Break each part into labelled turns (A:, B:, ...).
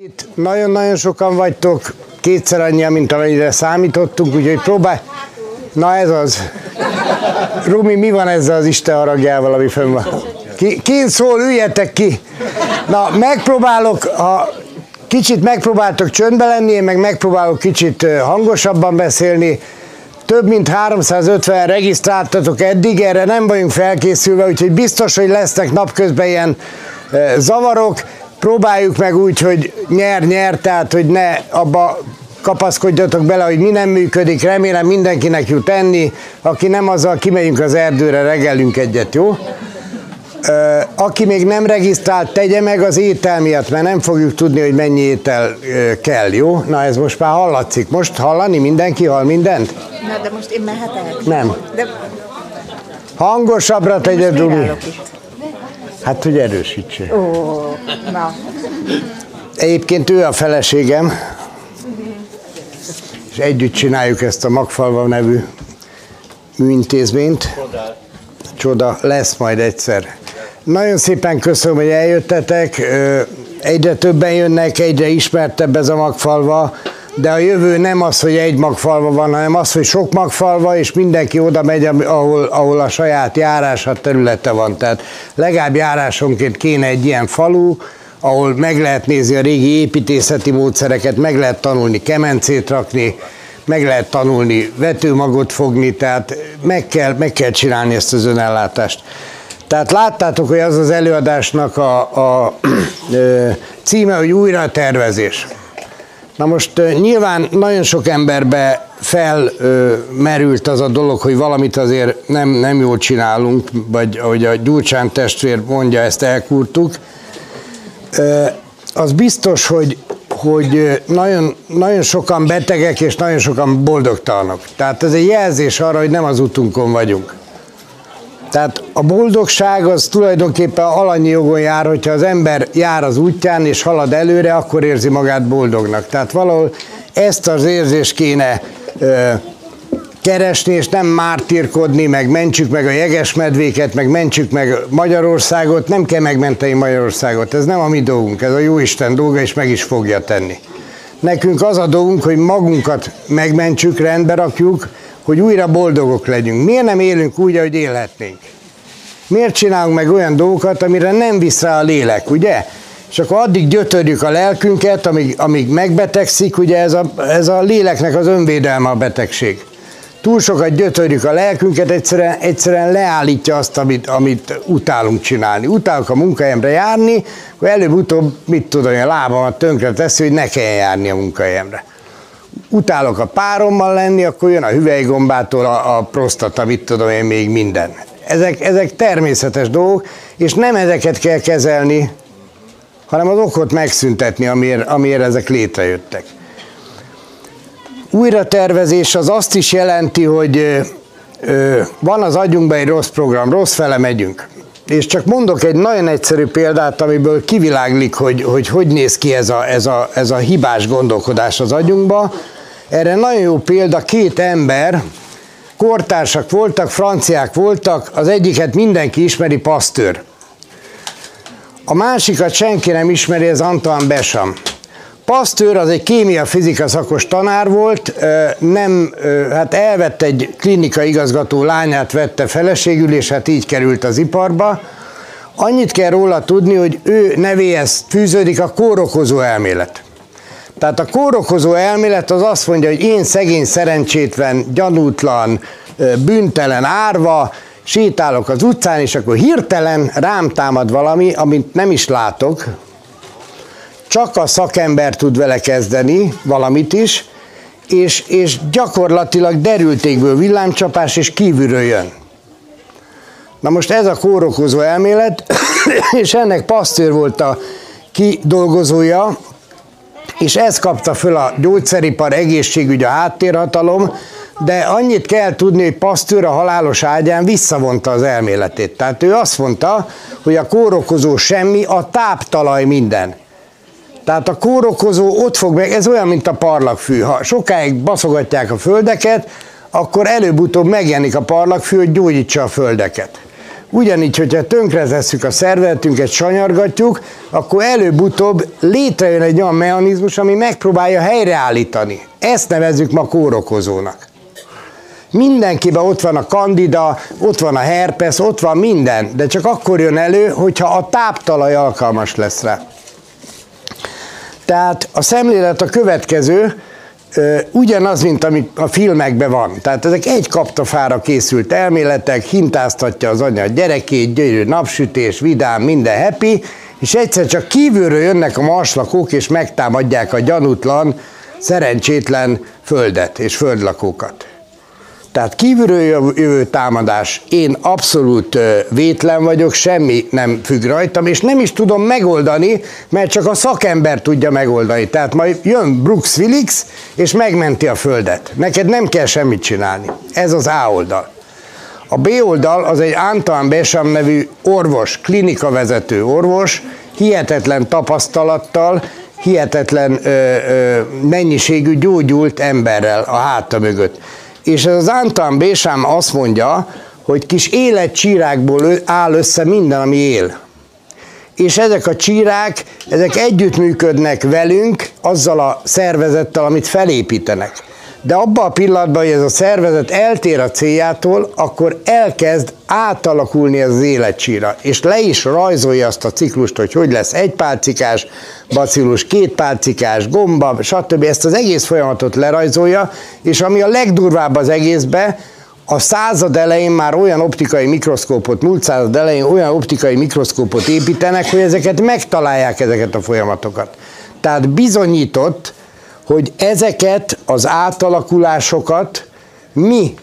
A: Itt nagyon-nagyon sokan vagytok, kétszer annyian, mint amennyire számítottunk, úgyhogy próbálj. Na ez az. Rumi, mi van ezzel az Isten haragjával, ami fönn van? Ki, ki szól, üljetek ki. Na, megpróbálok, ha kicsit megpróbáltok csöndbe lenni, én meg megpróbálok kicsit hangosabban beszélni. Több mint 350 regisztráltatok eddig, erre nem vagyunk felkészülve, úgyhogy biztos, hogy lesznek napközben ilyen zavarok próbáljuk meg úgy, hogy nyer-nyer, tehát hogy ne abba kapaszkodjatok bele, hogy mi nem működik, remélem mindenkinek jut enni, aki nem azzal kimegyünk az erdőre, regelünk egyet, jó? Aki még nem regisztrált, tegye meg az étel miatt, mert nem fogjuk tudni, hogy mennyi étel kell, jó? Na ez most már hallatszik. Most hallani? Mindenki hall mindent?
B: Na, de most én mehetek?
A: Nem.
B: De
A: Hangosabbra tegye, Dumi. Hát, hogy erősítsél.
B: Ó, na.
A: Egyébként ő a feleségem, és együtt csináljuk ezt a Magfalva nevű műintézményt. Csoda, lesz majd egyszer. Nagyon szépen köszönöm, hogy eljöttetek. Egyre többen jönnek, egyre ismertebb ez a magfalva, de a jövő nem az, hogy egy magfalva van, hanem az, hogy sok magfalva, és mindenki oda megy, ahol, ahol a saját járása területe van. Tehát legalább járásonként kéne egy ilyen falu, ahol meg lehet nézni a régi építészeti módszereket, meg lehet tanulni kemencét rakni, meg lehet tanulni vetőmagot fogni, tehát meg kell, meg kell csinálni ezt az önellátást. Tehát láttátok, hogy az az előadásnak a, a ö, címe, hogy újra tervezés. Na most nyilván nagyon sok emberbe felmerült az a dolog, hogy valamit azért nem, nem jól csinálunk, vagy ahogy a Gyurcsán testvér mondja, ezt elkurtuk. Az biztos, hogy, hogy nagyon, nagyon sokan betegek és nagyon sokan boldogtalanok. Tehát ez egy jelzés arra, hogy nem az utunkon vagyunk. Tehát a boldogság az tulajdonképpen alanyi jogon jár, hogyha az ember jár az útján és halad előre, akkor érzi magát boldognak. Tehát valahol ezt az érzést kéne ö, keresni, és nem mártírkodni, meg mentsük meg a jegesmedvéket, meg mentsük meg Magyarországot, nem kell megmenteni Magyarországot, ez nem a mi dolgunk, ez a Jóisten dolga, és meg is fogja tenni. Nekünk az a dolgunk, hogy magunkat megmentsük, rendbe rakjuk, hogy újra boldogok legyünk. Miért nem élünk úgy, ahogy élhetnénk? Miért csinálunk meg olyan dolgokat, amire nem visz rá a lélek, ugye? És akkor addig gyötörjük a lelkünket, amíg, amíg megbetegszik, ugye ez a, ez a léleknek az önvédelme a betegség. Túl sokat gyötörjük a lelkünket, egyszerűen, egyszerűen leállítja azt, amit, amit utálunk csinálni. Utálok a munkahelyemre járni, akkor előbb-utóbb, mit tudom, a lábamat tönkre teszi, hogy ne kelljen járni a munkahelyemre utálok a párommal lenni, akkor jön a hüvelygombától a, a prostata, mit tudom én még minden. Ezek, ezek természetes dolgok, és nem ezeket kell kezelni, hanem az okot megszüntetni, amiért, amiért ezek létrejöttek. Újratervezés az azt is jelenti, hogy ö, van az agyunkban egy rossz program, rossz fele megyünk. És csak mondok egy nagyon egyszerű példát, amiből kiviláglik, hogy hogy, hogy néz ki ez a, ez, a, ez a hibás gondolkodás az agyunkba. Erre nagyon jó példa, két ember, kortársak voltak, franciák voltak, az egyiket mindenki ismeri, Pasteur. A másikat senki nem ismeri, ez Antoine Besham. Pasteur az egy kémia-fizika szakos tanár volt, nem, hát elvette egy klinika igazgató lányát, vette feleségül, és hát így került az iparba. Annyit kell róla tudni, hogy ő nevéhez fűződik a kórokozó elmélet. Tehát a kórokozó elmélet az azt mondja, hogy én szegény, szerencsétlen, gyanútlan, ö, bűntelen, árva, sétálok az utcán, és akkor hirtelen rám támad valami, amit nem is látok, csak a szakember tud vele kezdeni valamit is, és, és gyakorlatilag derültékből villámcsapás, és kívülről jön. Na most ez a kórokozó elmélet, és ennek Pasteur volt a kidolgozója, és ez kapta föl a gyógyszeripar, egészségügy, a háttérhatalom, de annyit kell tudni, hogy Pasteur a halálos ágyán visszavonta az elméletét. Tehát ő azt mondta, hogy a kórokozó semmi, a táptalaj minden. Tehát a kórokozó ott fog meg, ez olyan, mint a parlagfű. Ha sokáig baszogatják a földeket, akkor előbb-utóbb megjelenik a parlagfű, hogy gyógyítsa a földeket. Ugyanígy, hogyha tönkretesszük a szervezetünket, sanyargatjuk, akkor előbb-utóbb létrejön egy olyan mechanizmus, ami megpróbálja helyreállítani. Ezt nevezzük ma kórokozónak. Mindenkiben ott van a kandida, ott van a herpes, ott van minden, de csak akkor jön elő, hogyha a táptalaj alkalmas lesz rá. Tehát a szemlélet a következő, ugyanaz, mint ami a filmekben van. Tehát ezek egy kaptafára készült elméletek, hintáztatja az anya a gyerekét, gyönyörű napsütés, vidám, minden happy, és egyszer csak kívülről jönnek a marslakók, és megtámadják a gyanútlan, szerencsétlen földet és földlakókat. Tehát kívülről jövő támadás, én abszolút vétlen vagyok, semmi nem függ rajtam, és nem is tudom megoldani, mert csak a szakember tudja megoldani. Tehát majd jön Brooks Willis, és megmenti a földet. Neked nem kell semmit csinálni. Ez az A oldal. A B oldal az egy Antoine Besham nevű orvos, klinikavezető orvos, hihetetlen tapasztalattal, hihetetlen ö, ö, mennyiségű gyógyult emberrel a háta mögött. És ez az Antoine Bésám azt mondja, hogy kis életcsírákból áll össze minden, ami él. És ezek a csírák, ezek együttműködnek velünk, azzal a szervezettel, amit felépítenek. De abban a pillanatban, hogy ez a szervezet eltér a céljától, akkor elkezd átalakulni az életcsíra, és le is rajzolja azt a ciklust, hogy hogy lesz egy pálcikás bacillus, két pálcikás, gomba, stb. Ezt az egész folyamatot lerajzolja, és ami a legdurvább az egészbe, a század elején már olyan optikai mikroszkópot, múlt század elején olyan optikai mikroszkópot építenek, hogy ezeket megtalálják ezeket a folyamatokat. Tehát bizonyított, hogy ezeket az átalakulásokat mi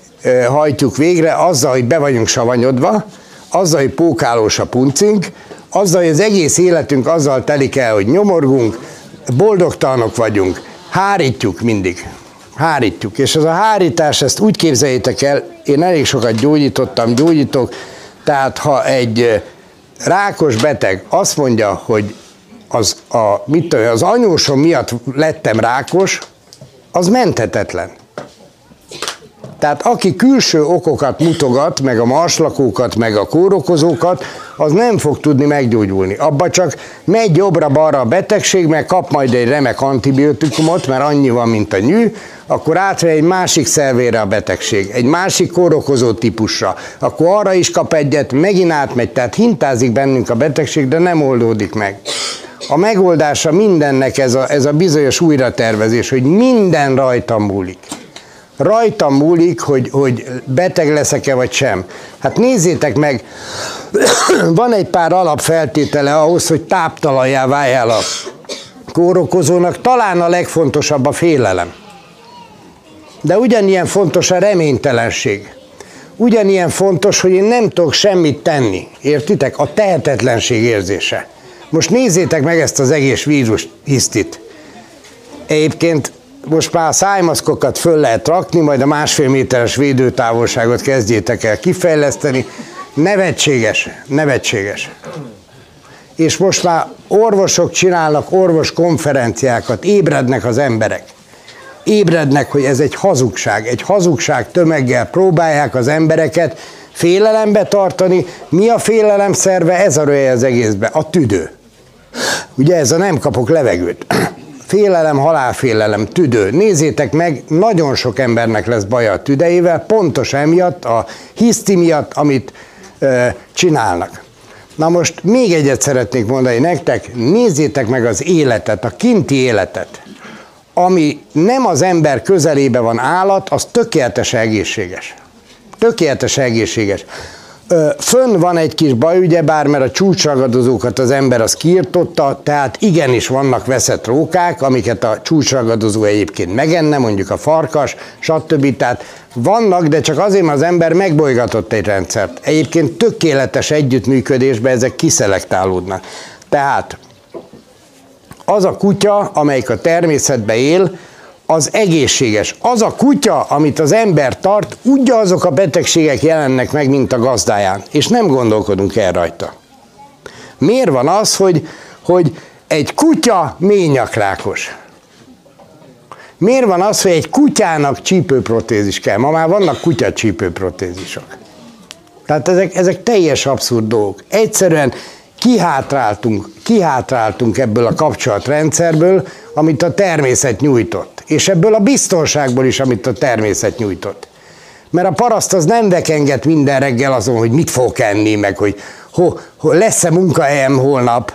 A: hajtjuk végre azzal, hogy be vagyunk savanyodva, azzal, hogy pókálós a puncink, azzal, hogy az egész életünk azzal telik el, hogy nyomorgunk, boldogtalanok vagyunk, hárítjuk mindig. Hárítjuk. És ez a hárítás, ezt úgy képzeljétek el, én elég sokat gyógyítottam, gyógyítok, tehát ha egy rákos beteg azt mondja, hogy az, a, mit tudom, az anyósom miatt lettem rákos, az menthetetlen. Tehát aki külső okokat mutogat, meg a marslakókat, meg a kórokozókat, az nem fog tudni meggyógyulni. Abba csak megy jobbra-balra a betegség, meg kap majd egy remek antibiotikumot, mert annyi van, mint a nyű, akkor átve egy másik szervére a betegség, egy másik kórokozó típusra, akkor arra is kap egyet, megint átmegy, tehát hintázik bennünk a betegség, de nem oldódik meg. A megoldása mindennek ez a, ez a bizonyos újratervezés, hogy minden rajtam múlik rajtam múlik, hogy, hogy beteg leszek-e vagy sem. Hát nézzétek meg, van egy pár alapfeltétele ahhoz, hogy táptalajá váljál a kórokozónak, talán a legfontosabb a félelem. De ugyanilyen fontos a reménytelenség. Ugyanilyen fontos, hogy én nem tudok semmit tenni. Értitek? A tehetetlenség érzése. Most nézzétek meg ezt az egész vírus hisztit. Egyébként most már szájmaszkokat föl lehet rakni, majd a másfél méteres védőtávolságot kezdjétek el kifejleszteni. Nevetséges, nevetséges. És most már orvosok csinálnak orvos konferenciákat, ébrednek az emberek. Ébrednek, hogy ez egy hazugság. Egy hazugság tömeggel próbálják az embereket félelembe tartani. Mi a félelem szerve? Ez a röje az egészben. A tüdő. Ugye ez a nem kapok levegőt félelem, halálfélelem, tüdő. Nézzétek meg, nagyon sok embernek lesz baja a tüdejével, pontos emiatt, a hiszti miatt, amit ö, csinálnak. Na most még egyet szeretnék mondani nektek, nézzétek meg az életet, a kinti életet. Ami nem az ember közelébe van állat, az tökéletes egészséges. Tökéletes egészséges. Fönn van egy kis baj, ugye bár, mert a csúcsragadozókat az ember az kiirtotta, tehát igenis vannak veszett rókák, amiket a csúcsragadozó egyébként megenne, mondjuk a farkas, stb. Tehát vannak, de csak azért, mert az ember megbolygatott egy rendszert. Egyébként tökéletes együttműködésben ezek kiszelektálódnak. Tehát az a kutya, amelyik a természetben él, az egészséges. Az a kutya, amit az ember tart, azok a betegségek jelennek meg, mint a gazdáján, és nem gondolkodunk el rajta. Miért van az, hogy, hogy egy kutya ményakrákos? Miért van az, hogy egy kutyának csípőprotézis kell? Ma már vannak kutya csípőprotézisok. Tehát ezek, ezek teljes abszurd dolgok. Egyszerűen kihátráltunk, kihátráltunk ebből a kapcsolatrendszerből, amit a természet nyújtott. És ebből a biztonságból is, amit a természet nyújtott. Mert a paraszt az nem vekenget minden reggel azon, hogy mit fog enni, meg hogy ho, ho, lesz-e munkahelyem holnap.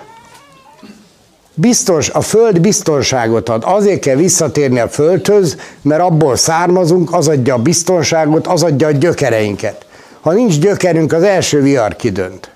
A: Biztos, a föld biztonságot ad. Azért kell visszatérni a földhöz, mert abból származunk, az adja a biztonságot, az adja a gyökereinket. Ha nincs gyökerünk, az első vihar kidönt.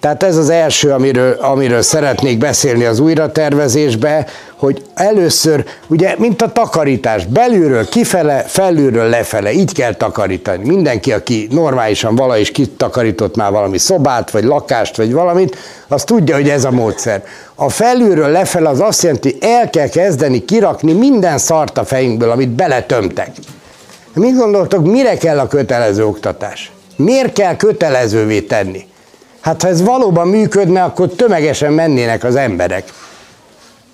A: Tehát ez az első, amiről, amiről szeretnék beszélni az újratervezésbe, hogy először, ugye, mint a takarítás, belülről kifele, felülről lefele, így kell takarítani. Mindenki, aki normálisan vala is kitakarított már valami szobát, vagy lakást, vagy valamit, az tudja, hogy ez a módszer. A felülről lefele az azt jelenti, el kell kezdeni kirakni minden szart a fejünkből, amit beletömtek. Mit gondoltok, mire kell a kötelező oktatás? Miért kell kötelezővé tenni? Hát ha ez valóban működne, akkor tömegesen mennének az emberek.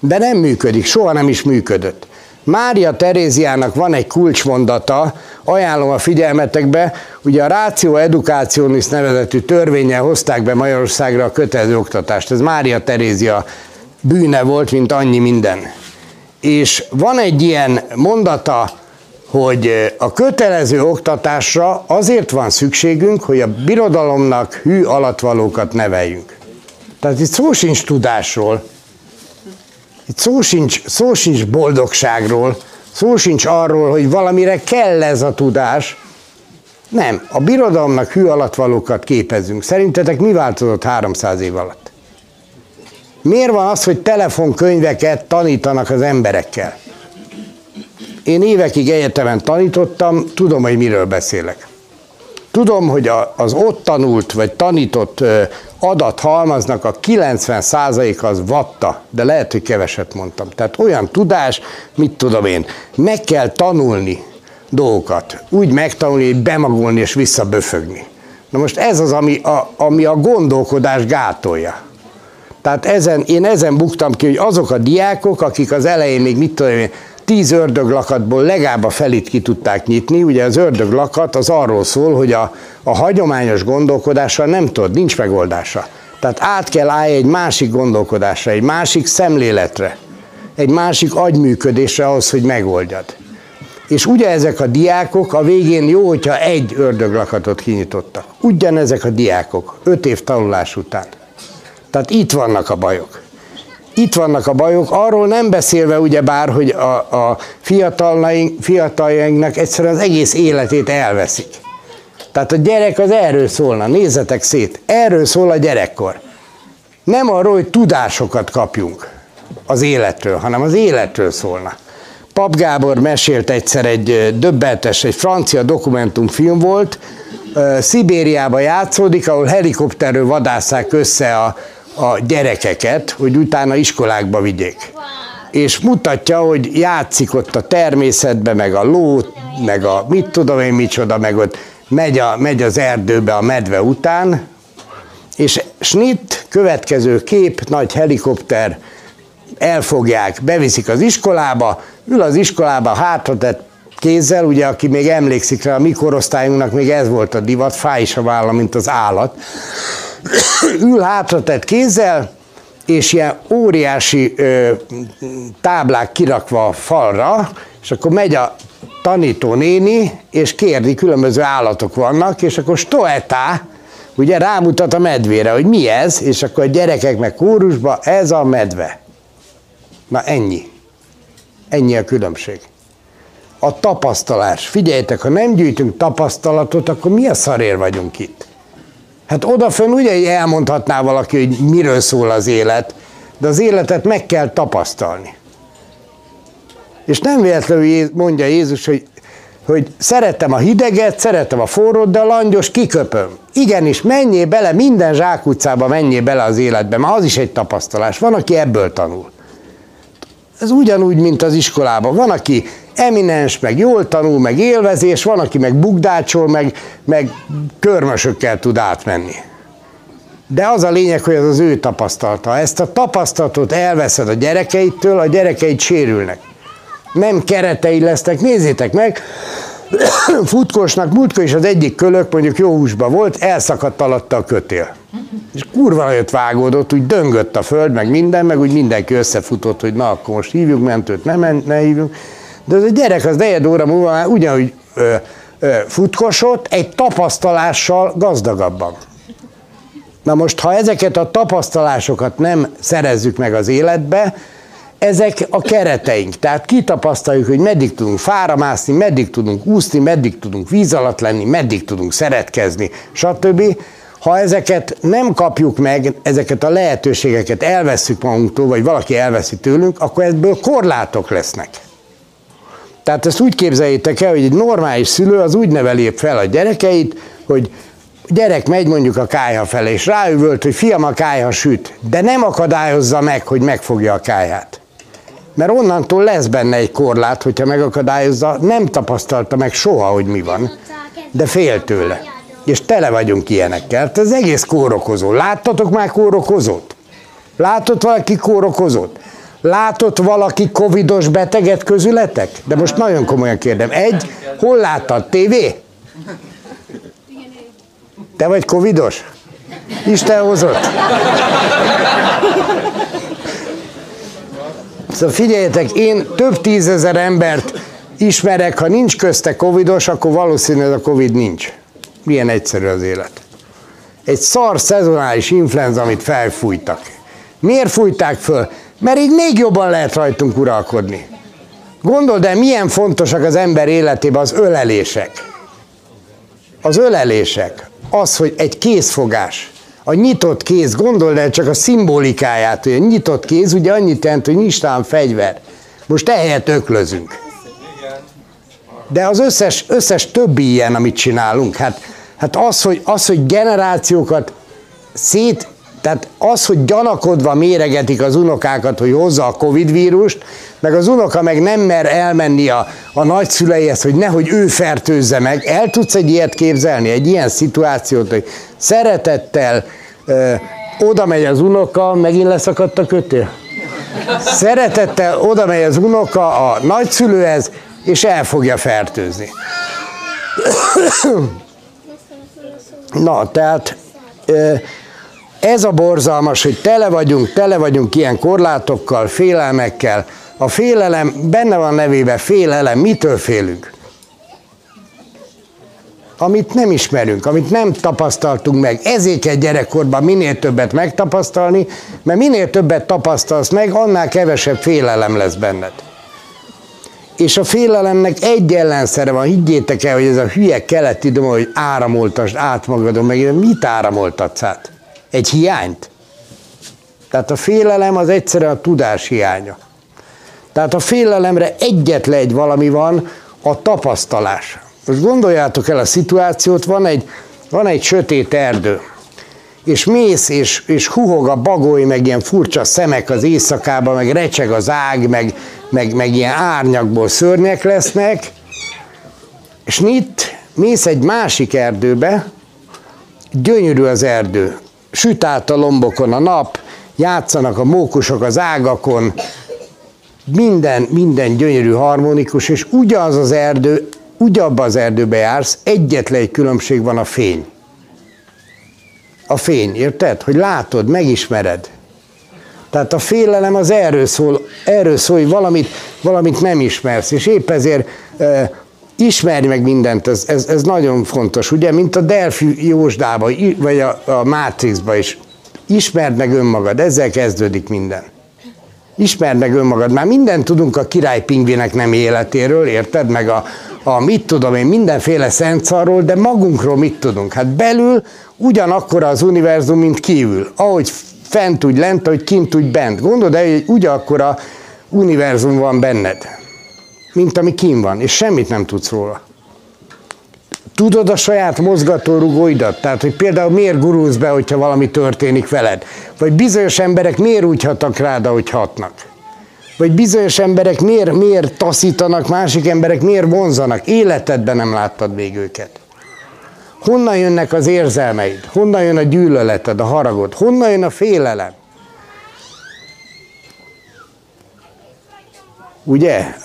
A: De nem működik, soha nem is működött. Mária Teréziának van egy kulcsmondata, ajánlom a figyelmetekbe, ugye a Ráció Educationis nevezetű törvényel hozták be Magyarországra a kötelező oktatást. Ez Mária Terézia bűne volt, mint annyi minden. És van egy ilyen mondata, hogy a kötelező oktatásra azért van szükségünk, hogy a birodalomnak hű alatvalókat neveljünk. Tehát itt szó sincs tudásról, itt szó sincs, szó sincs boldogságról, szó sincs arról, hogy valamire kell ez a tudás. Nem, a birodalomnak hű alatvalókat képezünk. Szerintetek mi változott 300 év alatt? Miért van az, hogy telefonkönyveket tanítanak az emberekkel? Én évekig egyetemen tanítottam, tudom, hogy miről beszélek. Tudom, hogy az ott tanult vagy tanított adathalmaznak a 90% az vatta, de lehet, hogy keveset mondtam. Tehát olyan tudás, mit tudom én, meg kell tanulni dolgokat. Úgy megtanulni, hogy bemagolni és visszaböfögni. Na most ez az, ami a, ami a gondolkodás gátolja. Tehát ezen, én ezen buktam ki, hogy azok a diákok, akik az elején még mit tudom én, tíz ördöglakatból legalább a felit ki tudták nyitni. Ugye az ördöglakat az arról szól, hogy a, a hagyományos gondolkodásra nem tud, nincs megoldása. Tehát át kell állni egy másik gondolkodásra, egy másik szemléletre, egy másik agyműködésre ahhoz, hogy megoldjad. És ugye ezek a diákok a végén jó, hogyha egy ördöglakatot kinyitottak. Ugyanezek a diákok, öt év tanulás után. Tehát itt vannak a bajok itt vannak a bajok, arról nem beszélve ugye bár, hogy a, a fiataljainknak egyszerűen az egész életét elveszik. Tehát a gyerek az erről szólna, nézzetek szét, erről szól a gyerekkor. Nem arról, hogy tudásokat kapjunk az életről, hanem az életről szólna. Pap Gábor mesélt egyszer egy döbbentes, egy francia dokumentumfilm volt, Szibériába játszódik, ahol helikopterről vadásszák össze a, a gyerekeket, hogy utána iskolákba vigyék. És mutatja, hogy játszik ott a természetbe, meg a ló, meg a mit tudom én micsoda, meg ott megy, a, megy az erdőbe a medve után, és snit, következő kép, nagy helikopter, elfogják, beviszik az iskolába, ül az iskolába hátratett kézzel, ugye aki még emlékszik rá, a mi korosztályunknak még ez volt a divat, fáj is a válla, mint az állat, ül hátratett kézzel, és ilyen óriási ö, táblák kirakva a falra, és akkor megy a tanító néni, és kérdi, különböző állatok vannak, és akkor stoetá, ugye rámutat a medvére, hogy mi ez, és akkor a gyerekek meg kórusba, ez a medve. Na ennyi. Ennyi a különbség. A tapasztalás. Figyeljetek, ha nem gyűjtünk tapasztalatot, akkor mi a szarér vagyunk itt? Hát odafön ugye elmondhatná valaki, hogy miről szól az élet, de az életet meg kell tapasztalni. És nem véletlenül mondja Jézus, hogy, hogy szeretem a hideget, szeretem a forrót, de a langyos kiköpöm. Igenis, menjél bele, minden zsákutcába menjél bele az életbe, mert az is egy tapasztalás. Van, aki ebből tanul. Ez ugyanúgy, mint az iskolában. Van, aki eminens, meg jól tanul, meg élvezés, van, aki meg bugdácsol, meg, meg körmösökkel tud átmenni. De az a lényeg, hogy ez az ő tapasztalata. Ezt a tapasztalatot elveszed a gyerekeitől, a gyerekeid sérülnek. Nem keretei lesznek, nézzétek meg, futkosnak, múltkor is az egyik kölök, mondjuk jó húsba volt, elszakadt alatta a kötél. És kurva nagyot vágódott, úgy döngött a föld, meg minden, meg úgy mindenki összefutott, hogy na, akkor most hívjuk mentőt, ne, men, ne hívjuk. De az a gyerek az negyed óra múlva már ugyanúgy ö, ö, futkosott, egy tapasztalással gazdagabban. Na most, ha ezeket a tapasztalásokat nem szerezzük meg az életbe, ezek a kereteink. Tehát kitapasztaljuk, hogy meddig tudunk fára mászni, meddig tudunk úszni, meddig tudunk víz alatt lenni, meddig tudunk szeretkezni, stb. Ha ezeket nem kapjuk meg, ezeket a lehetőségeket elveszük magunktól, vagy valaki elveszi tőlünk, akkor ebből korlátok lesznek. Tehát ezt úgy képzeljétek el, hogy egy normális szülő az úgy neveli fel a gyerekeit, hogy gyerek megy mondjuk a kájha felé, és ráüvölt, hogy fiam a kájha süt, de nem akadályozza meg, hogy megfogja a kájhát. Mert onnantól lesz benne egy korlát, hogyha megakadályozza, nem tapasztalta meg soha, hogy mi van, de fél tőle. És tele vagyunk ilyenekkel. Ez egész kórokozó. Láttatok már kórokozót? Látott valaki kórokozót? Látott valaki covidos beteget közületek? De most nagyon komolyan kérdem. Egy, hol láttad? TV? Te vagy covidos? Isten hozott? Szóval figyeljetek, én több tízezer embert ismerek, ha nincs közte covidos, akkor valószínűleg a covid nincs. Milyen egyszerű az élet. Egy szar szezonális influenza, amit felfújtak. Miért fújták föl? Mert így még jobban lehet rajtunk uralkodni. Gondold el, milyen fontosak az ember életében az ölelések. Az ölelések. Az, hogy egy kézfogás. A nyitott kéz, gondold el csak a szimbolikáját, hogy a nyitott kéz ugye annyit jelent, hogy nincs talán fegyver. Most ehelyett öklözünk. De az összes, összes többi ilyen, amit csinálunk, hát, hát az, hogy, az, hogy generációkat szét, tehát az, hogy gyanakodva méregetik az unokákat, hogy hozza a Covid vírust, meg az unoka meg nem mer elmenni a, a nagyszüleihez, hogy nehogy ő fertőzze meg. El tudsz egy ilyet képzelni, egy ilyen szituációt, hogy szeretettel ö, oda megy az unoka, megint leszakadt a kötél? Szeretettel oda megy az unoka a nagyszülőhez, és el fogja fertőzni. Na, tehát ez a borzalmas, hogy tele vagyunk, tele vagyunk ilyen korlátokkal, félelmekkel. A félelem, benne van nevében félelem, mitől félünk? Amit nem ismerünk, amit nem tapasztaltunk meg. Ezért kell gyerekkorban minél többet megtapasztalni, mert minél többet tapasztalsz meg, annál kevesebb félelem lesz benned. És a félelemnek egy ellenszere van, higgyétek el, hogy ez a hülye keleti doma, hogy áramoltasd át magadon, meg mit áramoltatsz át? Egy hiányt? Tehát a félelem az egyszerűen a tudás hiánya. Tehát a félelemre egyetlen egy valami van, a tapasztalás. Most gondoljátok el a szituációt, van egy, van egy sötét erdő, és mész, és, és huhog a bagoly, meg ilyen furcsa szemek az éjszakában, meg recseg az ág, meg, meg, meg ilyen árnyakból szörnyek lesznek, és itt mész egy másik erdőbe, gyönyörű az erdő, süt át a lombokon a nap, játszanak a mókusok az ágakon, minden, minden gyönyörű, harmonikus, és ugyanaz az erdő, ugyabba az erdőbe jársz, egyetlen egy különbség van a fény. A fény, érted? Hogy látod, megismered. Tehát a félelem az erről szól, erről szól hogy valamit, valamit nem ismersz, és épp ezért ismerj meg mindent, ez, ez, ez nagyon fontos, ugye, mint a Delphi Jósdába, vagy a, a Matrixba is. Ismerd meg önmagad, ezzel kezdődik minden. Ismerd meg önmagad. Már mindent tudunk a király pingvinek nem életéről, érted? Meg a, a mit tudom én, mindenféle szentszarról, de magunkról mit tudunk? Hát belül ugyanakkor az univerzum, mint kívül. Ahogy fent úgy lent, ahogy kint úgy bent. Gondolod el, hogy ugyanakkor a univerzum van benned, mint ami kim van, és semmit nem tudsz róla. Tudod a saját mozgatórugóidat? Tehát, hogy például miért gurulsz be, hogyha valami történik veled? Vagy bizonyos emberek miért úgy hatnak rád, ahogy hatnak? Vagy bizonyos emberek miért, miért taszítanak, másik emberek miért vonzanak? Életedben nem láttad még őket. Honnan jönnek az érzelmeid? Honnan jön a gyűlöleted, a haragod? Honnan jön a félelem? Ugye?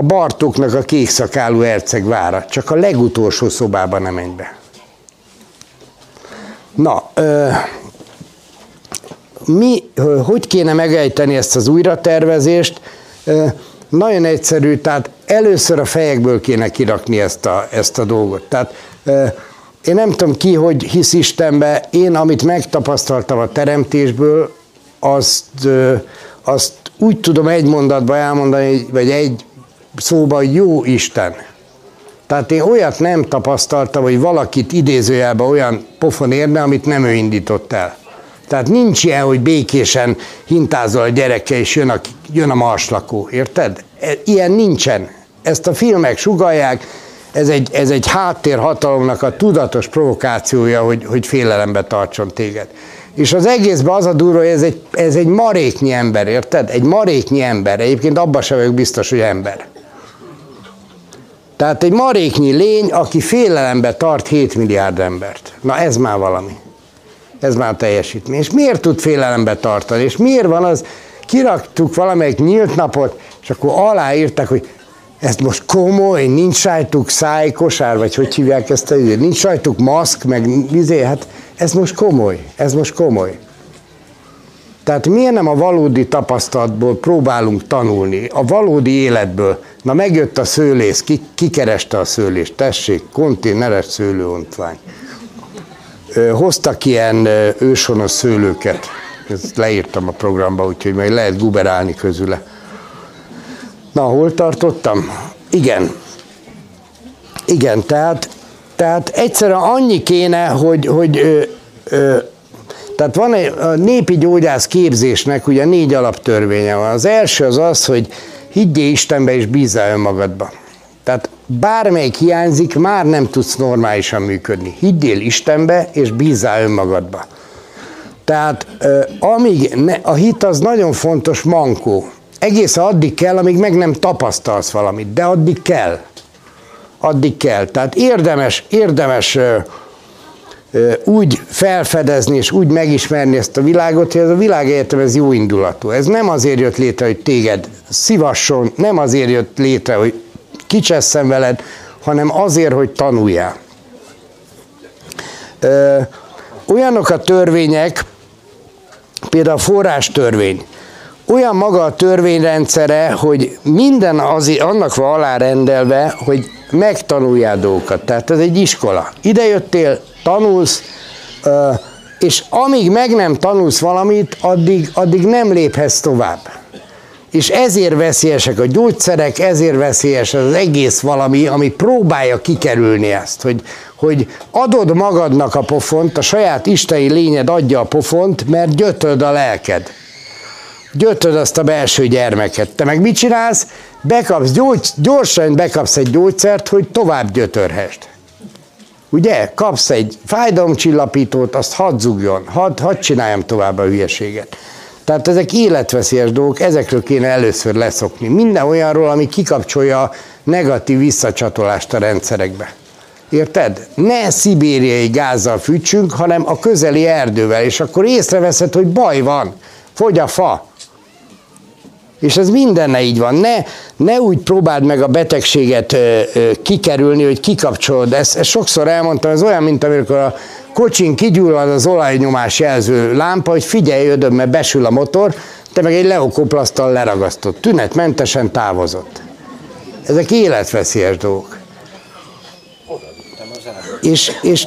A: A, Bartóknak a kékszakálú herceg vára, csak a legutolsó szobában nem menj be. Na, ö, mi, hogy kéne megejteni ezt az újratervezést? Ö, nagyon egyszerű, tehát először a fejekből kéne kirakni ezt a, ezt a dolgot. Tehát ö, én nem tudom ki, hogy hisz Istenbe, én amit megtapasztaltam a teremtésből, azt, ö, azt úgy tudom egy mondatba elmondani, vagy egy szóban, jó Isten. Tehát én olyat nem tapasztaltam, hogy valakit idézőjelben olyan pofon érne, amit nem ő indított el. Tehát nincs ilyen, hogy békésen hintázol a gyereke, és jön a, jön a marslakó, érted? E, ilyen nincsen. Ezt a filmek sugalják, ez egy, ez egy háttérhatalomnak a tudatos provokációja, hogy, hogy félelembe tartson téged. És az egészben az a durva, hogy ez egy, ez egy maréknyi ember, érted? Egy maréknyi ember. Egyébként abban sem vagyok biztos, hogy ember. Tehát egy maréknyi lény, aki félelembe tart 7 milliárd embert. Na ez már valami. Ez már teljesítmény. És miért tud félelembe tartani? És miért van az, kiraktuk valamelyik nyílt napot, és akkor aláírták, hogy ez most komoly, nincs rajtuk szájkosár, vagy hogy hívják ezt a nincs rajtuk maszk, meg vizé, hát ez most komoly, ez most komoly. Tehát miért nem a valódi tapasztalatból próbálunk tanulni, a valódi életből? Na megjött a szőlész, ki, kikereste a szőlést, tessék, konténeres szőlőontvány. Hoztak ilyen őshonos szőlőket, ezt leírtam a programba, úgyhogy majd lehet guberálni közüle. Na, hol tartottam? Igen. Igen, tehát, tehát egyszerűen annyi kéne, hogy, hogy ö, ö, tehát van egy a népi gyógyász képzésnek ugye négy alaptörvénye van. Az első az az, hogy higgyél Istenbe és bízzál önmagadba. Tehát bármelyik hiányzik, már nem tudsz normálisan működni. Higgyél Istenbe és bízzál önmagadba. Tehát amíg ne, a hit az nagyon fontos mankó. Egész addig kell, amíg meg nem tapasztalsz valamit, de addig kell. Addig kell. Tehát érdemes, érdemes úgy felfedezni és úgy megismerni ezt a világot, hogy ez a világegyetem ez jó indulatú. Ez nem azért jött létre, hogy téged szivasson, nem azért jött létre, hogy kicsesszen veled, hanem azért, hogy tanuljál. Olyanok a törvények, például a forrástörvény, olyan maga a törvényrendszere, hogy minden az, annak van alárendelve, hogy megtanuljál dolgokat. Tehát ez egy iskola. Ide jöttél, tanulsz, és amíg meg nem tanulsz valamit, addig, addig nem léphetsz tovább. És ezért veszélyesek a gyógyszerek, ezért veszélyes az egész valami, ami próbálja kikerülni ezt, hogy, hogy adod magadnak a pofont, a saját isteni lényed adja a pofont, mert gyötöd a lelked. Gyötöd azt a belső gyermeket. Te meg mit csinálsz? Bekapsz, gyógy, gyorsan bekapsz egy gyógyszert, hogy tovább gyötörhest. Ugye? Kapsz egy fájdalomcsillapítót, azt hadd zugjon, hadd, hadd csináljam tovább a hülyeséget. Tehát ezek életveszélyes dolgok, ezekről kéne először leszokni. Minden olyanról, ami kikapcsolja a negatív visszacsatolást a rendszerekbe. Érted? Ne szibériai gázzal fűtsünk, hanem a közeli erdővel, és akkor észreveszed, hogy baj van, fogy a fa. És ez mindenne így van. Ne, ne úgy próbáld meg a betegséget ö, ö, kikerülni, hogy kikapcsolod. Ezt, ezt sokszor elmondtam, ez olyan, mint amikor a kocsin kigyullad az olajnyomás jelző lámpa, hogy figyelj, ödöm, mert besül a motor, te meg egy leokoplasztal leragasztott. Tünetmentesen távozott. Ezek életveszélyes dolgok. És, és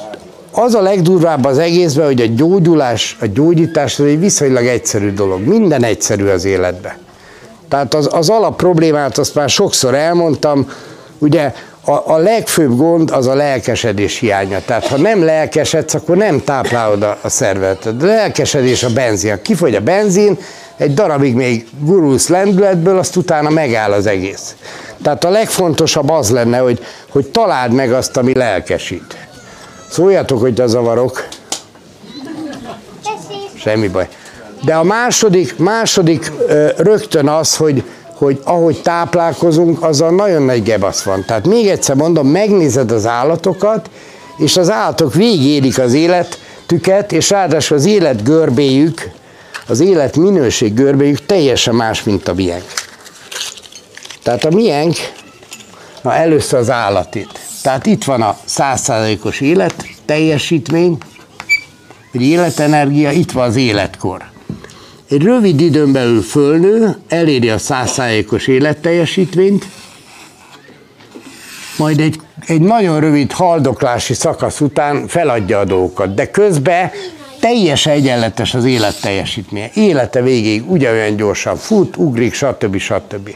A: az a legdurvább az egészben, hogy a gyógyulás, a gyógyítás az egy viszonylag egyszerű dolog. Minden egyszerű az életben. Tehát az, az alap problémát azt már sokszor elmondtam, ugye a, a legfőbb gond az a lelkesedés hiánya. Tehát ha nem lelkesedsz, akkor nem táplálod a, a szervet. A lelkesedés a benzin. Kifogy a benzin, egy darabig még gurulsz lendületből, azt utána megáll az egész. Tehát a legfontosabb az lenne, hogy, hogy találd meg azt, ami lelkesít. Szóljatok, hogy a zavarok. Semmi baj. De a második, második rögtön az, hogy, hogy ahogy táplálkozunk, azzal nagyon nagy gebasz van. Tehát még egyszer mondom, megnézed az állatokat, és az állatok végélik az életüket, és ráadásul az élet görbéjük, az élet minőség görbéjük teljesen más, mint a miénk. Tehát a miénk Na először az állatét. Tehát itt van a százszázalékos élet, teljesítmény, egy életenergia, itt van az életkor. Egy rövid időn belül fölnő, eléri a százszázalékos életteljesítményt, majd egy, egy nagyon rövid haldoklási szakasz után feladja a dolgokat, de közben teljesen egyenletes az élet teljesítménye. Élete végéig ugyanolyan gyorsan fut, ugrik, stb. stb.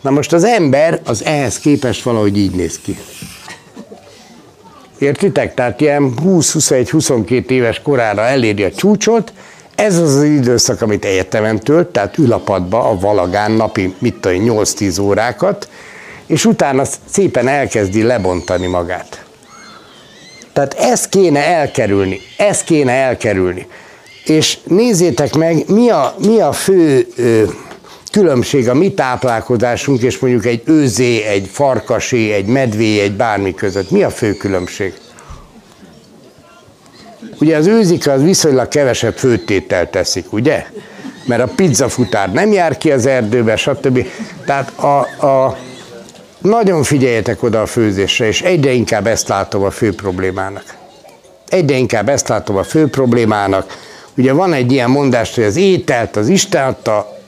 A: Na most az ember az ehhez képest valahogy így néz ki. Értitek? Tehát ilyen 20-21-22 éves korára eléri a csúcsot, ez az az időszak, amit egyetemen tölt, tehát ül a padba, a valagán napi, mit tudom, 8-10 órákat, és utána szépen elkezdi lebontani magát. Tehát ezt kéne elkerülni, ezt kéne elkerülni. És nézzétek meg, mi a, mi a fő ö, különbség a mi táplálkozásunk és mondjuk egy őzé, egy farkasé, egy medvé, egy bármi között. Mi a fő különbség? Ugye az őzik az viszonylag kevesebb főtételt teszik, ugye? Mert a pizzafutár nem jár ki az erdőbe, stb. Tehát a, a, nagyon figyeljetek oda a főzésre, és egyre inkább ezt látom a fő problémának. Egyre inkább ezt látom a fő problémának. Ugye van egy ilyen mondás, hogy az ételt az Isten adta,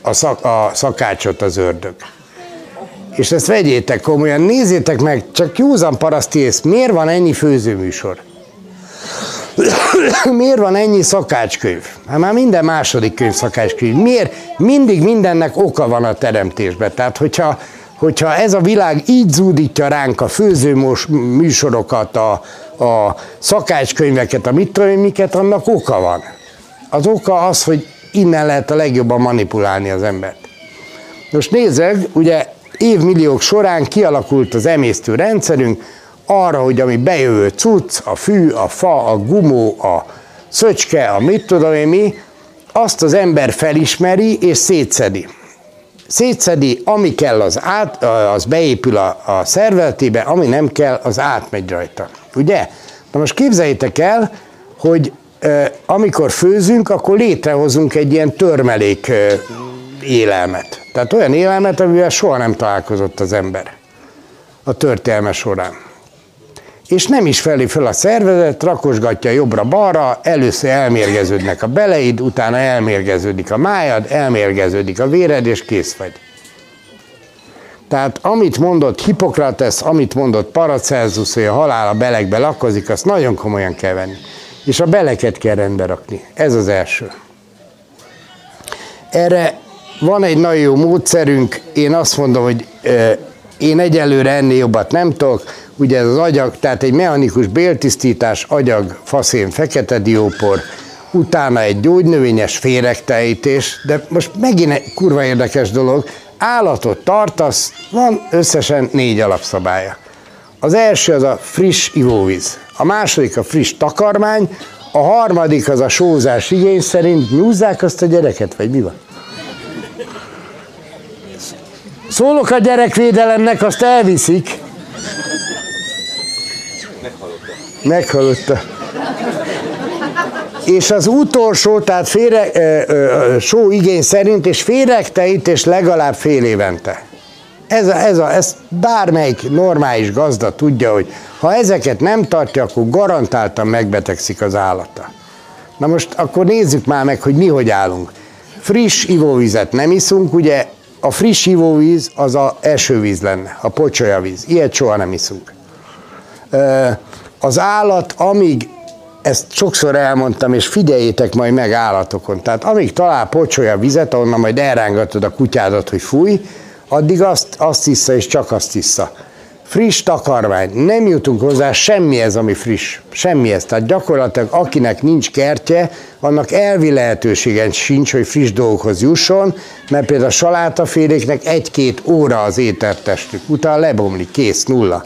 A: a, szak, a szakácsot az ördög. És ezt vegyétek komolyan, nézzétek meg, csak józan paraszti ész, miért van ennyi főzőműsor? miért van ennyi szakácskönyv? Hát már minden második könyv szakácskönyv. Miért? Mindig mindennek oka van a teremtésben. Tehát, hogyha hogyha ez a világ így zúdítja ránk a főzőmos műsorokat, a, a szakácskönyveket, a mit tudom miket, annak oka van. Az oka az, hogy innen lehet a legjobban manipulálni az embert. Most nézzük, ugye évmilliók során kialakult az emésztő rendszerünk arra, hogy ami bejövő cucc, a fű, a fa, a gumó, a szöcske, a mit tudom én mi, azt az ember felismeri és szétszedi szétszedi, ami kell, az, át, az beépül a, a szervezetébe, ami nem kell, az átmegy rajta. Ugye? Na most képzeljétek el, hogy amikor főzünk, akkor létrehozunk egy ilyen törmelék élelmet. Tehát olyan élelmet, amivel soha nem találkozott az ember a történelme során és nem is felé fel a szervezet, rakosgatja jobbra-balra, először elmérgeződnek a beleid, utána elmérgeződik a májad, elmérgeződik a véred, és kész vagy. Tehát amit mondott Hippokrates, amit mondott Paracelsus, hogy a halál a belegbe lakozik, azt nagyon komolyan kell venni. És a beleket kell rendbe rakni. Ez az első. Erre van egy nagyon jó módszerünk, én azt mondom, hogy én egyelőre ennél jobbat nem tudok, ugye az agyag, tehát egy mechanikus béltisztítás, agyag, faszén, fekete diópor, utána egy gyógynövényes féregtejtés, de most megint egy kurva érdekes dolog, állatot tartasz, van összesen négy alapszabálya. Az első az a friss ivóvíz, a második a friss takarmány, a harmadik az a sózás igény szerint nyúzzák azt a gyereket, vagy mi van? Szólok a gyerekvédelemnek, azt elviszik. Meghallotta. És az utolsó, tehát félre, ö, ö, só igény szerint, és és legalább fél évente. Ez, a, ez a, ez bármelyik normális gazda tudja, hogy ha ezeket nem tartja, akkor garantáltan megbetegszik az állata. Na most akkor nézzük már meg, hogy mi hogy állunk. Friss ivóvizet nem iszunk, ugye a friss ivóvíz az a esővíz lenne, a pocsolyavíz. Ilyet soha nem iszunk. Az állat, amíg, ezt sokszor elmondtam, és figyeljétek majd meg állatokon, tehát amíg talál pocsolya vizet, onnan majd elrángatod a kutyádat, hogy fúj, addig azt, azt vissza, és csak azt vissza friss takarmány. Nem jutunk hozzá semmihez, ami friss. Semmihez. Tehát gyakorlatilag akinek nincs kertje, annak elvi lehetőségen sincs, hogy friss dolgokhoz jusson, mert például a salátaféléknek egy-két óra az étertestük. Utána lebomlik, kész, nulla.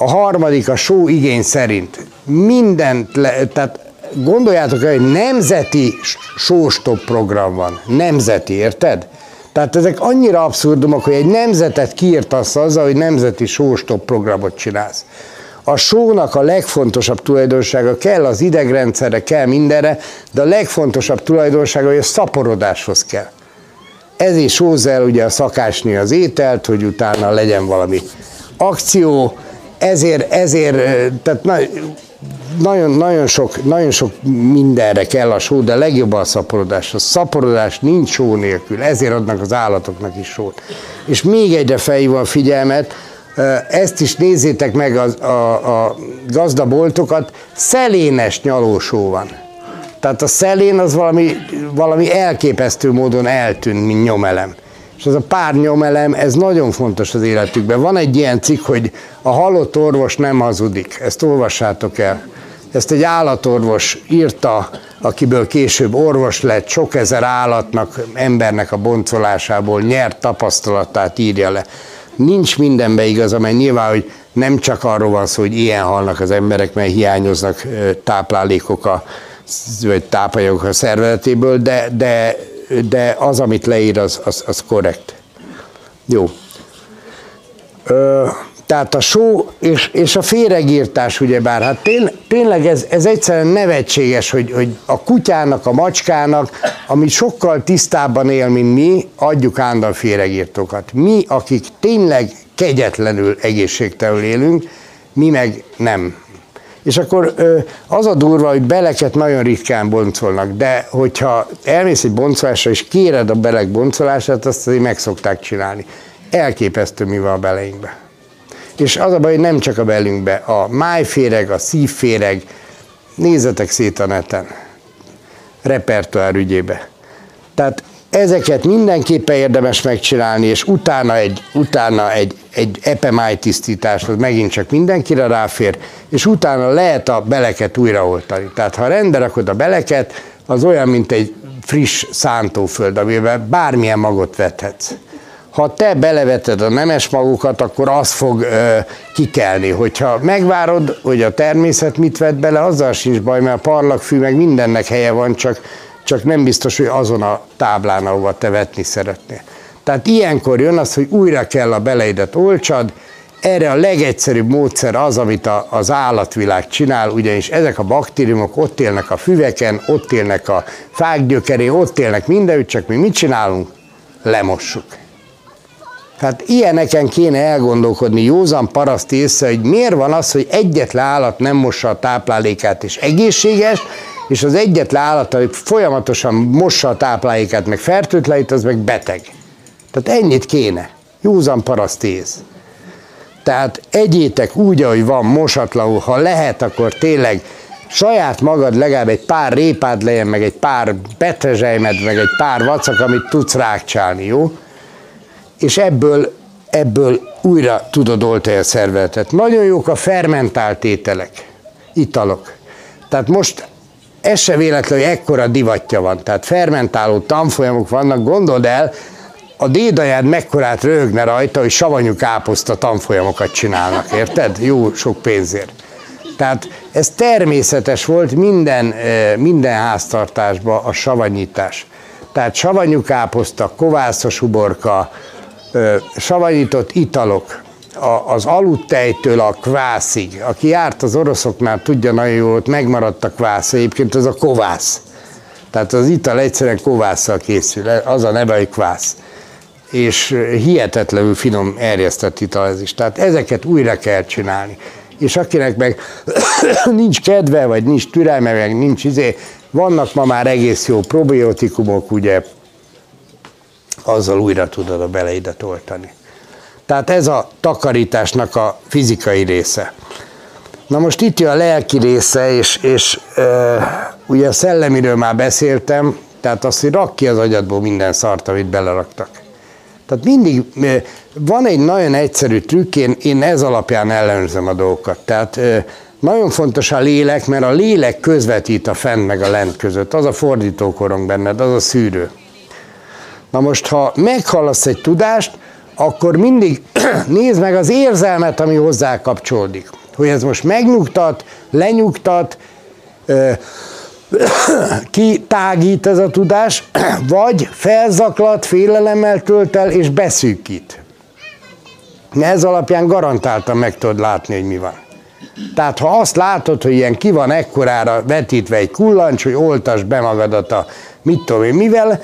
A: A harmadik a só igény szerint. Mindent, le, tehát gondoljátok el, hogy nemzeti sóstop program van. Nemzeti, érted? Tehát ezek annyira abszurdumok, hogy egy nemzetet kiírtasz azzal, hogy nemzeti sóstop programot csinálsz. A sónak a legfontosabb tulajdonsága kell az idegrendszerre, kell mindenre, de a legfontosabb tulajdonsága, hogy a szaporodáshoz kell. ezért sózza el ugye a szakásni az ételt, hogy utána legyen valami akció, ezért, ezért tehát na, nagyon, nagyon, sok, nagyon sok mindenre kell a só, de legjobb a szaporodás. A szaporodás nincs só nélkül, ezért adnak az állatoknak is sót. És még egyre felhívom a figyelmet, ezt is nézzétek meg a, a, a gazdaboltokat, szelénes nyalósó van. Tehát a szelén az valami, valami elképesztő módon eltűnt, mint nyomelem. És ez a pár nyomelem, ez nagyon fontos az életükben. Van egy ilyen cikk, hogy a halott orvos nem hazudik. Ezt olvassátok el. Ezt egy állatorvos írta, akiből később orvos lett, sok ezer állatnak, embernek a boncolásából nyert tapasztalatát írja le. Nincs mindenbe igaz, amely nyilván, hogy nem csak arról van szó, hogy ilyen halnak az emberek, mert hiányoznak táplálékok a, vagy tápanyagok a szervezetéből, de, de, de az, amit leír, az, az, az korrekt. Jó. Ö, tehát a só és, és a féregírtás, ugyebár, hát tény, tényleg ez, ez egyszerűen nevetséges, hogy, hogy a kutyának, a macskának, ami sokkal tisztábban él, mint mi, adjuk állandóan féregírtókat. Mi, akik tényleg kegyetlenül egészségtelenül élünk, mi meg nem. És akkor az a durva, hogy beleket nagyon ritkán boncolnak, de hogyha elmész egy boncolásra, és kéred a belek boncolását, azt azért meg szokták csinálni. Elképesztő, mi van a beleinkben. És az a baj, hogy nem csak a belünkbe, a májféreg, a szívféreg, nézzetek szét a neten, repertoár ügyébe. Tehát ezeket mindenképpen érdemes megcsinálni, és utána egy, utána egy, egy epemáj tisztítás, az megint csak mindenkire ráfér, és utána lehet a beleket újraoltani. Tehát ha rendbe rakod a beleket, az olyan, mint egy friss szántóföld, amiben bármilyen magot vethetsz ha te beleveted a nemes magukat, akkor az fog ö, kikelni. Hogyha megvárod, hogy a természet mit vett bele, azzal sincs baj, mert a parlagfű meg mindennek helye van, csak, csak nem biztos, hogy azon a táblán, ahova te vetni szeretnél. Tehát ilyenkor jön az, hogy újra kell a beleidet olcsad, erre a legegyszerűbb módszer az, amit a, az állatvilág csinál, ugyanis ezek a baktériumok ott élnek a füveken, ott élnek a fák gyökerén, ott élnek mindenütt, csak mi mit csinálunk? Lemossuk. Tehát ilyeneken kéne elgondolkodni józan paraszt észre, hogy miért van az, hogy egyetlen állat nem mossa a táplálékát és egészséges, és az egyetlen állat, hogy folyamatosan mossa a táplálékát, meg fertőtlenít, az meg beteg. Tehát ennyit kéne. Józan paraszt ész. Tehát egyétek úgy, ahogy van, mosatlanul, ha lehet, akkor tényleg saját magad legalább egy pár répád legyen, meg egy pár petrezselymed, meg egy pár vacak, amit tudsz rákcsálni, jó? és ebből, ebből újra tudod oltani a szervezetet. Nagyon jók a fermentált ételek, italok. Tehát most ez se véletlen, hogy ekkora divatja van. Tehát fermentáló tanfolyamok vannak, gondold el, a dédajád mekkorát röhögne rajta, hogy savanyú káposzta tanfolyamokat csinálnak, érted? Jó sok pénzért. Tehát ez természetes volt minden, eh, minden háztartásban a savanyítás. Tehát savanyú káposzta, kovászos uborka, savanyított italok, az aludtejtől a kvászig. Aki járt az oroszoknál, tudja nagyon jól, ott megmaradt a kvász. Egyébként az a kovász. Tehát az ital egyszerűen kovásszal készül, az a neve, hogy kvász. És hihetetlenül finom erjesztett ital ez is. Tehát ezeket újra kell csinálni. És akinek meg nincs kedve, vagy nincs türelme, meg nincs izé, vannak ma már egész jó probiotikumok, ugye azzal újra tudod a beleidet oltani. Tehát ez a takarításnak a fizikai része. Na most itt jön a lelki része, és, és e, ugye a szellemiről már beszéltem, tehát azt, hogy rak ki az agyadból minden szart, amit beleraktak. Tehát mindig van egy nagyon egyszerű trükk, én, én ez alapján ellenőrzem a dolgokat. Tehát nagyon fontos a lélek, mert a lélek közvetít a fent meg a lent között. Az a fordítókorong benned, az a szűrő. Na most, ha meghallasz egy tudást, akkor mindig nézd meg az érzelmet, ami hozzá kapcsolódik. Hogy ez most megnyugtat, lenyugtat, ki tágít ez a tudás, vagy felzaklat, félelemmel tölt el és beszűkít. Ez alapján garantáltan meg tudod látni, hogy mi van. Tehát ha azt látod, hogy ilyen ki van ekkorára vetítve egy kullancs, hogy oltasd be magadat a mit tudom én mivel,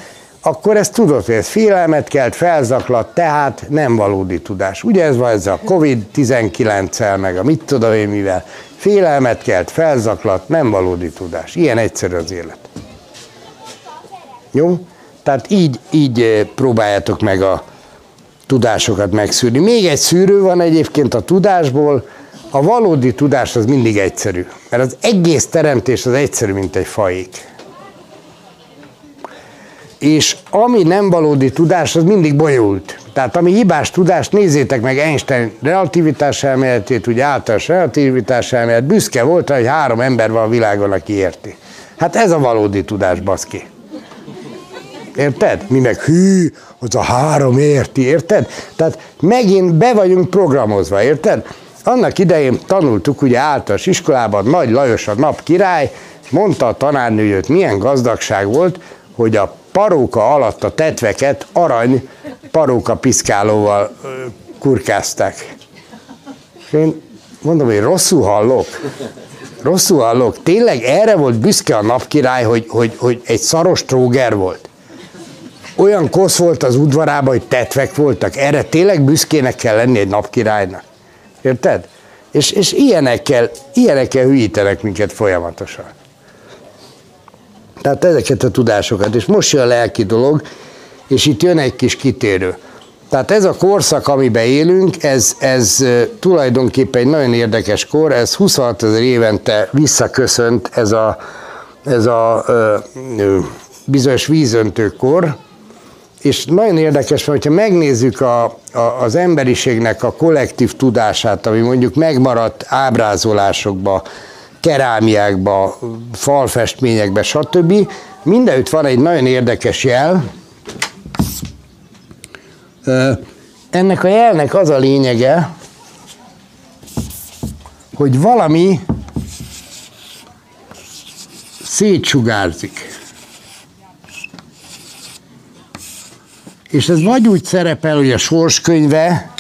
A: akkor ezt tudod, hogy ez félelmet kelt, felzaklat, tehát nem valódi tudás. Ugye ez van ez a Covid-19-el, meg a mit tudom én mivel. Félelmet kelt, felzaklat, nem valódi tudás. Ilyen egyszerű az élet. Jó? Tehát így, így eh, próbáljátok meg a tudásokat megszűrni. Még egy szűrő van egyébként a tudásból, a valódi tudás az mindig egyszerű, mert az egész teremtés az egyszerű, mint egy faék. És ami nem valódi tudás, az mindig bonyolult. Tehát ami hibás tudás, nézzétek meg Einstein relativitás elméletét, ugye általános relativitás elmélet, büszke volt, hogy három ember van a világon, aki érti. Hát ez a valódi tudás, baszki. Érted? Mi meg hű, az a három érti, érted? Tehát megint be vagyunk programozva, érted? Annak idején tanultuk ugye általános iskolában, Nagy Lajos a nap király, mondta a tanárnő, milyen gazdagság volt, hogy a paróka alatt a tetveket arany paróka piszkálóval kurkázták. És én mondom, hogy rosszul hallok. Rosszul hallok. Tényleg erre volt büszke a napkirály, hogy, hogy, hogy egy szaros tróger volt. Olyan kosz volt az udvarában, hogy tetvek voltak. Erre tényleg büszkének kell lenni egy napkirálynak. Érted? És, és ilyenekkel, ilyenekkel hülyítenek minket folyamatosan. Tehát ezeket a tudásokat. És most jön a lelki dolog, és itt jön egy kis kitérő. Tehát ez a korszak, amiben élünk, ez, ez tulajdonképpen egy nagyon érdekes kor, ez 26 ezer évente visszaköszönt ez a, ez a ö, ö, bizonyos vízöntőkor, és nagyon érdekes, mert ha megnézzük a, a, az emberiségnek a kollektív tudását, ami mondjuk megmaradt ábrázolásokba, kerámiákba, falfestményekbe, stb. Mindenütt van egy nagyon érdekes jel. Ennek a jelnek az a lényege, hogy valami szétsugárzik. És ez vagy úgy szerepel, hogy a sorskönyve,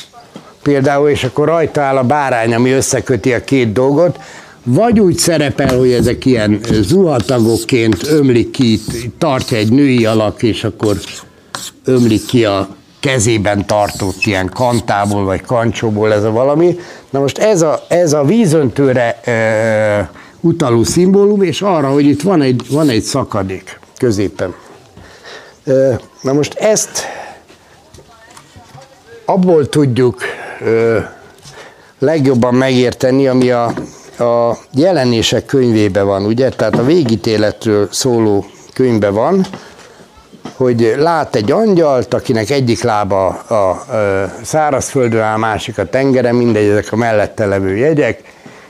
A: például, és akkor rajta áll a bárány, ami összeköti a két dolgot, vagy úgy szerepel, hogy ezek ilyen zuhatagokként ömlik ki, tartja egy női alak, és akkor ömlik ki a kezében tartott ilyen kantából, vagy kancsóból ez a valami. Na most ez a, ez a vízöntőre e, utaló szimbólum, és arra, hogy itt van egy, van egy szakadék középen. E, na most ezt abból tudjuk e, legjobban megérteni, ami a a jelenések könyvében van, ugye? Tehát a végítéletről szóló könyvben van, hogy lát egy angyalt, akinek egyik lába a, a szárazföldön áll, másik a tengeren, mindegy, ezek a mellette levő jegyek,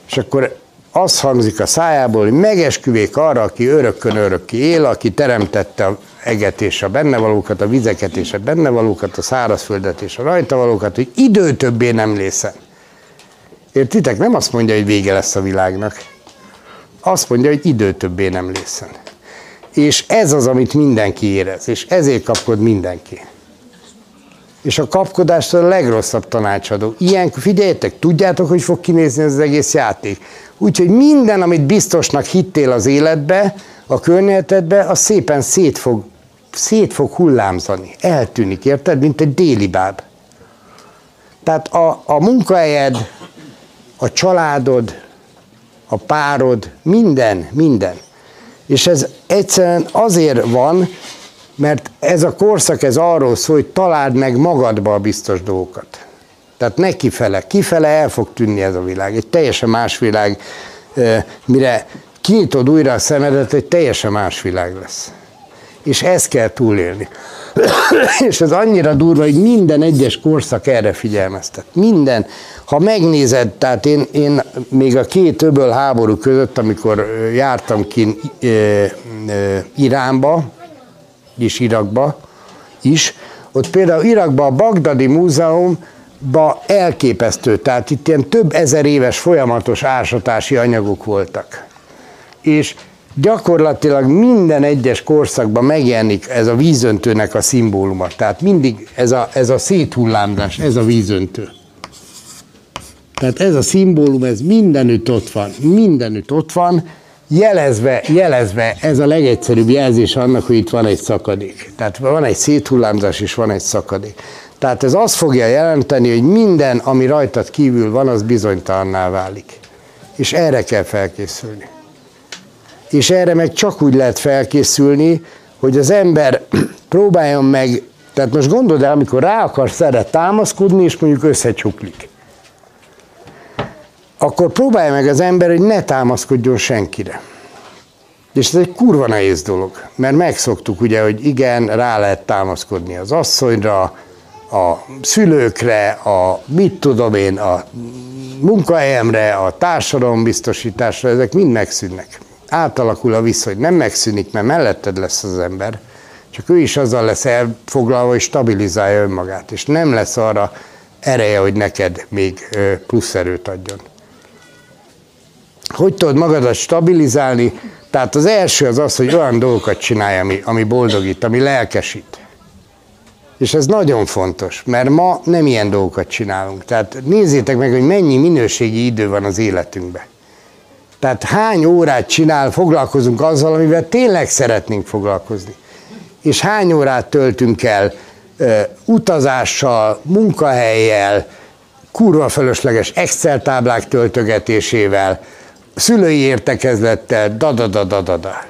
A: és akkor az hangzik a szájából, hogy megesküvék arra, aki örökkön örökké él, aki teremtette a eget és a bennevalókat, a vizeket és a bennevalókat, a szárazföldet és a rajtavalókat, hogy idő többé nem lészen. Értitek? Nem azt mondja, hogy vége lesz a világnak. Azt mondja, hogy idő többé nem lészen. És ez az, amit mindenki érez, és ezért kapkod mindenki. És a kapkodás a legrosszabb tanácsadó. Ilyen, figyeljetek, tudjátok, hogy fog kinézni ez az egész játék. Úgyhogy minden, amit biztosnak hittél az életbe, a környezetedbe, az szépen szét fog, szét fog hullámzani. Eltűnik, érted? Mint egy déli báb. Tehát a, a munkahelyed, a családod, a párod, minden, minden. És ez egyszerűen azért van, mert ez a korszak ez arról szól, hogy találd meg magadba a biztos dolgokat. Tehát ne kifele. Kifele el fog tűnni ez a világ. Egy teljesen más világ, mire kinyitod újra a szemedet, egy teljesen más világ lesz. És ezt kell túlélni. és ez annyira durva, hogy minden egyes korszak erre figyelmeztet. Minden. Ha megnézed, tehát én, én még a két öböl háború között, amikor jártam ki Iránba, és Irakba is, ott például Irakban a Bagdadi Múzeumban elképesztő, tehát itt ilyen több ezer éves folyamatos ásatási anyagok voltak. És gyakorlatilag minden egyes korszakban megjelenik ez a vízöntőnek a szimbóluma. Tehát mindig ez a, ez a széthullámzás, ez a vízöntő. Tehát ez a szimbólum, ez mindenütt ott van, mindenütt ott van, jelezve, jelezve ez a legegyszerűbb jelzés annak, hogy itt van egy szakadék. Tehát van egy széthullámzás és van egy szakadék. Tehát ez azt fogja jelenteni, hogy minden, ami rajtad kívül van, az bizonytalanná válik. És erre kell felkészülni. És erre meg csak úgy lehet felkészülni, hogy az ember próbáljon meg, tehát most gondold el, amikor rá akar szeret támaszkodni, és mondjuk összecsuklik. Akkor próbálja meg az ember, hogy ne támaszkodjon senkire. És ez egy kurva nehéz dolog, mert megszoktuk ugye, hogy igen, rá lehet támaszkodni az asszonyra, a szülőkre, a mit tudom én, a munkahelyemre, a társadalombiztosításra, ezek mind megszűnnek. Átalakul a viszony, nem megszűnik, mert melletted lesz az ember, csak ő is azzal lesz elfoglalva, hogy stabilizálja önmagát, és nem lesz arra ereje, hogy neked még plusz erőt adjon. Hogy tudod magadat stabilizálni? Tehát az első az az, hogy olyan dolgokat csinálj, ami, ami boldogít, ami lelkesít. És ez nagyon fontos, mert ma nem ilyen dolgokat csinálunk. Tehát nézzétek meg, hogy mennyi minőségi idő van az életünkben. Tehát hány órát csinál, foglalkozunk azzal, amivel tényleg szeretnénk foglalkozni. És hány órát töltünk el ö, utazással, munkahelyjel, kurva fölösleges Excel táblák töltögetésével, szülői értekezlettel, da.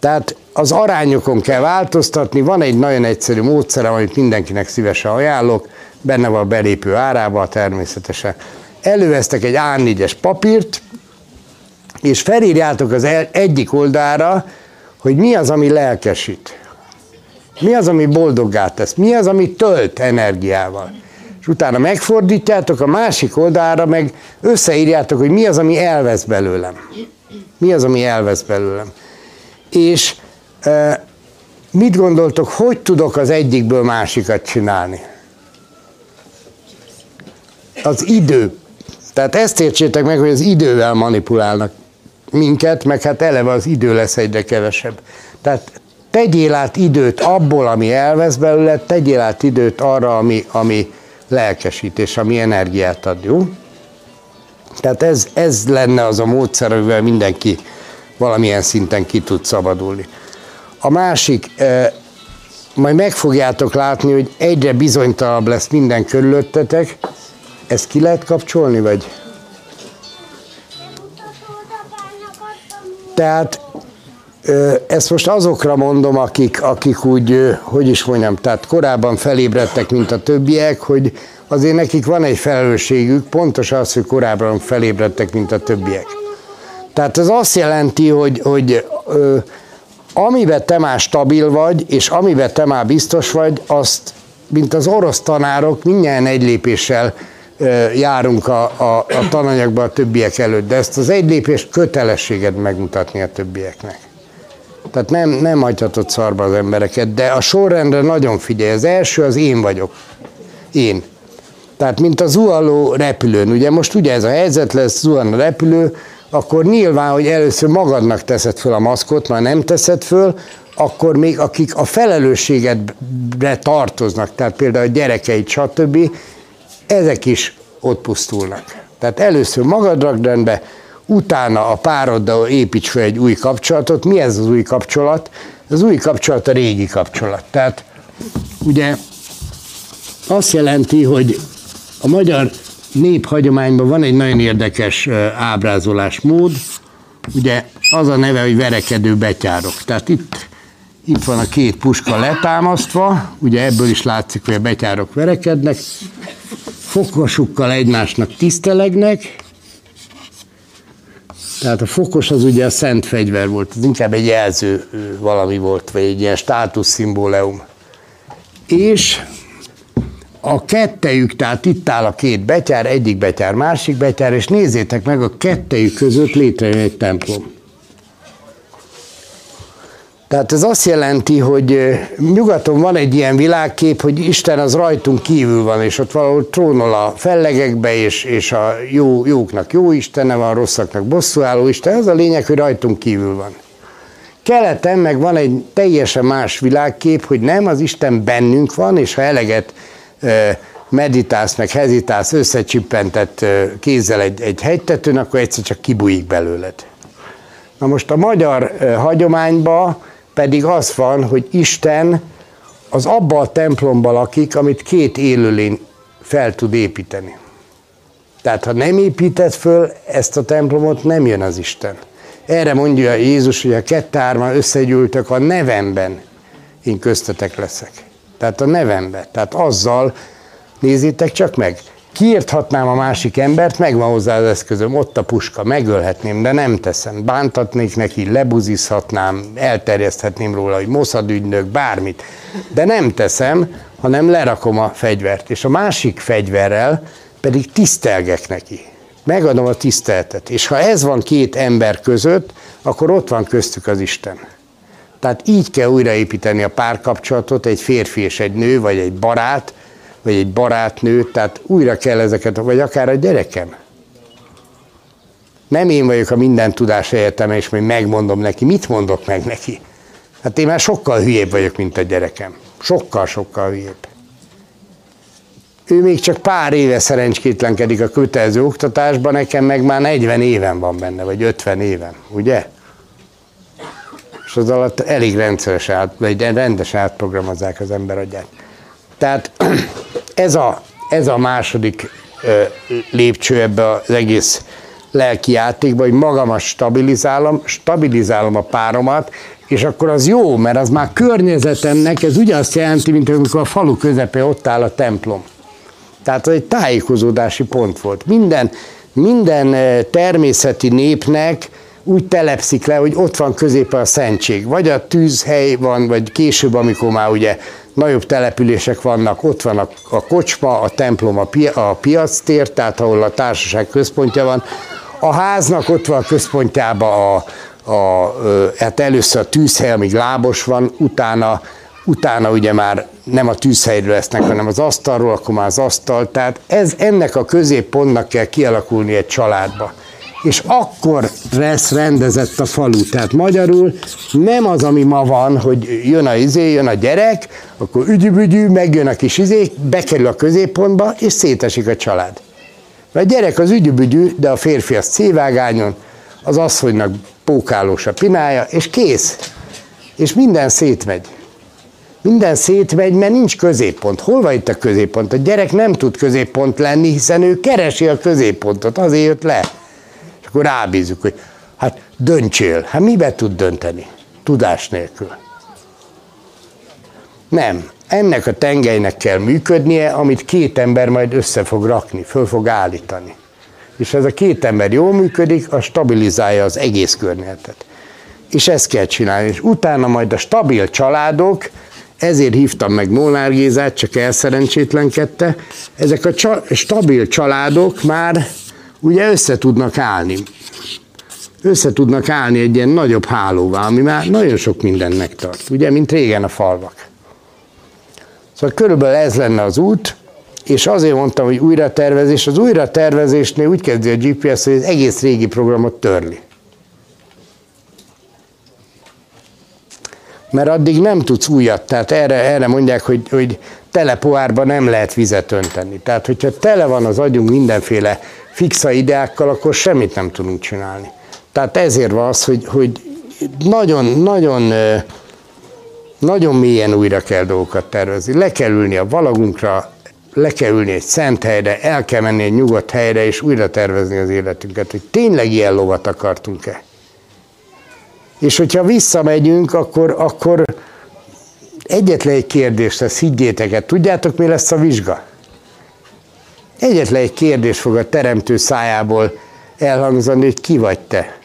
A: Tehát az arányokon kell változtatni, van egy nagyon egyszerű módszer, amit mindenkinek szívesen ajánlok, benne van a belépő árába természetesen. Elővesztek egy A4-es papírt, és felírjátok az egyik oldalra, hogy mi az, ami lelkesít. Mi az, ami boldoggá tesz? Mi az, ami tölt energiával? És utána megfordítjátok a másik oldalra, meg összeírjátok, hogy mi az, ami elvesz belőlem. Mi az, ami elvesz belőlem. És e, mit gondoltok, hogy tudok az egyikből másikat csinálni? Az idő. Tehát ezt értsétek meg, hogy az idővel manipulálnak minket, meg hát eleve az idő lesz egyre kevesebb. Tehát tegyél át időt abból, ami elvesz belőle, tegyél át időt arra, ami, ami lelkesít, és ami energiát ad, jó? Tehát ez, ez lenne az a módszer, amivel mindenki valamilyen szinten ki tud szabadulni. A másik, majd meg fogjátok látni, hogy egyre bizonytalanabb lesz minden körülöttetek. Ezt ki lehet kapcsolni, vagy? Tehát ezt most azokra mondom, akik, akik úgy, hogy is mondjam, tehát korábban felébredtek, mint a többiek, hogy azért nekik van egy felelősségük, pontos az, hogy korábban felébredtek, mint a többiek. Tehát ez azt jelenti, hogy, hogy ö, amiben te már stabil vagy, és amiben te már biztos vagy, azt, mint az orosz tanárok, mindjárt egy lépéssel járunk a, a, a tananyagban a többiek előtt, de ezt az egy lépést kötelességed megmutatni a többieknek. Tehát nem, nem hagyhatod szarba az embereket, de a sorrendre nagyon figyelj. Az első az én vagyok. Én. Tehát, mint a zuhaló repülőn. Ugye most ugye ez a helyzet lesz, zuhan a repülő, akkor nyilván, hogy először magadnak teszed föl a maszkot, már nem teszed föl, akkor még akik a felelősségedre tartoznak, tehát például a gyerekeid, stb., ezek is ott pusztulnak. Tehát először magad rakd rendbe, utána a pároddal építs fel egy új kapcsolatot. Mi ez az új kapcsolat? Az új kapcsolat a régi kapcsolat. Tehát ugye azt jelenti, hogy a magyar néphagyományban van egy nagyon érdekes ábrázolásmód, ugye az a neve, hogy verekedő betyárok. Tehát itt, itt van a két puska letámasztva, ugye ebből is látszik, hogy a betyárok verekednek, fokosukkal egymásnak tisztelegnek, tehát a fokos az ugye a szent fegyver volt, az inkább egy jelző valami volt, vagy egy ilyen státuszszimbóleum. És a kettejük, tehát itt áll a két betyár, egyik betyár, másik betyár, és nézzétek meg, a kettejük között létrejön egy templom. Tehát ez azt jelenti, hogy nyugaton van egy ilyen világkép, hogy Isten az rajtunk kívül van, és ott valahol trónol a fellegekbe, és, és a jó, jóknak jó Istene van, rosszaknak bosszúálló Isten. Ez a lényeg, hogy rajtunk kívül van. Keleten meg van egy teljesen más világkép, hogy nem, az Isten bennünk van, és ha eleget meditálsz, meg hezitálsz összecsippentett kézzel egy, egy hegytetőn, akkor egyszer csak kibújik belőled. Na most a magyar hagyományban pedig az van, hogy Isten az abba a templomba lakik, amit két élőlény fel tud építeni. Tehát ha nem épített föl ezt a templomot, nem jön az Isten. Erre mondja Jézus, hogy a kettárman összegyűltök a nevemben, én köztetek leszek. Tehát a nevemben. Tehát azzal, nézzétek csak meg, kiírthatnám a másik embert, megvan hozzá az eszközöm, ott a puska, megölhetném, de nem teszem. Bántatnék neki, lebuzizhatnám, elterjeszthetném róla, hogy Mossad ügynök, bármit. De nem teszem, hanem lerakom a fegyvert. És a másik fegyverrel pedig tisztelgek neki. Megadom a tiszteltet. És ha ez van két ember között, akkor ott van köztük az Isten. Tehát így kell újraépíteni a párkapcsolatot, egy férfi és egy nő, vagy egy barát, vagy egy barátnő, tehát újra kell ezeket, vagy akár a gyerekem. Nem én vagyok a minden tudás egyetem, és még megmondom neki, mit mondok meg neki. Hát én már sokkal hülyébb vagyok, mint a gyerekem. Sokkal, sokkal hülyébb. Ő még csak pár éve szerencsétlenkedik a kötelező oktatásban, nekem meg már 40 éven van benne, vagy 50 éven, ugye? És az alatt elég rendszeres át, vagy rendes átprogramozzák az ember agyát. Tehát ez a, ez a második lépcső ebbe az egész lelki játékba, hogy magamat stabilizálom, stabilizálom a páromat, és akkor az jó, mert az már környezetemnek, ez ugyanazt jelenti, mint amikor a falu közepén ott áll a templom. Tehát az egy tájékozódási pont volt. Minden, minden természeti népnek úgy telepszik le, hogy ott van középen a szentség. Vagy a tűzhely van, vagy később, amikor már ugye nagyobb települések vannak, ott van a, a kocsma, a templom, a, pi, a piactér, tehát ahol a társaság központja van. A háznak ott van a központjában a, a, hát először a tűzhely, amíg lábos van, utána, utána ugye már nem a tűzhelyről lesznek, hanem az asztalról, akkor már az asztal. Tehát ez, ennek a középpontnak kell kialakulni egy családba és akkor lesz rendezett a falu. Tehát magyarul nem az, ami ma van, hogy jön a izé, jön a gyerek, akkor ügyű megjön a kis izé, bekerül a középpontba, és szétesik a család. Mert a gyerek az ügyű de a férfi az cévágányon, az asszonynak pókálós a pinája, és kész. És minden szétmegy. Minden szétmegy, mert nincs középpont. Hol van itt a középpont? A gyerek nem tud középpont lenni, hiszen ő keresi a középpontot, azért jött le akkor rábízunk, hogy hát döntsél. Hát mibe tud dönteni? Tudás nélkül. Nem. Ennek a tengelynek kell működnie, amit két ember majd össze fog rakni, föl fog állítani. És ez a két ember jól működik, az stabilizálja az egész környezetet. És ezt kell csinálni. És utána majd a stabil családok, ezért hívtam meg Molnár Gézát, csak elszerencsétlenkedte, ezek a csa- stabil családok már ugye össze tudnak állni. Össze tudnak állni egy ilyen nagyobb hálóvá, ami már nagyon sok mindennek tart, ugye, mint régen a falvak. Szóval körülbelül ez lenne az út, és azért mondtam, hogy újratervezés. Az újratervezésnél úgy kezdi a GPS, hogy az egész régi programot törli. Mert addig nem tudsz újat, tehát erre, erre mondják, hogy, hogy tele nem lehet vizet önteni. Tehát, hogyha tele van az agyunk mindenféle fixa ideákkal, akkor semmit nem tudunk csinálni. Tehát ezért van az, hogy, hogy nagyon, nagyon, nagyon mélyen újra kell dolgokat tervezni. Le kell ülni a valagunkra, le kell ülni egy szent helyre, el kell menni egy nyugodt helyre, és újra tervezni az életünket, hogy tényleg ilyen lovat akartunk-e. És hogyha visszamegyünk, akkor, akkor egyetlen egy kérdés lesz, higgyétek el, tudjátok mi lesz a vizsga? Egyetlen egy kérdés fog a teremtő szájából elhangzani, hogy ki vagy te?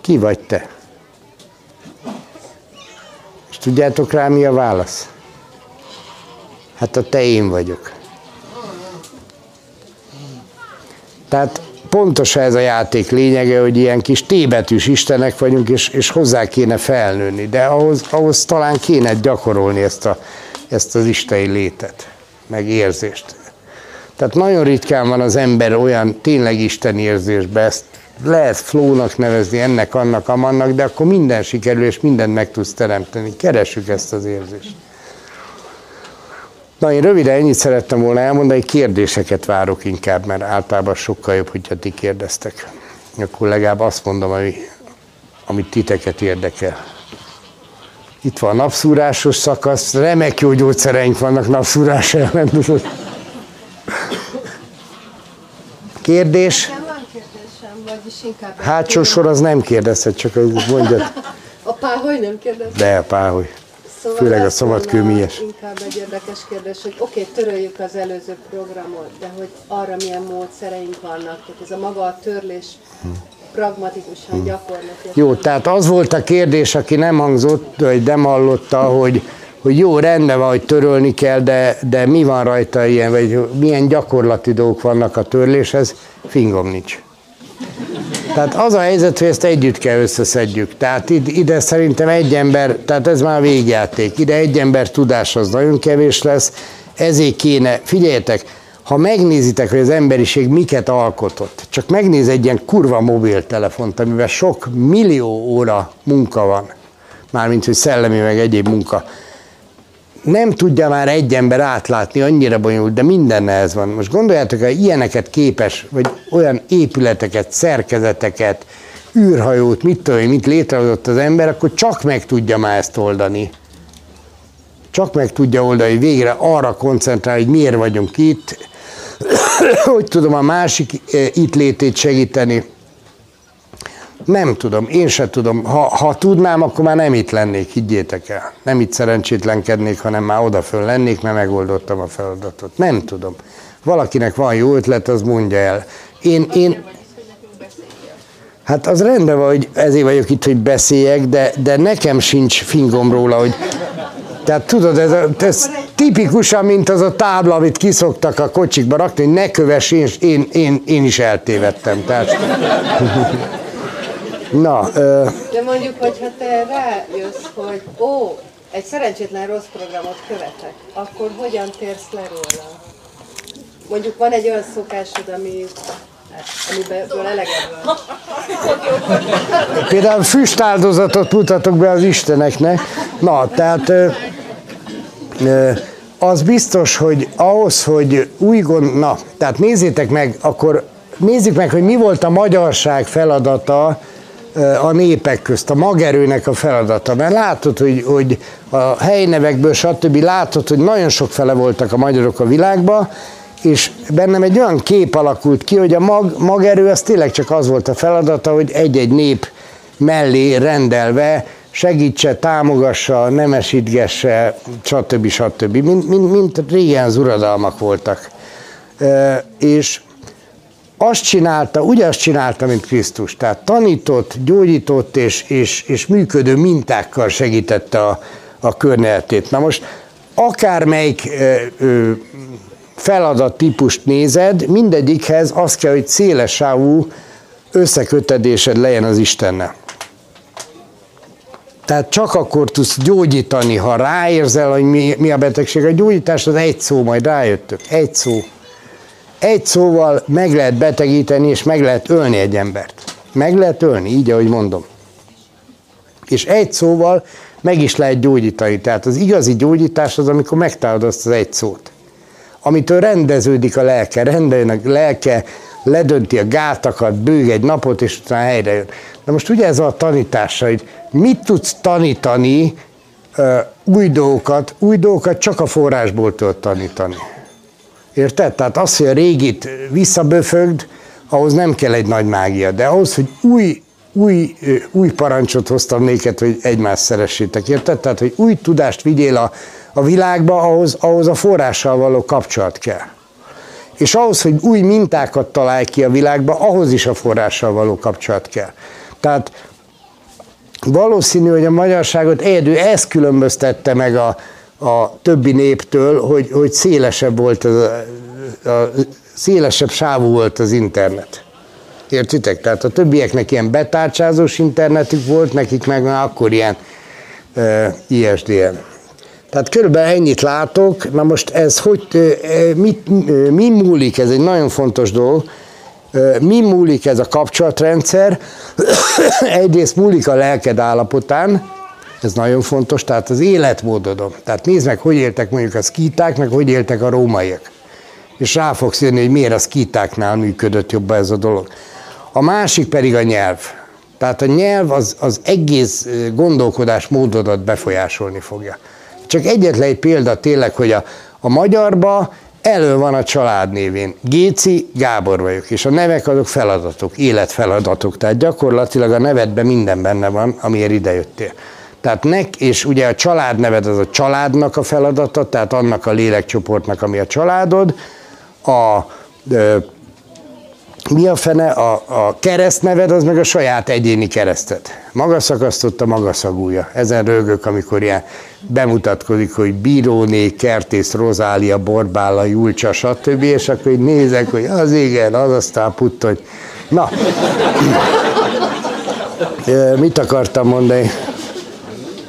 A: Ki vagy te? És tudjátok rá, mi a válasz? Hát a te én vagyok. Tehát pontos ez a játék lényege, hogy ilyen kis tébetűs istenek vagyunk, és, és hozzá kéne felnőni, de ahhoz, ahhoz talán kéne gyakorolni ezt, a, ezt az isteni létet meg érzést. Tehát nagyon ritkán van az ember olyan tényleg Isten érzésbe, ezt lehet flónak nevezni, ennek, annak, amannak, de akkor minden sikerül, és mindent meg tudsz teremteni. Keressük ezt az érzést. Na, én röviden ennyit szerettem volna elmondani, kérdéseket várok inkább, mert általában sokkal jobb, hogyha ti kérdeztek. akkor legalább azt mondom, ami, amit titeket érdekel. Itt van a napszúrásos szakasz, remek jó gyógyszereink vannak napszúrás ellen. Kérdés?
C: Nekem van kérdésem, vagyis inkább... egy
A: Hátsó sor az nem kérdezhet, csak hogy mondjad.
C: A páholy nem kérdez?
A: De a páholy.
C: Szóval
A: Főleg a
C: lett
A: szabadkő
C: volna
A: mies.
C: Inkább egy érdekes kérdés, hogy oké, okay, töröljük az előző programot, de hogy arra milyen módszereink vannak, tehát ez a maga a törlés pragmatikusan, gyakorlatilag.
A: Jó, tehát az volt a kérdés, aki nem hangzott, vagy nem hallotta, hogy, hogy jó, rendben van, hogy törölni kell, de, de mi van rajta ilyen, vagy milyen gyakorlati dolgok vannak a törléshez, fingom nincs. Tehát az a helyzet, hogy ezt együtt kell összeszedjük. Tehát ide, ide szerintem egy ember, tehát ez már végjáték, ide egy ember tudás az nagyon kevés lesz, ezért kéne, figyeljetek, ha megnézitek, hogy az emberiség miket alkotott, csak megnéz egy ilyen kurva mobiltelefont, amivel sok millió óra munka van, mármint, hogy szellemi meg egyéb munka, nem tudja már egy ember átlátni, annyira bonyolult, de minden ez van. Most gondoljátok, hogy ilyeneket képes, vagy olyan épületeket, szerkezeteket, űrhajót, mit tudom mit létrehozott az ember, akkor csak meg tudja már ezt oldani. Csak meg tudja oldani, hogy végre arra koncentrál, hogy miért vagyunk itt, hogy tudom a másik eh, itt létét segíteni. Nem tudom, én se tudom. Ha, ha tudnám, akkor már nem itt lennék, higgyétek el. Nem itt szerencsétlenkednék, hanem már odaföl lennék, mert megoldottam a feladatot. Nem tudom. Valakinek van jó ötlet, az mondja el. Én, én, Hát az rendben van, hogy ezért vagyok itt, hogy beszéljek, de, de nekem sincs fingom róla, hogy... Tehát tudod, ez, a, ez tipikusan, mint az a tábla, amit kiszoktak a kocsikba rakni, hogy ne kövess, én, én, én, én is eltévedtem. Tehát... Na, ö,
C: De mondjuk, hogyha te rájössz, hogy ó, egy szerencsétlen rossz programot követek, akkor hogyan térsz le róla? Mondjuk van egy olyan szokásod, ami, amiből eleged van.
A: például füstáldozatot mutatok be az Isteneknek. Na, tehát ö, ö, az biztos, hogy ahhoz, hogy új gond... Na, tehát nézzétek meg, akkor nézzük meg, hogy mi volt a magyarság feladata a népek közt, a magerőnek a feladata. Mert látod, hogy, hogy a helynevekből, stb. látod, hogy nagyon sok fele voltak a magyarok a világban, és bennem egy olyan kép alakult ki, hogy a mag, magerő az tényleg csak az volt a feladata, hogy egy-egy nép mellé rendelve segítse, támogassa, nemesítgesse, stb. stb. Mint, mint, mint régen az uradalmak voltak. És azt csinálta, ugyanazt csinálta, mint Krisztus. Tehát tanított, gyógyított és, és, és működő mintákkal segítette a, a környezetét. Na most akármelyik ö, feladat típust nézed, mindegyikhez az kell, hogy széles sávú összekötedésed legyen az Istennel. Tehát csak akkor tudsz gyógyítani, ha ráérzel, hogy mi, mi a betegség. A gyógyítás az egy szó, majd rájöttök. Egy szó. Egy szóval meg lehet betegíteni, és meg lehet ölni egy embert. Meg lehet ölni, így, ahogy mondom. És egy szóval meg is lehet gyógyítani. Tehát az igazi gyógyítás az, amikor megtalálod azt az egy szót amitől rendeződik a lelke, rendben a lelke, ledönti a gátakat, bőg egy napot, és utána helyre jön. De most ugye ez a tanítása, hogy mit tudsz tanítani új dolgokat, új dolgokat csak a forrásból tudod tanítani. Érted? Tehát az, hogy a régit visszaböfögd, ahhoz nem kell egy nagy mágia, de ahhoz, hogy új, új, új parancsot hoztam néked, hogy egymást szeressétek, érted? Tehát, hogy új tudást vigyél a, a világba, ahhoz, ahhoz a forrással való kapcsolat kell. És ahhoz, hogy új mintákat találj ki a világba, ahhoz is a forrással való kapcsolat kell. Tehát valószínű, hogy a magyarságot egyedül ez különböztette meg a, a többi néptől, hogy, hogy szélesebb volt az, a, a, szélesebb sávú volt az internet. Értitek? Tehát a többieknek ilyen betárcsázós internetük volt, nekik meg már akkor ilyen uh, ISDN. Tehát körülbelül ennyit látok. Na most ez hogy, mit, mi múlik, ez egy nagyon fontos dolog, mi múlik ez a kapcsolatrendszer? Egyrészt múlik a lelked állapotán, ez nagyon fontos, tehát az életmódodon. Tehát nézd meg, hogy éltek mondjuk a szkíták, meg hogy éltek a rómaiak. És rá fogsz jönni, hogy miért a szkítáknál működött jobban ez a dolog. A másik pedig a nyelv. Tehát a nyelv az, az egész gondolkodásmódodat befolyásolni fogja. Csak egyetlen egy példa tényleg, hogy a, a magyarba elő van a család névén. Géci Gábor vagyok, és a nevek azok feladatok, életfeladatok. Tehát gyakorlatilag a nevedben minden benne van, amiért idejöttél. Tehát nek, és ugye a családneved az a családnak a feladata, tehát annak a lélekcsoportnak, ami a családod. A, ö, mi a fene? A, a keresztneved az meg a saját egyéni kereszted. Maga szakasztotta, maga szagúja. Ezen rögök, amikor ilyen bemutatkozik, hogy bíróné, kertész, rozália, borbála, julcsa, stb. És akkor így nézek, hogy az igen, az aztán puttony. Na, mit akartam mondani?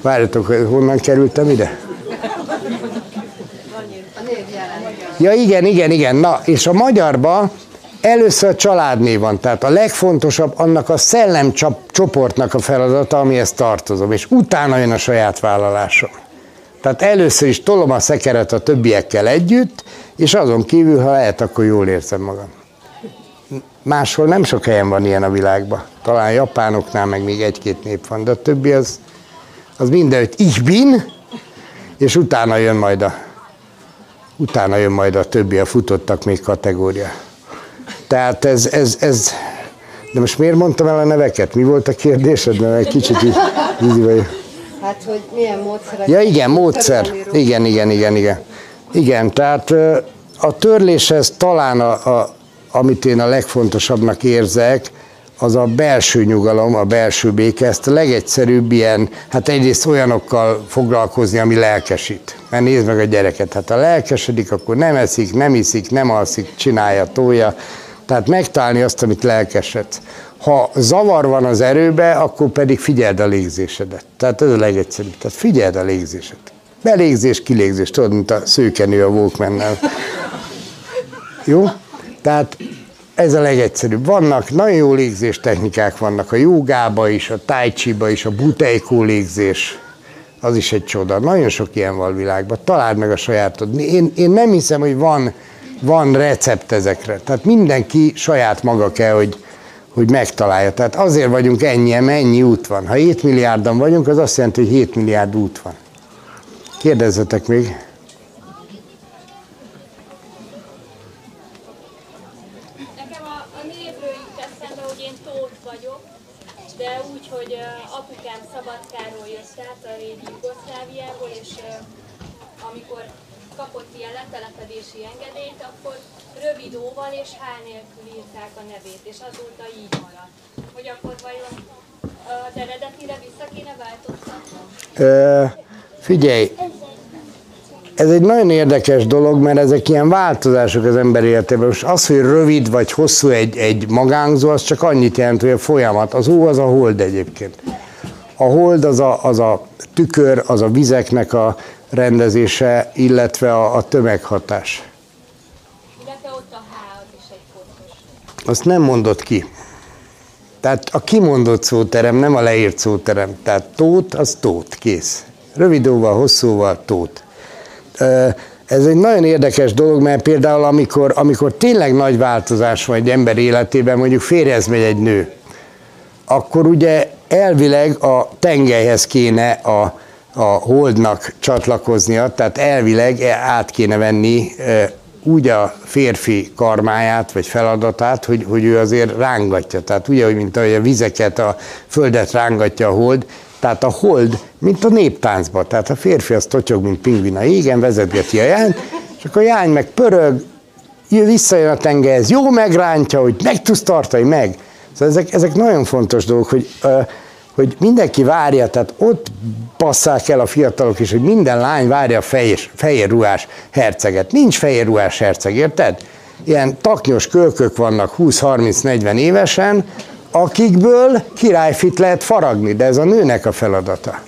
A: Várjatok, honnan kerültem ide? Ja igen, igen, igen. Na, és a magyarba először a családnév van, tehát a legfontosabb annak a szellemcsoportnak a feladata, amihez tartozom, és utána jön a saját vállalásom. Tehát először is tolom a szekeret a többiekkel együtt, és azon kívül, ha lehet, akkor jól érzem magam. Máshol nem sok helyen van ilyen a világban. Talán japánoknál meg még egy-két nép van, de a többi az, az mindenütt ich bin, és utána jön majd a, utána jön majd a többi, a futottak még kategória. Tehát ez, ez, ez, de most miért mondtam el a neveket? Mi volt a kérdésed? Mert egy kicsit így, így vagy.
C: Hát, hogy milyen módszer?
A: Ja igen, módszer. Igen, igen, igen, igen. Igen, tehát a törléshez talán, a, a, amit én a legfontosabbnak érzek, az a belső nyugalom, a belső béke, ezt a legegyszerűbb ilyen, hát egyrészt olyanokkal foglalkozni, ami lelkesít. Mert nézd meg a gyereket, hát ha lelkesedik, akkor nem eszik, nem iszik, nem alszik, csinálja, tolja. Tehát megtalálni azt, amit lelkesedsz. Ha zavar van az erőbe, akkor pedig figyeld a légzésedet. Tehát ez a legegyszerűbb. Tehát figyeld a légzésedet. Belégzés, kilégzés, tudod, mint a szőkenő a walkman Jó? Tehát ez a legegyszerűbb. Vannak nagyon jó légzés technikák vannak, a jogába is, a tai chi-ba is, a buteikó légzés, az is egy csoda. Nagyon sok ilyen van a világban. Találd meg a sajátod. Én, én nem hiszem, hogy van, van recept ezekre. Tehát mindenki saját maga kell, hogy, hogy megtalálja. Tehát azért vagyunk ennyi, mennyi út van. Ha 7 milliárdan vagyunk, az azt jelenti, hogy 7 milliárd út van. Kérdezzetek még.
D: Nekem a, a névről jut eszembe, hogy én Tóth vagyok, de úgy, hogy uh, apukám Szabadkáról jött át a régi Jugoszláviából, és uh, amikor kapott ilyen letelepedési engedélyt, akkor rövid óval és H nélkül írták a nevét, és azóta így maradt. Hogy akkor vajon az eredetire vissza kéne változtatnom?
A: Ö, figyelj, ez egy nagyon érdekes dolog, mert ezek ilyen változások az ember életében. Most az, hogy rövid vagy hosszú egy, egy magánzó, az csak annyit jelent, hogy a folyamat. Az ó, az a hold egyébként. A hold az a, az a tükör, az a vizeknek a rendezése, illetve a, a tömeghatás.
D: Illetve ott a H az is egy fontos.
A: Azt nem mondott ki. Tehát a kimondott szóterem, nem a leírt szóterem. Tehát tót, az tót, kész. Rövidóval, hosszúval, tót. Ez egy nagyon érdekes dolog, mert például amikor, amikor tényleg nagy változás van egy ember életében, mondjuk férjez megy egy nő, akkor ugye elvileg a tengelyhez kéne a, a holdnak csatlakoznia, tehát elvileg át kéne venni úgy a férfi karmáját, vagy feladatát, hogy, hogy ő azért rángatja. Tehát ugye, hogy mint ahogy a vizeket, a földet rángatja a hold, tehát a hold, mint a néptáncban. Tehát a férfi az totyog, mint pingvin a égen, vezetgeti a jányt, és akkor a jány meg pörög, jön, visszajön a tengerhez, jó megrántja, hogy meg tudsz tartani, meg. Szóval ezek, ezek nagyon fontos dolgok, hogy, hogy mindenki várja, tehát ott passzák el a fiatalok is, hogy minden lány várja a fehér, fehér ruhás herceget. Nincs fehér ruhás herceg, érted? Ilyen taknyos kölkök vannak 20-30-40 évesen, akikből királyfit lehet faragni, de ez a nőnek a feladata.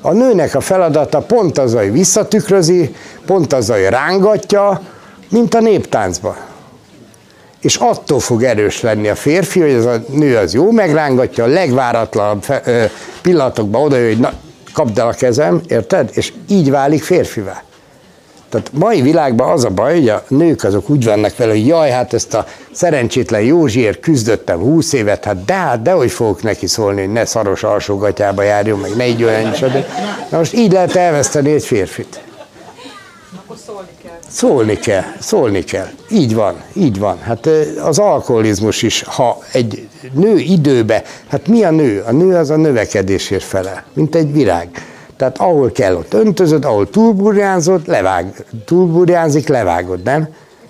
A: A nőnek a feladata pont az, hogy visszatükrözi, pont az, hogy rángatja, mint a néptáncba. És attól fog erős lenni a férfi, hogy ez a nő az jó megrángatja, a legváratlanabb pillanatokban oda, hogy na, kapd el a kezem, érted? És így válik férfivá. Tehát mai világban az a baj, hogy a nők azok úgy vannak vele, hogy jaj, hát ezt a szerencsétlen Józsiért küzdöttem 20 évet, hát de hát dehogy fogok neki szólni, hogy ne szaros alsógatyába járjon, meg ne így olyan is. Na most így lehet elveszteni egy férfit. Szólni kell, szólni kell. Így van, így van. Hát az alkoholizmus is, ha egy nő időbe, hát mi a nő? A nő az a növekedésért felel, mint egy virág. Tehát ahol kell, ott öntözöd, ahol túlburjánzod, levág, túlburjánzik, levágod, nem?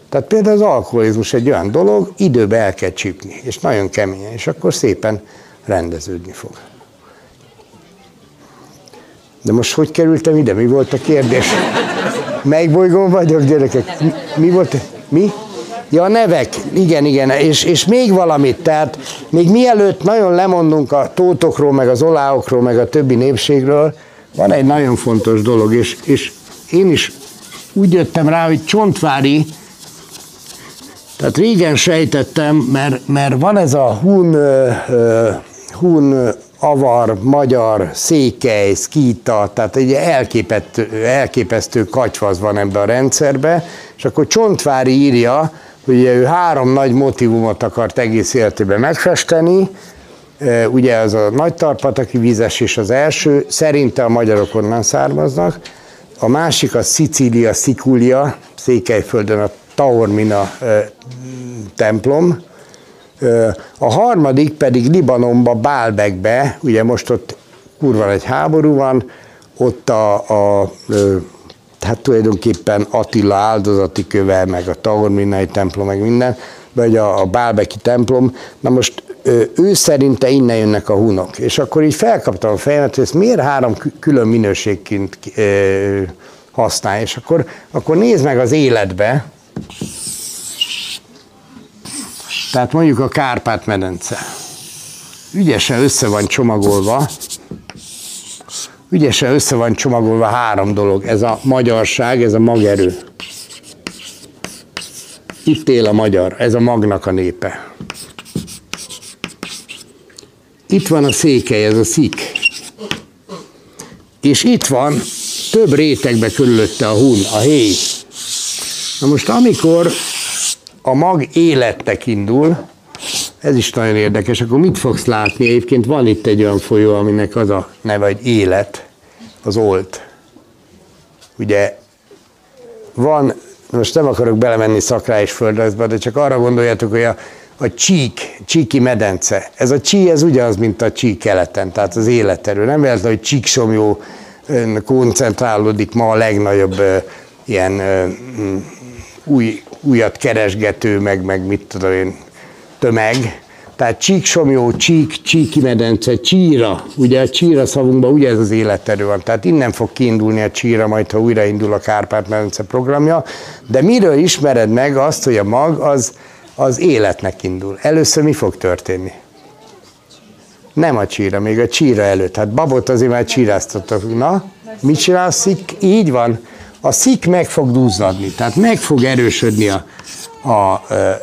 A: Tehát például az alkoholizmus egy olyan dolog, időbe el kell csípni, és nagyon keményen, és akkor szépen rendeződni fog. De most hogy kerültem ide? Mi volt a kérdés? Melyik bolygón vagyok, gyerekek? Mi volt? Mi? Ja, a nevek, igen, igen, és, és még valamit, tehát még mielőtt nagyon lemondunk a tótokról, meg az oláokról, meg a többi népségről, van egy nagyon fontos dolog, és, és én is úgy jöttem rá, hogy Csontvári, tehát régen sejtettem, mert, mert van ez a hun, hun avar, magyar, székely, szkíta, tehát egy elképesztő, elképesztő katyvasz van ebbe a rendszerbe, és akkor Csontvári írja, hogy ő három nagy motivumot akart egész életében megfesteni, ugye az a nagy tarpataki vízes és az első, szerinte a magyarok onnan származnak, a másik a Szicília, Szikúlia, Székelyföldön a Taormina templom, a harmadik pedig Libanonba, Bálbekbe, ugye most ott kurva egy háború van, ott a, a hát tulajdonképpen Attila áldozati köve, meg a Taorminai templom, meg minden, vagy a, a Bálbeki templom, na most ő szerinte innen jönnek a hunok. És akkor így felkaptam a fejemet, hogy ezt miért három külön minőségként használ, és akkor, akkor nézd meg az életbe, tehát mondjuk a Kárpát-medence. Ügyesen össze van csomagolva, ügyesen össze van csomagolva három dolog. Ez a magyarság, ez a magerő. Itt él a magyar, ez a magnak a népe. Itt van a székely, ez a szik. És itt van több rétegbe körülötte a hun, a héj. Na most amikor a mag életnek indul, ez is nagyon érdekes, akkor mit fogsz látni? Egyébként van itt egy olyan folyó, aminek az a neve, hogy élet, az olt. Ugye van, most nem akarok belemenni szakrá és földrajzba, de csak arra gondoljatok, hogy a, a csík, csíki medence. Ez a csí, ez ugyanaz, mint a csík keleten, tehát az életerő. Nem véletlen, hogy csíksomjó koncentrálódik ma a legnagyobb ilyen új, újat keresgető, meg, meg mit tudom én, tömeg. Tehát csíksomjó, csík, csíki medence, csíra. Ugye a csíra szavunkban ugye ez az életerő van. Tehát innen fog kiindulni a csíra, majd ha újraindul a Kárpát-medence programja. De miről ismered meg azt, hogy a mag az, az életnek indul? Először mi fog történni? Nem a csíra, még a csíra előtt. Hát babot azért már csíráztatok. Na, mit csinálsz? Így van a szik meg fog duzzadni, tehát meg fog erősödni a, a, a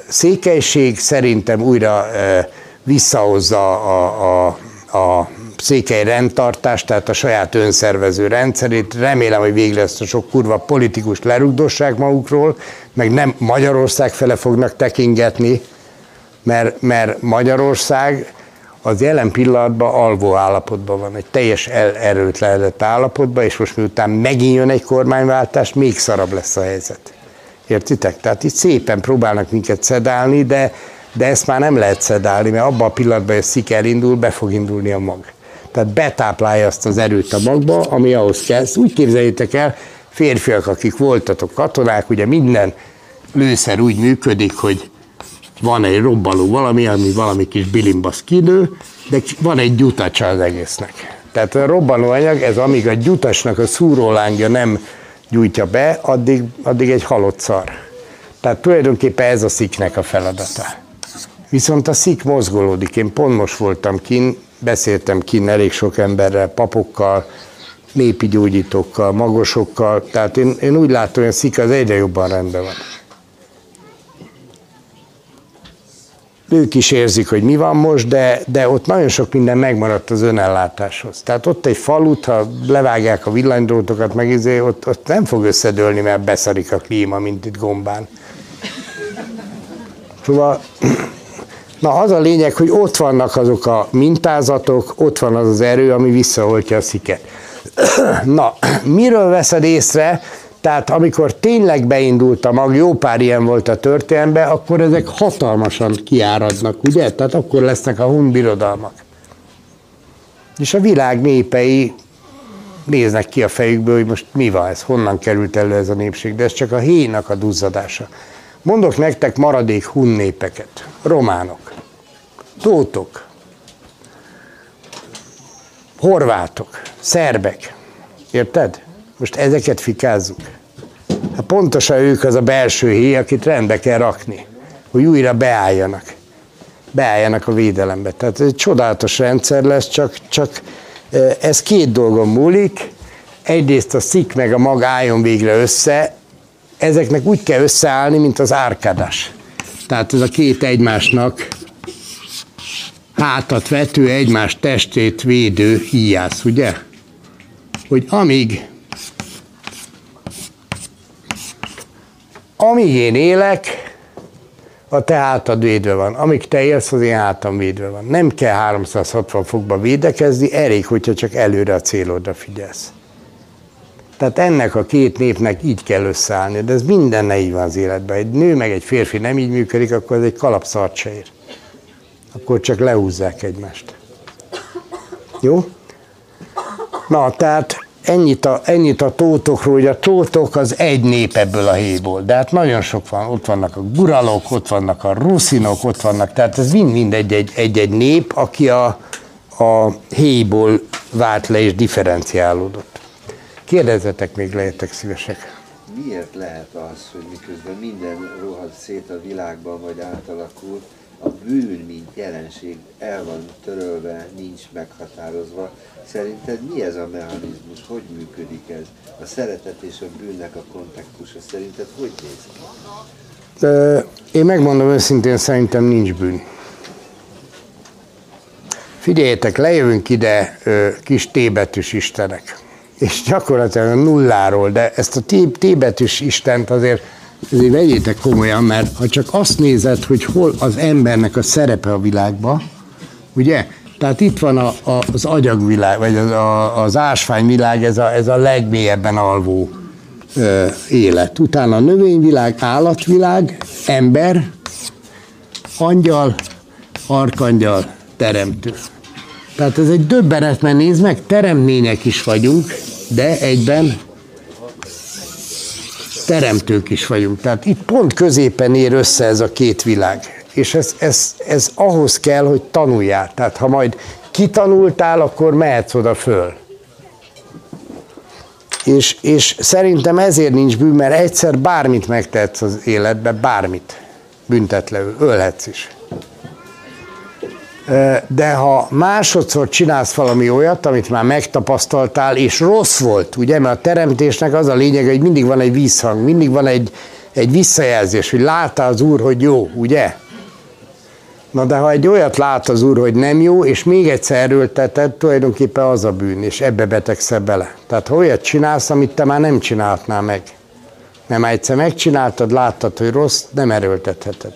A: székelység, szerintem újra e, visszahozza a, a, a székely rendtartást, tehát a saját önszervező rendszerét. Remélem, hogy végre ezt a sok kurva politikus lerugdossák magukról, meg nem Magyarország fele fognak tekingetni, mert, mert Magyarország az jelen pillanatban alvó állapotban van, egy teljes erőtlenedett állapotban, és most miután megint jön egy kormányváltás, még szarabb lesz a helyzet. Értitek? Tehát itt szépen próbálnak minket szedálni, de, de ezt már nem lehet szedálni, mert abban a pillanatban, hogy a szik elindul, be fog indulni a mag. Tehát betáplálja azt az erőt a magba, ami ahhoz kell. Ezt úgy képzeljétek el, férfiak, akik voltatok katonák, ugye minden lőszer úgy működik, hogy van egy robbaló valami, ami valami kis bilimbasz kinő, de van egy gyutacsa az egésznek. Tehát a robbanóanyag, ez amíg a gyutasnak a szúrólángja nem gyújtja be, addig, addig egy halott szar. Tehát tulajdonképpen ez a sziknek a feladata. Viszont a szik mozgolódik. Én pont most voltam kin, beszéltem kin elég sok emberrel, papokkal, népi gyógyítókkal, magosokkal, tehát én, én úgy látom, hogy a szik az egyre jobban rendben van. Ők is érzik, hogy mi van most, de, de ott nagyon sok minden megmaradt az önellátáshoz. Tehát ott egy falut, ha levágják a villanydrótokat, meg izé, ott, ott nem fog összedőlni, mert beszarik a klíma, mint itt gombán. Szóval, na az a lényeg, hogy ott vannak azok a mintázatok, ott van az az erő, ami visszaoltja a sziket. Na, miről veszed észre, tehát amikor tényleg beindult a mag, jó pár ilyen volt a történelemben, akkor ezek hatalmasan kiáradnak, ugye? Tehát akkor lesznek a hun birodalmak. És a világ népei néznek ki a fejükből, hogy most mi van ez, honnan került elő ez a népség, de ez csak a héjnak a duzzadása. Mondok nektek maradék hun népeket, románok, tótok, horvátok, szerbek, érted? Most ezeket fikázzuk. Hát pontosan ők az a belső héj, akit rendbe kell rakni, hogy újra beálljanak. Beálljanak a védelembe. Tehát egy csodálatos rendszer lesz, csak, csak ez két dolgon múlik. Egyrészt a szik meg a mag álljon végre össze, ezeknek úgy kell összeállni, mint az árkádás. Tehát ez a két egymásnak hátat vető, egymás testét védő híjász, ugye? Hogy amíg amíg én élek, a te hátad védve van. Amíg te élsz, az én hátam védve van. Nem kell 360 fokba védekezni, elég, hogyha csak előre a célodra figyelsz. Tehát ennek a két népnek így kell összeállni, de ez minden így van az életben. Egy nő meg egy férfi nem így működik, akkor ez egy kalapszart se ér. Akkor csak lehúzzák egymást. Jó? Na, tehát ennyit a, ennyit a tótokról, hogy a tótok az egy nép ebből a héból, de hát nagyon sok van, ott vannak a guralok, ott vannak a ruszinok, ott vannak, tehát ez mind-mind egy-egy, nép, aki a, a héból vált le és differenciálódott. Kérdezzetek még, lehetek szívesek.
E: Miért lehet az, hogy miközben minden rohadt szét a világban, vagy átalakult, a bűn, mint jelenség el van törölve, nincs meghatározva. Szerinted mi ez a mechanizmus? Hogy működik ez? A szeretet és a bűnnek a kontaktusa szerinted hogy néz
A: ki? Én megmondom őszintén, szerintem nincs bűn. Figyeljetek, lejövünk ide kis tébetűs istenek, és gyakorlatilag nulláról, de ezt a tébetűs istent azért ezért vegyétek komolyan, mert ha csak azt nézed, hogy hol az embernek a szerepe a világban, ugye? Tehát itt van a, a, az agyagvilág, vagy az, a, az ásványvilág, ez a, ez a legmélyebben alvó ö, élet. Utána a növényvilág, állatvilág, ember, angyal, arkangyal, teremtő. Tehát ez egy döbbenet, mert nézd meg, teremtmények is vagyunk, de egyben teremtők is vagyunk. Tehát itt pont középen ér össze ez a két világ. És ez, ez, ez ahhoz kell, hogy tanuljál. Tehát ha majd kitanultál, akkor mehetsz oda föl. És, és szerintem ezért nincs bűn, mert egyszer bármit megtehetsz az életbe, bármit. Büntetlenül, ölhetsz is de ha másodszor csinálsz valami olyat, amit már megtapasztaltál, és rossz volt, ugye, mert a teremtésnek az a lényeg, hogy mindig van egy visszhang, mindig van egy, egy visszajelzés, hogy látta az Úr, hogy jó, ugye? Na de ha egy olyat lát az Úr, hogy nem jó, és még egyszer erőlteted, tulajdonképpen az a bűn, és ebbe betegszel bele. Tehát ha olyat csinálsz, amit te már nem csináltnál meg, nem egyszer megcsináltad, láttad, hogy rossz, nem erőltetheted.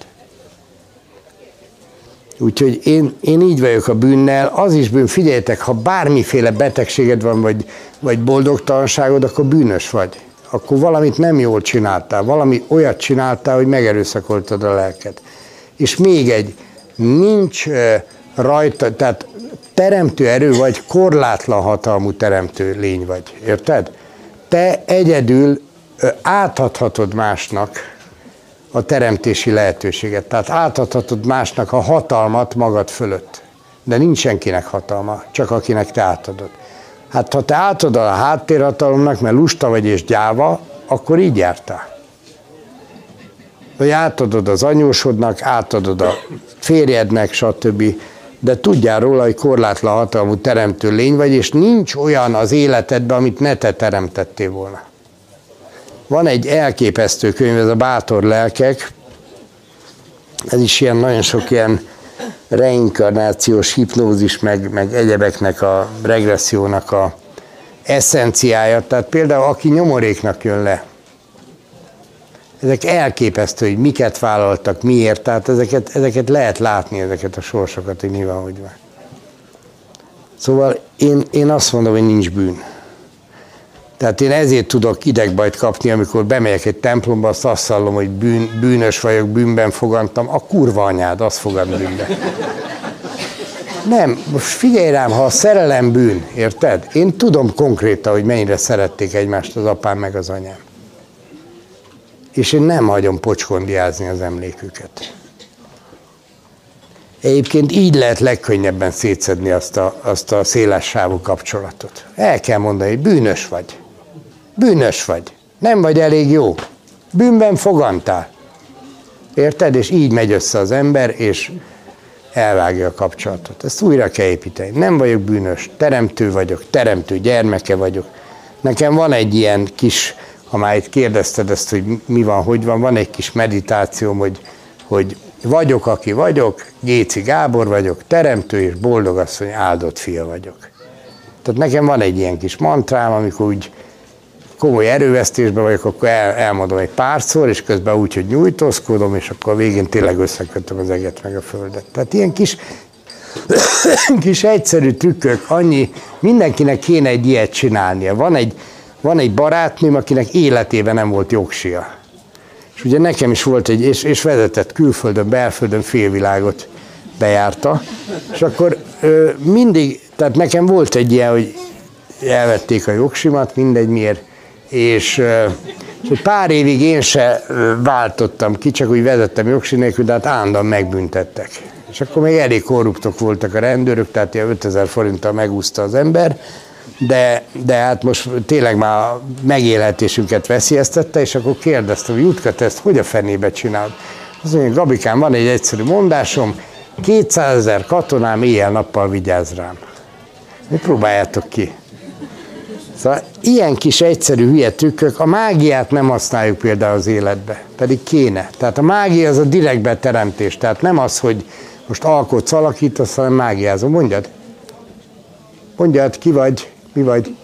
A: Úgyhogy én, én így vagyok a bűnnel, az is bűn, figyeljetek, ha bármiféle betegséged van, vagy, vagy boldogtalanságod, akkor bűnös vagy. Akkor valamit nem jól csináltál, valami olyat csináltál, hogy megerőszakoltad a lelked. És még egy, nincs rajta, tehát teremtő erő vagy, korlátlan hatalmú teremtő lény vagy, érted? Te egyedül átadhatod másnak a teremtési lehetőséget. Tehát átadhatod másnak a hatalmat magad fölött. De nincs senkinek hatalma, csak akinek te átadod. Hát ha te átadod a háttérhatalomnak, mert lusta vagy és gyáva, akkor így jártál. Vagy átadod az anyósodnak, átadod a férjednek, stb. De tudjál róla, hogy korlátlan hatalmú teremtő lény vagy, és nincs olyan az életedben, amit ne te teremtettél volna. Van egy elképesztő könyv, ez a Bátor lelkek, ez is ilyen nagyon sok ilyen reinkarnációs hipnózis, meg, meg egyebeknek a regressziónak a eszenciája. Tehát például aki nyomoréknak jön le, ezek elképesztő, hogy miket vállaltak, miért, tehát ezeket, ezeket lehet látni, ezeket a sorsokat, hogy mi van, hogy van. Szóval én, én azt mondom, hogy nincs bűn. Tehát én ezért tudok idegbajt kapni, amikor bemegyek egy templomba, azt azt hallom, hogy bűn, bűnös vagyok, bűnben fogantam, a kurva anyád, azt fogad bűnbe. Nem, most figyelj rám, ha a szerelem bűn, érted? Én tudom konkrétan, hogy mennyire szerették egymást az apám meg az anyám. És én nem hagyom pocskondiázni az emléküket. Egyébként így lehet legkönnyebben szétszedni azt a, azt a széles sávú kapcsolatot. El kell mondani, hogy bűnös vagy. Bűnös vagy. Nem vagy elég jó. Bűnben fogantál. Érted? És így megy össze az ember, és elvágja a kapcsolatot. Ezt újra kell építeni. Nem vagyok bűnös, teremtő vagyok, teremtő gyermeke vagyok. Nekem van egy ilyen kis, ha már itt kérdezted ezt, hogy mi van, hogy van, van egy kis meditációm, hogy, hogy vagyok, aki vagyok, Géci Gábor vagyok, teremtő és boldog asszony áldott fia vagyok. Tehát nekem van egy ilyen kis mantrám, amikor úgy komoly erővesztésben vagyok, akkor el, elmondom egy párszor, és közben úgy, hogy nyújtózkodom, és akkor a végén tényleg összekötöm az eget meg a földet. Tehát ilyen kis, kis egyszerű trükkök, annyi, mindenkinek kéne egy ilyet csinálnia. Van egy, van egy barátnőm, akinek életében nem volt jogsia. És ugye nekem is volt egy, és, és vezetett külföldön, belföldön félvilágot bejárta, és akkor ö, mindig, tehát nekem volt egy ilyen, hogy elvették a jogsimat, mindegy miért, és, és pár évig én se váltottam ki, csak úgy vezettem jogsi nélkül, de hát állandóan megbüntettek. És akkor még elég korruptok voltak a rendőrök, tehát ilyen 5000 forinttal megúszta az ember, de, de hát most tényleg már a megélhetésünket veszélyeztette, és akkor kérdeztem, hogy Jutka, te ezt hogy a fenébe csinálod? Azt mondja, Gabikám, van egy egyszerű mondásom, 200 ezer katonám éjjel-nappal vigyáz rám. Mi próbáljátok ki? Szóval ilyen kis egyszerű hülye trükkök, a mágiát nem használjuk például az életbe, pedig kéne. Tehát a mágia az a direkt beteremtés, tehát nem az, hogy most alkotsz, alakítasz, hanem mágiázom. Mondjad. Mondjad, ki vagy, mi vagy.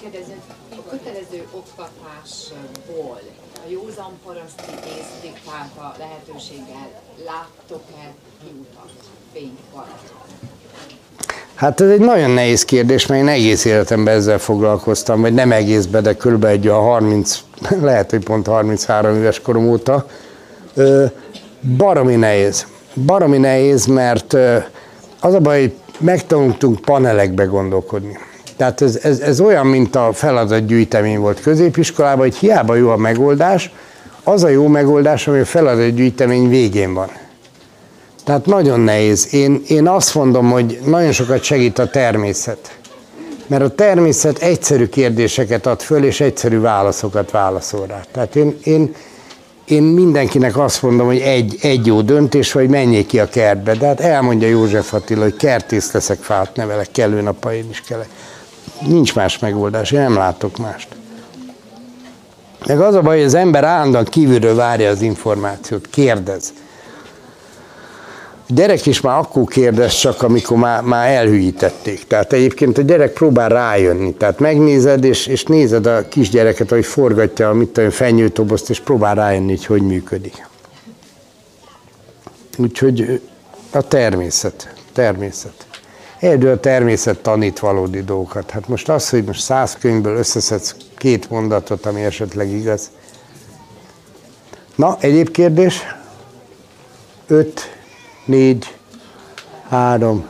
F: Kérdezem, a kötelező oktatásból a józan paraszti ész diktálta lehetőséggel láttok-e kiutat, fényt, valamit?
A: Hát ez egy nagyon nehéz kérdés, mert én egész életemben ezzel foglalkoztam, vagy nem egészben, de körülbelül egy a 30, lehet, hogy pont 33 éves korom óta. Baromi nehéz. Baromi nehéz, mert az a baj, hogy megtanultunk panelekbe gondolkodni. Tehát ez, ez, ez olyan, mint a feladatgyűjtemény volt középiskolában, hogy hiába jó a megoldás, az a jó megoldás, ami a feladatgyűjtemény végén van. Tehát nagyon nehéz. Én, én azt mondom, hogy nagyon sokat segít a természet. Mert a természet egyszerű kérdéseket ad föl, és egyszerű válaszokat válaszol rá. Tehát én, én, én mindenkinek azt mondom, hogy egy, egy jó döntés, vagy menjék ki a kertbe. De hát elmondja József Attila, hogy kertész leszek, fát nevelek, kellő napaim is kelek. Nincs más megoldás, én nem látok mást. Meg az a baj, hogy az ember állandóan kívülről várja az információt, kérdez. A gyerek is már akkor kérdez csak, amikor már, már elhűítették. Tehát egyébként a gyerek próbál rájönni. Tehát megnézed, és, és nézed a kisgyereket, hogy forgatja a mit tudom, fenyőtobozt, és próbál rájönni, hogy hogy működik. Úgyhogy a természet. Természet. Egyedül a természet tanít valódi dolgokat. Hát most az, hogy most száz könyvből összeszedsz két mondatot, ami esetleg igaz. Na, egyéb kérdés? Öt, négy, három,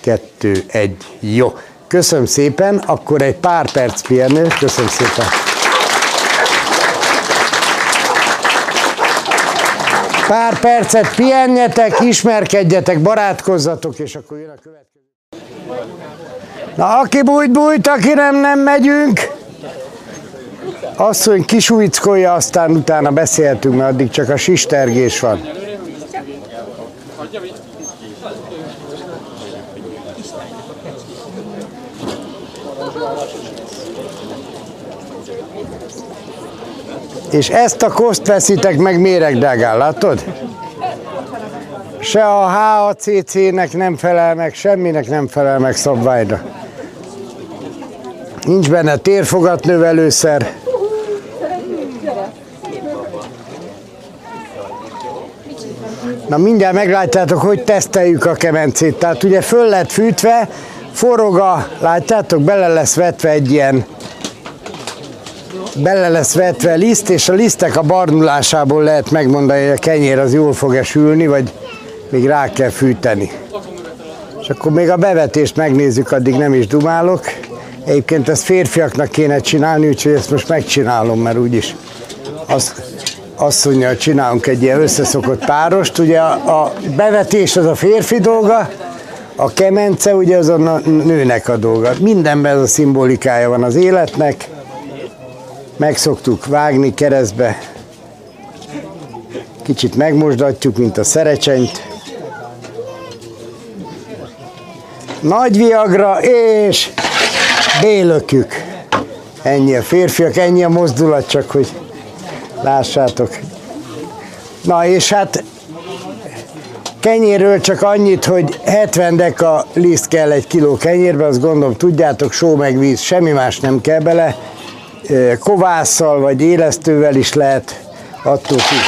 A: kettő, egy. Jó. Köszönöm szépen, akkor egy pár perc pihenő. Köszönöm szépen. Pár percet pihenjetek, ismerkedjetek, barátkozzatok, és akkor jön a következő. Na, aki bújt, bújt, aki nem, nem megyünk. Asszony kisújckolja, aztán utána beszéltünk, mert addig csak a sistergés van. És ezt a koszt veszitek meg méregdágán, látod? Se a HACC-nek nem felel meg, semminek nem felel meg szabványra. Nincs benne térfogatnövelőszer. Na mindjárt meglátjátok, hogy teszteljük a kemencét. Tehát ugye föl lett fűtve, forog a, látjátok, bele lesz vetve egy ilyen bele lesz vetve liszt, és a lisztek a barnulásából lehet megmondani, hogy a kenyér az jól fog-e vagy még rá kell fűteni. És akkor még a bevetést megnézzük, addig nem is dumálok. Egyébként ezt férfiaknak kéne csinálni, úgyhogy ezt most megcsinálom, mert úgyis mondja, hogy csinálunk egy ilyen összeszokott párost. Ugye a, a bevetés az a férfi dolga, a kemence ugye az a nőnek a dolga. Mindenben ez a szimbolikája van az életnek. Meg szoktuk vágni keresztbe. Kicsit megmosdatjuk, mint a szerecsenyt. Nagy viagra és bélökjük. Ennyi a férfiak, ennyi a mozdulat, csak hogy lássátok. Na és hát kenyérről csak annyit, hogy 70 deka liszt kell egy kiló kenyérbe, azt gondolom tudjátok, só meg víz, semmi más nem kell bele. Kovásszal vagy élesztővel is lehet, attól függ.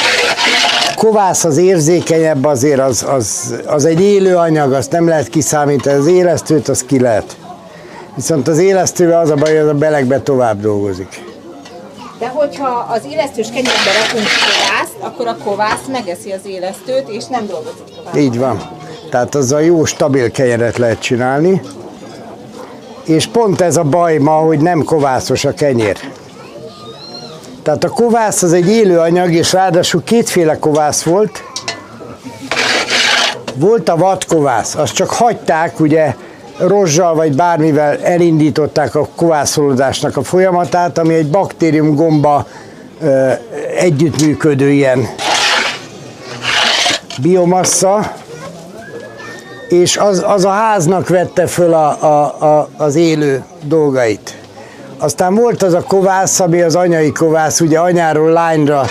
A: Kovász az érzékenyebb, azért az, az, az egy élő anyag, azt nem lehet kiszámítani, az élesztőt az ki lehet. Viszont az élesztővel az a baj, hogy az a belegbe tovább dolgozik.
B: De hogyha az élesztős kenyérbe rakunk kovászt, akkor a kovász megeszi az élesztőt, és nem dolgozik tovább.
A: Így van. Tehát az a jó, stabil kenyeret lehet csinálni. És pont ez a baj ma, hogy nem kovászos a kenyér. Tehát a kovász az egy élő anyag, és ráadásul kétféle kovász volt. Volt a vadkovász, azt csak hagyták, ugye rozsal vagy bármivel elindították a kovászolódásnak a folyamatát, ami egy baktérium gomba együttműködő ilyen biomassa, és az, az a háznak vette föl a, a, a, az élő dolgait. Aztán volt az a kovász, ami az anyai kovász, ugye anyáról lányra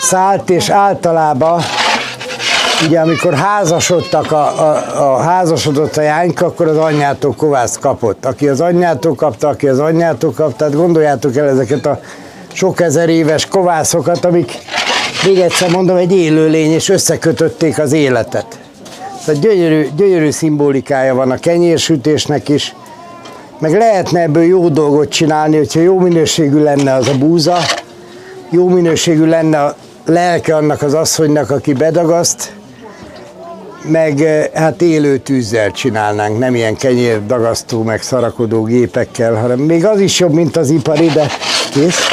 A: szállt, és általában ugye amikor házasodtak, a, a, a házasodott a jányka, akkor az anyjától kovász kapott. Aki az anyjától kapta, aki az anyjától kapta, tehát gondoljátok el ezeket a sok ezer éves kovászokat, amik még egyszer mondom, egy élőlény, és összekötötték az életet. Tehát gyönyörű, gyönyörű szimbolikája van a kenyérsütésnek is, meg lehetne ebből jó dolgot csinálni, hogyha jó minőségű lenne az a búza, jó minőségű lenne a lelke annak az asszonynak, aki bedagaszt, meg hát élő tűzzel csinálnánk, nem ilyen kenyérdagasztó, meg szarakodó gépekkel, hanem még az is jobb, mint az ipari, de kész?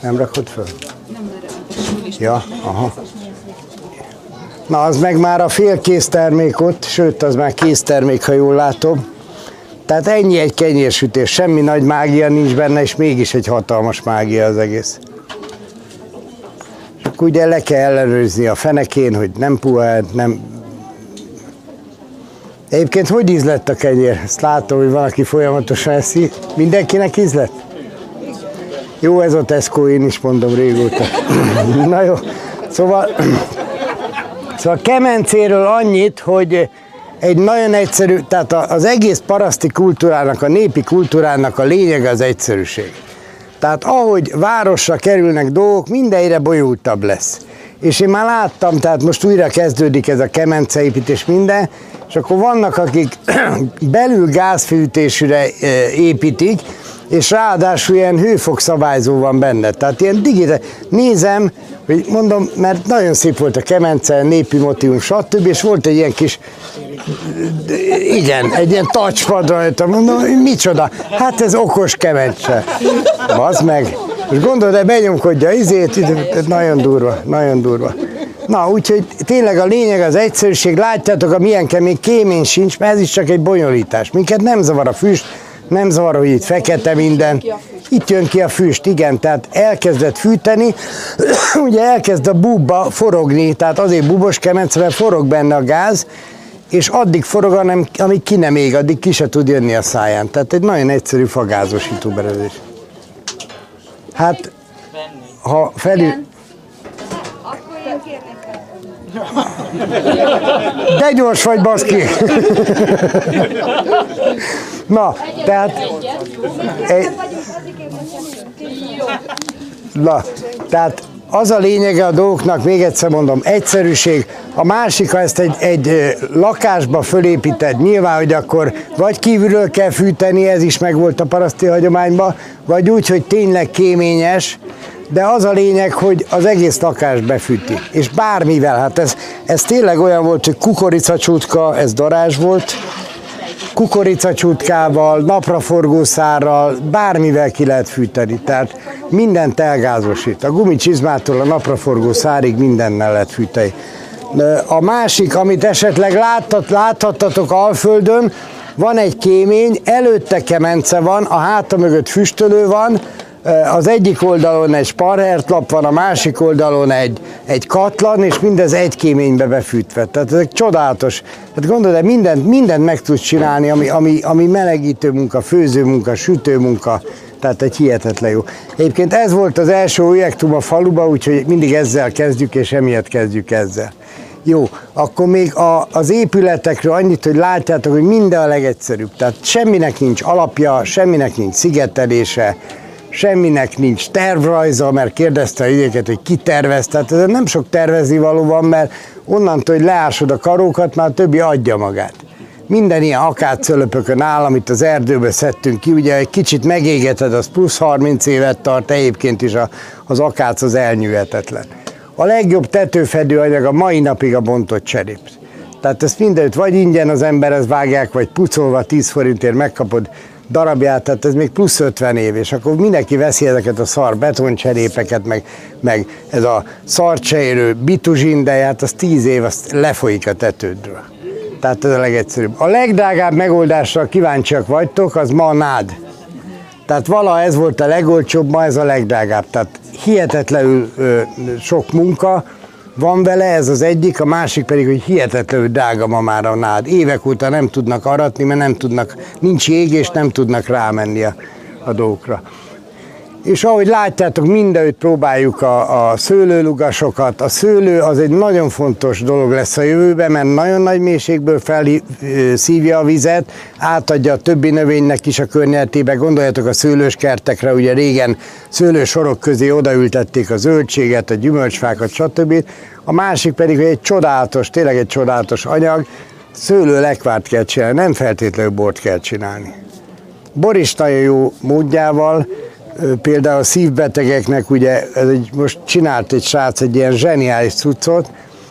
A: Nem rakod föl? Ja, aha. Na, az meg már a félkész termék ott, sőt, az már kész termék, ha jól látom. Tehát ennyi egy kenyérsütés, semmi nagy mágia nincs benne, és mégis egy hatalmas mágia az egész. És akkor ugye le kell ellenőrizni a fenekén, hogy nem puha, nem... Egyébként hogy ízlett a kenyér? Ezt látom, hogy valaki folyamatosan eszi. Mindenkinek ízlett? Jó ez a Tesco, én is mondom régóta. Na jó, szóval, szóval kemencéről annyit, hogy egy nagyon egyszerű, tehát az egész paraszti kultúrának, a népi kultúrának a lényege az egyszerűség. Tehát ahogy városra kerülnek dolgok, mindenre bolyultabb lesz. És én már láttam, tehát most újra kezdődik ez a kemenceépítés minden, és akkor vannak, akik belül gázfűtésűre építik, és ráadásul ilyen hőfokszabályzó van benne. Tehát ilyen digitális. Nézem, hogy mondom, mert nagyon szép volt a kemence, népi motivum, stb. És volt egy ilyen kis, igen, egy ilyen touchpad rajta. Mondom, micsoda? Hát ez okos kemence. Bazd meg. És gondolod, de benyomkodja izét, nagyon durva, nagyon durva. Na, úgyhogy tényleg a lényeg az egyszerűség. Látjátok, a milyen kemény kémény sincs, mert ez is csak egy bonyolítás. Minket nem zavar a füst, nem zavar, hogy itt fekete minden. Itt jön ki a füst, igen, tehát elkezdett fűteni, ugye elkezd a bubba forogni, tehát azért bubos kemence, mert forog benne a gáz, és addig forog, amíg ki nem ég, addig ki se tud jönni a száján. Tehát egy nagyon egyszerű fagázosító berezés. Hát, ha felül... De gyors vagy, baszki! Na, tehát... Egy, na, tehát az a lényege a dolgoknak, még egyszer mondom, egyszerűség. A másik, ha ezt egy, egy lakásba fölépíted, nyilván, hogy akkor vagy kívülről kell fűteni, ez is megvolt a paraszti hagyományban, vagy úgy, hogy tényleg kéményes, de az a lényeg, hogy az egész lakás befűti. És bármivel, hát ez, ez tényleg olyan volt, hogy kukoricacsutka, ez darázs volt, kukoricacsutkával, napraforgószárral, bármivel ki lehet fűteni. Tehát mindent elgázosít. A gumicsizmától a napraforgó szárig mindennel lehet fűteni. A másik, amit esetleg láttat, láthattatok Alföldön, van egy kémény, előtte kemence van, a háta mögött füstölő van, az egyik oldalon egy sparhertlap van, a másik oldalon egy, egy katlan, és mindez egy kéménybe befűtve. Tehát ezek csodálatos. Hát gondolod, de mindent, mindent meg tudsz csinálni, ami, ami, ami melegítő munka, főző munka, sütő munka, tehát egy hihetetlen jó. Egyébként ez volt az első projektum a faluba, úgyhogy mindig ezzel kezdjük, és emiatt kezdjük ezzel. Jó, akkor még a, az épületekről annyit, hogy látjátok, hogy minden a legegyszerűbb. Tehát semminek nincs alapja, semminek nincs szigetelése, semminek nincs tervrajza, mert kérdezte a idéket, hogy ki tervez, tehát ez nem sok tervezni való van, mert onnantól, hogy leásod a karókat, már a többi adja magát. Minden ilyen akácölöpökön áll, amit az erdőbe szedtünk ki, ugye egy kicsit megégeted, az plusz 30 évet tart, egyébként is az akác az elnyűhetetlen. A legjobb tetőfedő anyag a mai napig a bontott cserép. Tehát ezt mindenütt vagy ingyen az emberhez vágják, vagy pucolva 10 forintért megkapod darabját, tehát ez még plusz 50 év, és akkor mindenki veszi ezeket a szar betoncserépeket, meg, meg ez a szarcseérő bituzsin, de hát az 10 év, azt lefolyik a tetődről. Tehát ez a legegyszerűbb. A legdrágább megoldásra kíváncsiak vagytok, az ma a nád. Tehát vala ez volt a legolcsóbb, ma ez a legdrágább. Tehát hihetetlenül ö, sok munka van vele, ez az egyik, a másik pedig, hogy hihetetlenül drága ma már a nád. Évek óta nem tudnak aratni, mert nem tudnak, nincs jég, és nem tudnak rámenni a, a dolgokra. És ahogy látjátok, mindenütt próbáljuk a, a szőlőlugasokat. A szőlő az egy nagyon fontos dolog lesz a jövőben, mert nagyon nagy mélységből felszívja a vizet, átadja a többi növénynek is a környezetébe. Gondoljatok a szőlős kertekre, ugye régen szőlősorok közé odaültették a zöldséget, a gyümölcsfákat, stb. A másik pedig, hogy egy csodálatos, tényleg egy csodálatos anyag, szőlő lekvárt kell csinálni, nem feltétlenül bort kell csinálni. Nagyon jó módjával, például a szívbetegeknek ugye ez egy, most csinált egy srác egy ilyen zseniális cuccot,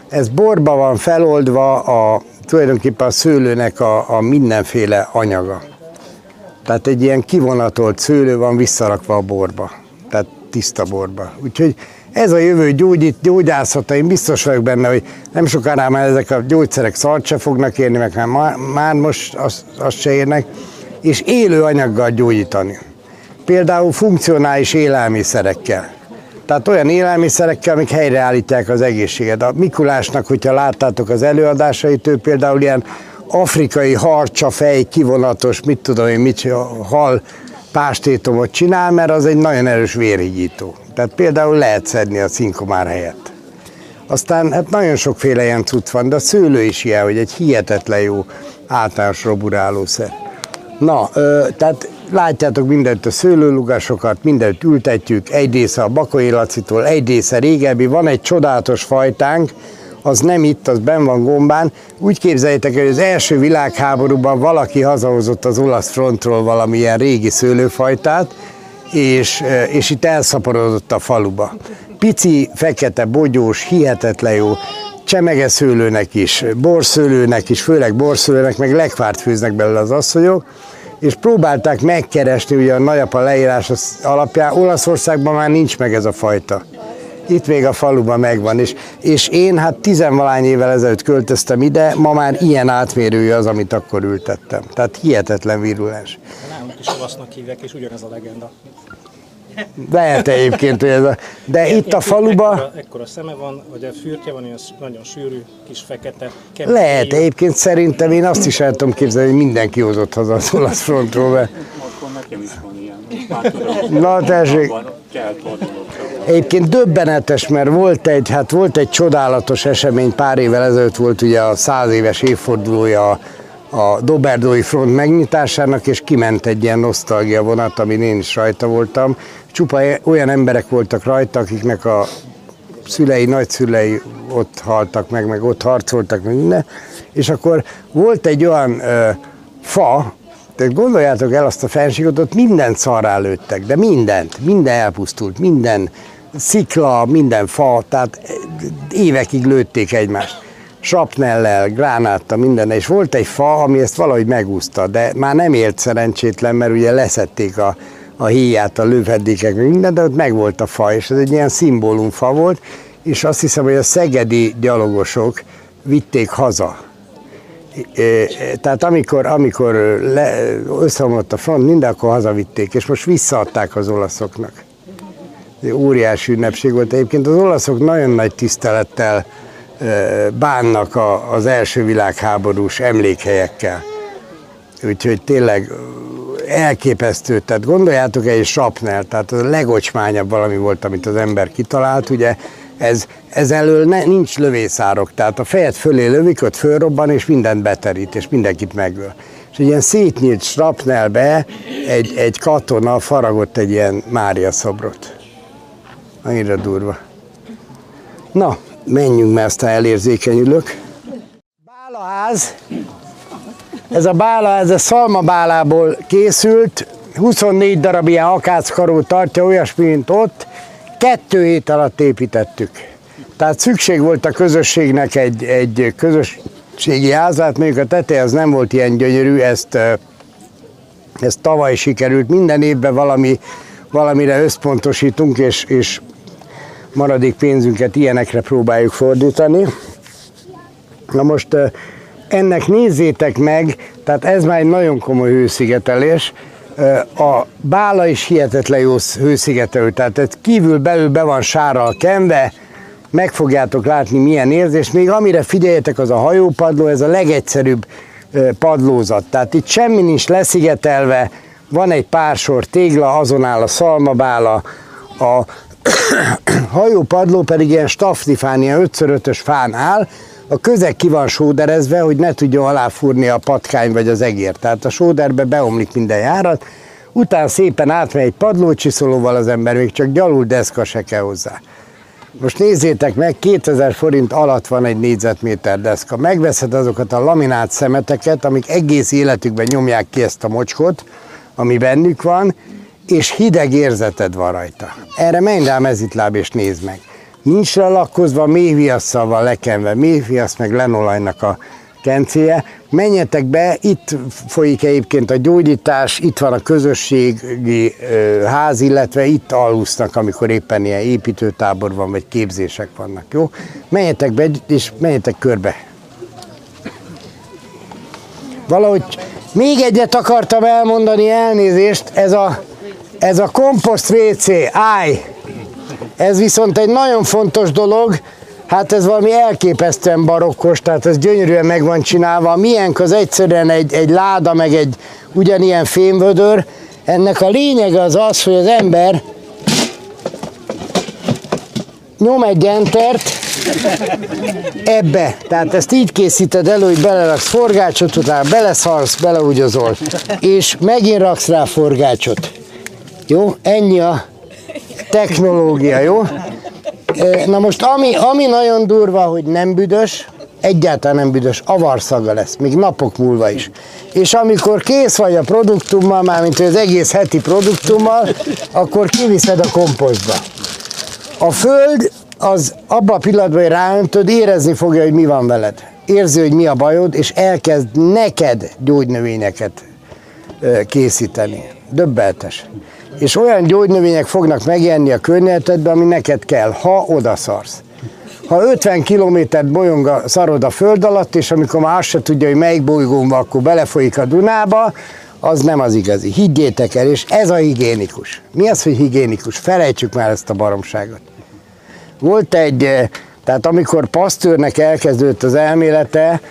A: ez borba van feloldva a, tulajdonképpen a szőlőnek a, a mindenféle anyaga. Tehát egy ilyen kivonatolt szőlő van visszarakva a borba, tehát tiszta borba. Úgyhogy ez a jövő gyógyít, gyógyászata, én biztos vagyok benne, hogy nem sokára már ezek a gyógyszerek szart se fognak érni, meg már, már most azt, azt se érnek, és élő anyaggal gyógyítani például funkcionális élelmiszerekkel. Tehát olyan élelmiszerekkel, amik helyreállítják az egészséget. A Mikulásnak, hogyha láttátok az előadásait, ő például ilyen afrikai harcsa fej, kivonatos, mit tudom én, mit, hal pástétomot csinál, mert az egy nagyon erős vérhigító. Tehát például lehet szedni a cinkomár helyett. Aztán hát nagyon sokféle ilyen cucc van, de a szőlő is ilyen, hogy egy hihetetlen jó általános roburálószer. Na, ö, tehát látjátok mindent a szőlőlugasokat, mindent ültetjük, egy része a Bakai Lacitól, egy része régebbi, van egy csodálatos fajtánk, az nem itt, az ben van gombán. Úgy képzeljétek hogy az első világháborúban valaki hazahozott az olasz frontról valamilyen régi szőlőfajtát, és, és itt elszaporodott a faluba. Pici, fekete, bogyós, hihetetlen jó, csemegeszőlőnek is, borszőlőnek is, főleg borszőlőnek, meg lekvárt főznek belőle az asszonyok, és próbálták megkeresni ugye a nagyapa leírás alapján, Olaszországban már nincs meg ez a fajta. Itt még a faluban megvan, és, és én hát tizenvalány évvel ezelőtt költöztem ide, ma már ilyen átmérője az, amit akkor ültettem. Tehát hihetetlen virulens.
G: Nálunk is olasznak hívják, és ugyanez a legenda.
A: Lehet egyébként, hogy ez a... De ilyen, itt a faluba...
G: Ekkora, ekkora szeme van, hogy a fürtje van, olyan nagyon sűrű, kis fekete.
A: Lehet, jó. egyébként szerintem én azt is el tudom képzelni, hogy mindenki hozott haza az olasz frontról. Mert...
H: Akkor nekem is van ilyen. Már tudom,
A: Na tessék. Egyébként döbbenetes, mert volt egy, hát volt egy csodálatos esemény, pár évvel ezelőtt volt ugye a száz éves évfordulója a, a Doberdói front megnyitásának, és kiment egy ilyen nosztalgia vonat, amin én is rajta voltam. Csupa e- olyan emberek voltak rajta, akiknek a szülei, nagyszülei ott haltak meg, meg ott harcoltak, meg minden. És akkor volt egy olyan ö, fa, tehát gondoljátok el azt a fenségot, ott mindent szarrá lőttek, de mindent, minden elpusztult, minden szikla, minden fa, tehát évekig lőtték egymást. Sapnellel, gránáttal, minden, és volt egy fa, ami ezt valahogy megúszta, de már nem élt szerencsétlen, mert ugye leszették a, a híját, a lövhedékek, meg minden, de ott megvolt a fa, és ez egy ilyen szimbólumfa volt, és azt hiszem, hogy a szegedi gyalogosok vitték haza. É, Tehát amikor, amikor le, összeomlott a front, minden akkor hazavitték, és most visszaadták az olaszoknak. Óriási ünnepség volt. Egyébként az olaszok nagyon nagy tisztelettel ö, bánnak a, az első világháborús emlékhelyekkel. Úgyhogy tényleg elképesztő. Tehát gondoljátok egy sapnel, tehát az a legocsmányabb valami volt, amit az ember kitalált. Ugye ez, ez elől ne, nincs lövészárok, tehát a fejed fölé lövik, ott fölrobban, és mindent beterít, és mindenkit megöl. És egy ilyen szétnyílt strapnelbe egy, egy katona faragott egy ilyen Mária szobrot. Annyira durva. Na, menjünk, mert aztán elérzékenyülök. Bálaház. Ez a bálaház, ez szalmabálából készült, 24 darab ilyen akáckaró tartja, olyasmi, mint ott. Kettő hét alatt építettük. Tehát szükség volt a közösségnek egy, egy közösségi házát, mondjuk a teteje az nem volt ilyen gyönyörű, ezt, ezt tavaly sikerült. Minden évben valami, valamire összpontosítunk, és, és maradék pénzünket ilyenekre próbáljuk fordítani. Na most ennek nézzétek meg, tehát ez már egy nagyon komoly hőszigetelés. A bála is hihetetlen jó hőszigetelő, tehát kívül belül be van sárral kenve, meg fogjátok látni milyen érzés. Még amire figyeljetek, az a hajópadló, ez a legegyszerűbb padlózat. Tehát itt semmi nincs leszigetelve, van egy pár sor tégla, azon áll a szalmabála, a hajópadló pedig ilyen stafnifán, ilyen 5x5-ös fán áll, a közeg ki van sóderezve, hogy ne tudjon aláfúrni a patkány vagy az egér. Tehát a sóderbe beomlik minden járat, utána szépen átmegy egy padlócsiszolóval az ember, még csak gyalul deszka se kell hozzá. Most nézzétek meg, 2000 forint alatt van egy négyzetméter deszka. Megveszed azokat a laminált szemeteket, amik egész életükben nyomják ki ezt a mocskot, ami bennük van, és hideg érzeted van rajta. Erre menj rá mezitláb és nézd meg. Nincs lakkozva, méhviasszal van lekenve, méhviasz meg lenolajnak a kencéje. Menjetek be, itt folyik egyébként a gyógyítás, itt van a közösségi ház, illetve itt aludnak, amikor éppen ilyen építőtábor van, vagy képzések vannak, jó? Menjetek be, és menjetek körbe. Valahogy még egyet akartam elmondani, elnézést, ez a, ez a komposzt WC, állj! Ez viszont egy nagyon fontos dolog, hát ez valami elképesztően barokkos, tehát ez gyönyörűen meg van csinálva. Miénk az egyszerűen egy, egy láda, meg egy ugyanilyen fémvödör. Ennek a lényege az az, hogy az ember nyom egy entert ebbe. Tehát ezt így készíted elő, hogy beleraksz forgácsot, utána beleszarsz, beleugyozol, és megint raksz rá forgácsot. Jó? Ennyi a technológia, jó? Na most ami, ami nagyon durva, hogy nem büdös, egyáltalán nem büdös, avarszaga lesz, még napok múlva is. És amikor kész vagy a produktummal, mármint az egész heti produktummal, akkor kiviszed a komposztba. A föld az abban a pillanatban, hogy ráöntöd, érezni fogja, hogy mi van veled. Érzi, hogy mi a bajod, és elkezd neked gyógynövényeket készíteni. Döbbeltes. És olyan gyógynövények fognak megjelenni a környezetedben, ami neked kell, ha odaszarsz. Ha 50 kilométert bolyong a szarod a föld alatt, és amikor már azt se tudja, hogy melyik bolygón van, akkor belefolyik a Dunába, az nem az igazi. Higgyétek el, és ez a higiénikus. Mi az, hogy higiénikus? Felejtsük már ezt a baromságot. Volt egy, eh, tehát amikor Pasztőrnek elkezdődött az elmélete,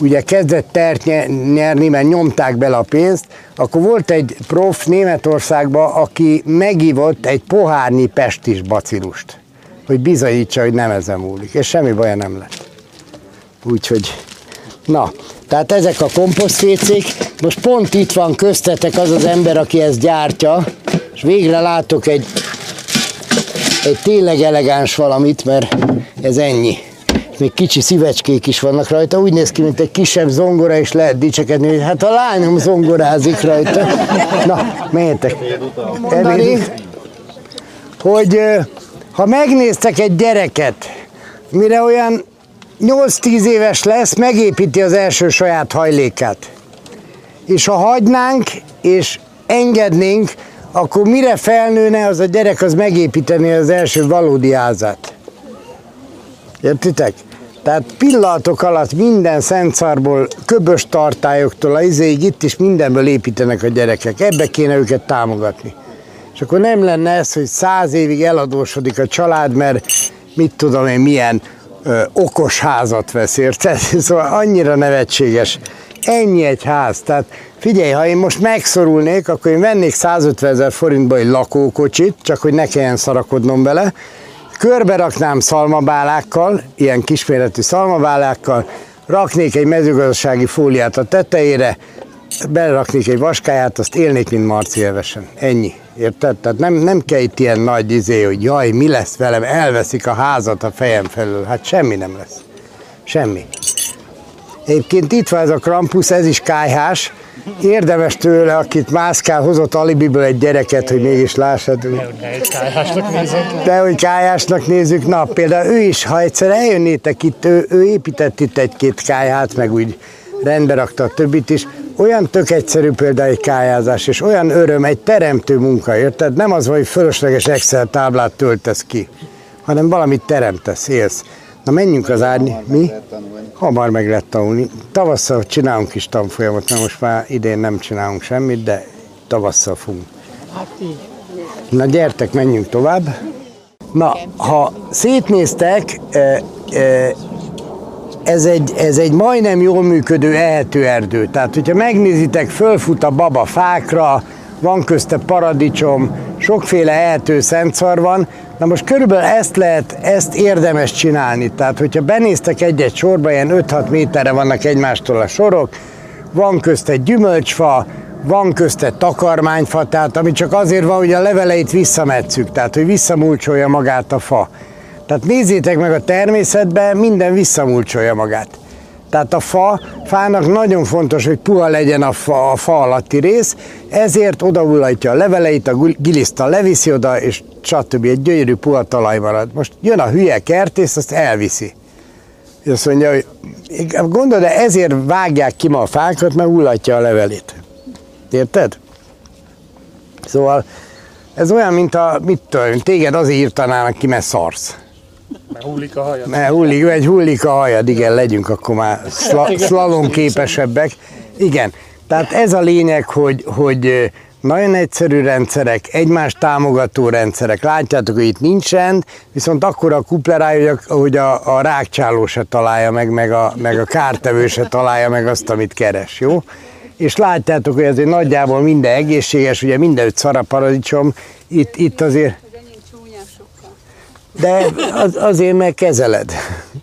A: ugye kezdett nye- nyerni, mert nyomták bele a pénzt, akkor volt egy prof Németországban, aki megívott egy pohárnyi pestis bacillust, hogy bizonyítsa, hogy nem ezen múlik, és semmi baja nem lett. Úgyhogy, na, tehát ezek a komposztfécék, most pont itt van köztetek az az ember, aki ezt gyártja, és végre látok egy, egy tényleg elegáns valamit, mert ez ennyi. Még kicsi szívecskék is vannak rajta, úgy néz ki, mint egy kisebb zongora, és lehet dicsekedni, hogy hát a lányom zongorázik rajta. Na, menjetek. Mondani, hogy ha megnéztek egy gyereket, mire olyan 8-10 éves lesz, megépíti az első saját hajlékát. És ha hagynánk, és engednénk, akkor mire felnőne, az a gyerek az megépíteni az első valódi házát. Értitek? Tehát pillanatok alatt minden szentszarból, köbös tartályoktól a izéig itt is mindenből építenek a gyerekek. Ebbe kéne őket támogatni. És akkor nem lenne ez, hogy száz évig eladósodik a család, mert mit tudom én, milyen ö, okos házat vesz, érted? Szóval annyira nevetséges. Ennyi egy ház. Tehát figyelj, ha én most megszorulnék, akkor én vennék 150 ezer forintba egy lakókocsit, csak hogy ne kelljen szarakodnom bele, körbe raknám szalmabálákkal, ilyen kisméretű szalmabálákkal, raknék egy mezőgazdasági fóliát a tetejére, beleraknék egy vaskáját, azt élnék, mint Marci Evesen. Ennyi. Érted? Tehát nem, nem kell itt ilyen nagy izé, hogy jaj, mi lesz velem, elveszik a házat a fejem felől. Hát semmi nem lesz. Semmi. Egyébként itt van ez a Krampus, ez is kájhás. Érdemes tőle, akit mászkál, hozott alibiből egy gyereket, hogy mégis lássad. De hogy kájásnak nézzük, na például ő is, ha egyszer eljönnétek itt, ő, ő épített itt egy-két kájhát, meg úgy rendbe rakta a többit is, olyan tök egyszerű például egy kájázás, és olyan öröm, egy teremtő munka, érted? Nem az, hogy fölösleges Excel táblát töltesz ki, hanem valamit teremtesz, élsz. Na menjünk az árny, mi? Hamar meg lehet tanulni. Tavasszal csinálunk is tanfolyamot, mert most már idén nem csinálunk semmit, de tavasszal fogunk. Na gyertek, menjünk tovább. Na, ha szétnéztek, ez egy, ez egy majdnem jól működő ehető erdő. Tehát, hogyha megnézitek, fölfut a baba fákra, van közte paradicsom, sokféle ehető szentszar van. Na most körülbelül ezt lehet, ezt érdemes csinálni. Tehát, hogyha benéztek egy-egy sorba, ilyen 5-6 méterre vannak egymástól a sorok, van közt egy gyümölcsfa, van közte takarmányfa, tehát ami csak azért van, hogy a leveleit visszametszük, tehát hogy visszamulcsolja magát a fa. Tehát nézzétek meg a természetben, minden visszamulcsolja magát. Tehát a fa, fának nagyon fontos, hogy puha legyen a fa, a fa alatti rész, ezért odahullatja a leveleit, a giliszta leviszi oda, és stb. Egy gyönyörű puha talaj marad. Most jön a hülye kertész, azt elviszi. És azt mondja, hogy gondolod, de ezért vágják ki ma a fákat, mert hullatja a levelét. Érted? Szóval ez olyan, mint a, mit tudom, téged azért írtanának ki, mert szarsz.
G: Mert hullik a hajad.
A: Mert hullik, egy hullik a hajad, igen, legyünk akkor már szla, slalom képesebbek. Igen, tehát ez a lényeg, hogy, hogy nagyon egyszerű rendszerek, egymás támogató rendszerek. Látjátok, hogy itt nincs rend, viszont akkor a kupleráj, hogy a, hogy a, a rákcsáló se találja meg, meg a, meg a kártevő se találja meg azt, amit keres, jó? És látjátok, hogy azért nagyjából minden egészséges, ugye mindenütt szaraparadicsom, itt, itt azért de az, azért meg kezeled.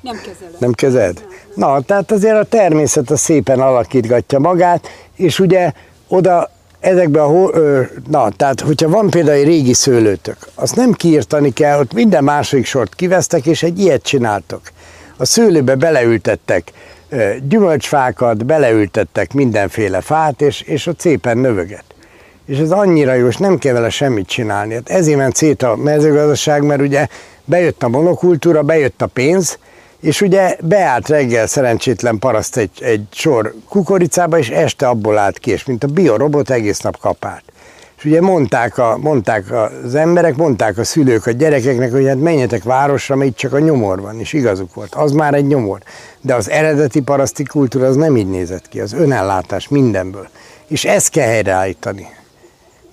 I: Nem kezeled.
A: Nem kezeled? Na, tehát azért a természet az szépen alakítgatja magát, és ugye oda ezekbe a, hol- ö, na, tehát hogyha van például egy régi szőlőtök, azt nem kiirtani kell, ott minden második sort kivesztek, és egy ilyet csináltok. A szőlőbe beleültettek gyümölcsfákat, beleültettek mindenféle fát, és, és ott szépen növöget. És ez annyira jó, és nem kell vele semmit csinálni. Hát ezért ment szét a mezőgazdaság, mert ugye bejött a monokultúra, bejött a pénz, és ugye beállt reggel szerencsétlen paraszt egy, egy sor kukoricába, és este abból állt ki, és mint a biorobot egész nap kapált. És ugye mondták, a, mondták az emberek, mondták a szülők a gyerekeknek, hogy hát menjetek városra, mert itt csak a nyomor van, és igazuk volt. Az már egy nyomor. De az eredeti paraszti kultúra az nem így nézett ki, az önellátás mindenből. És ezt kell helyreállítani.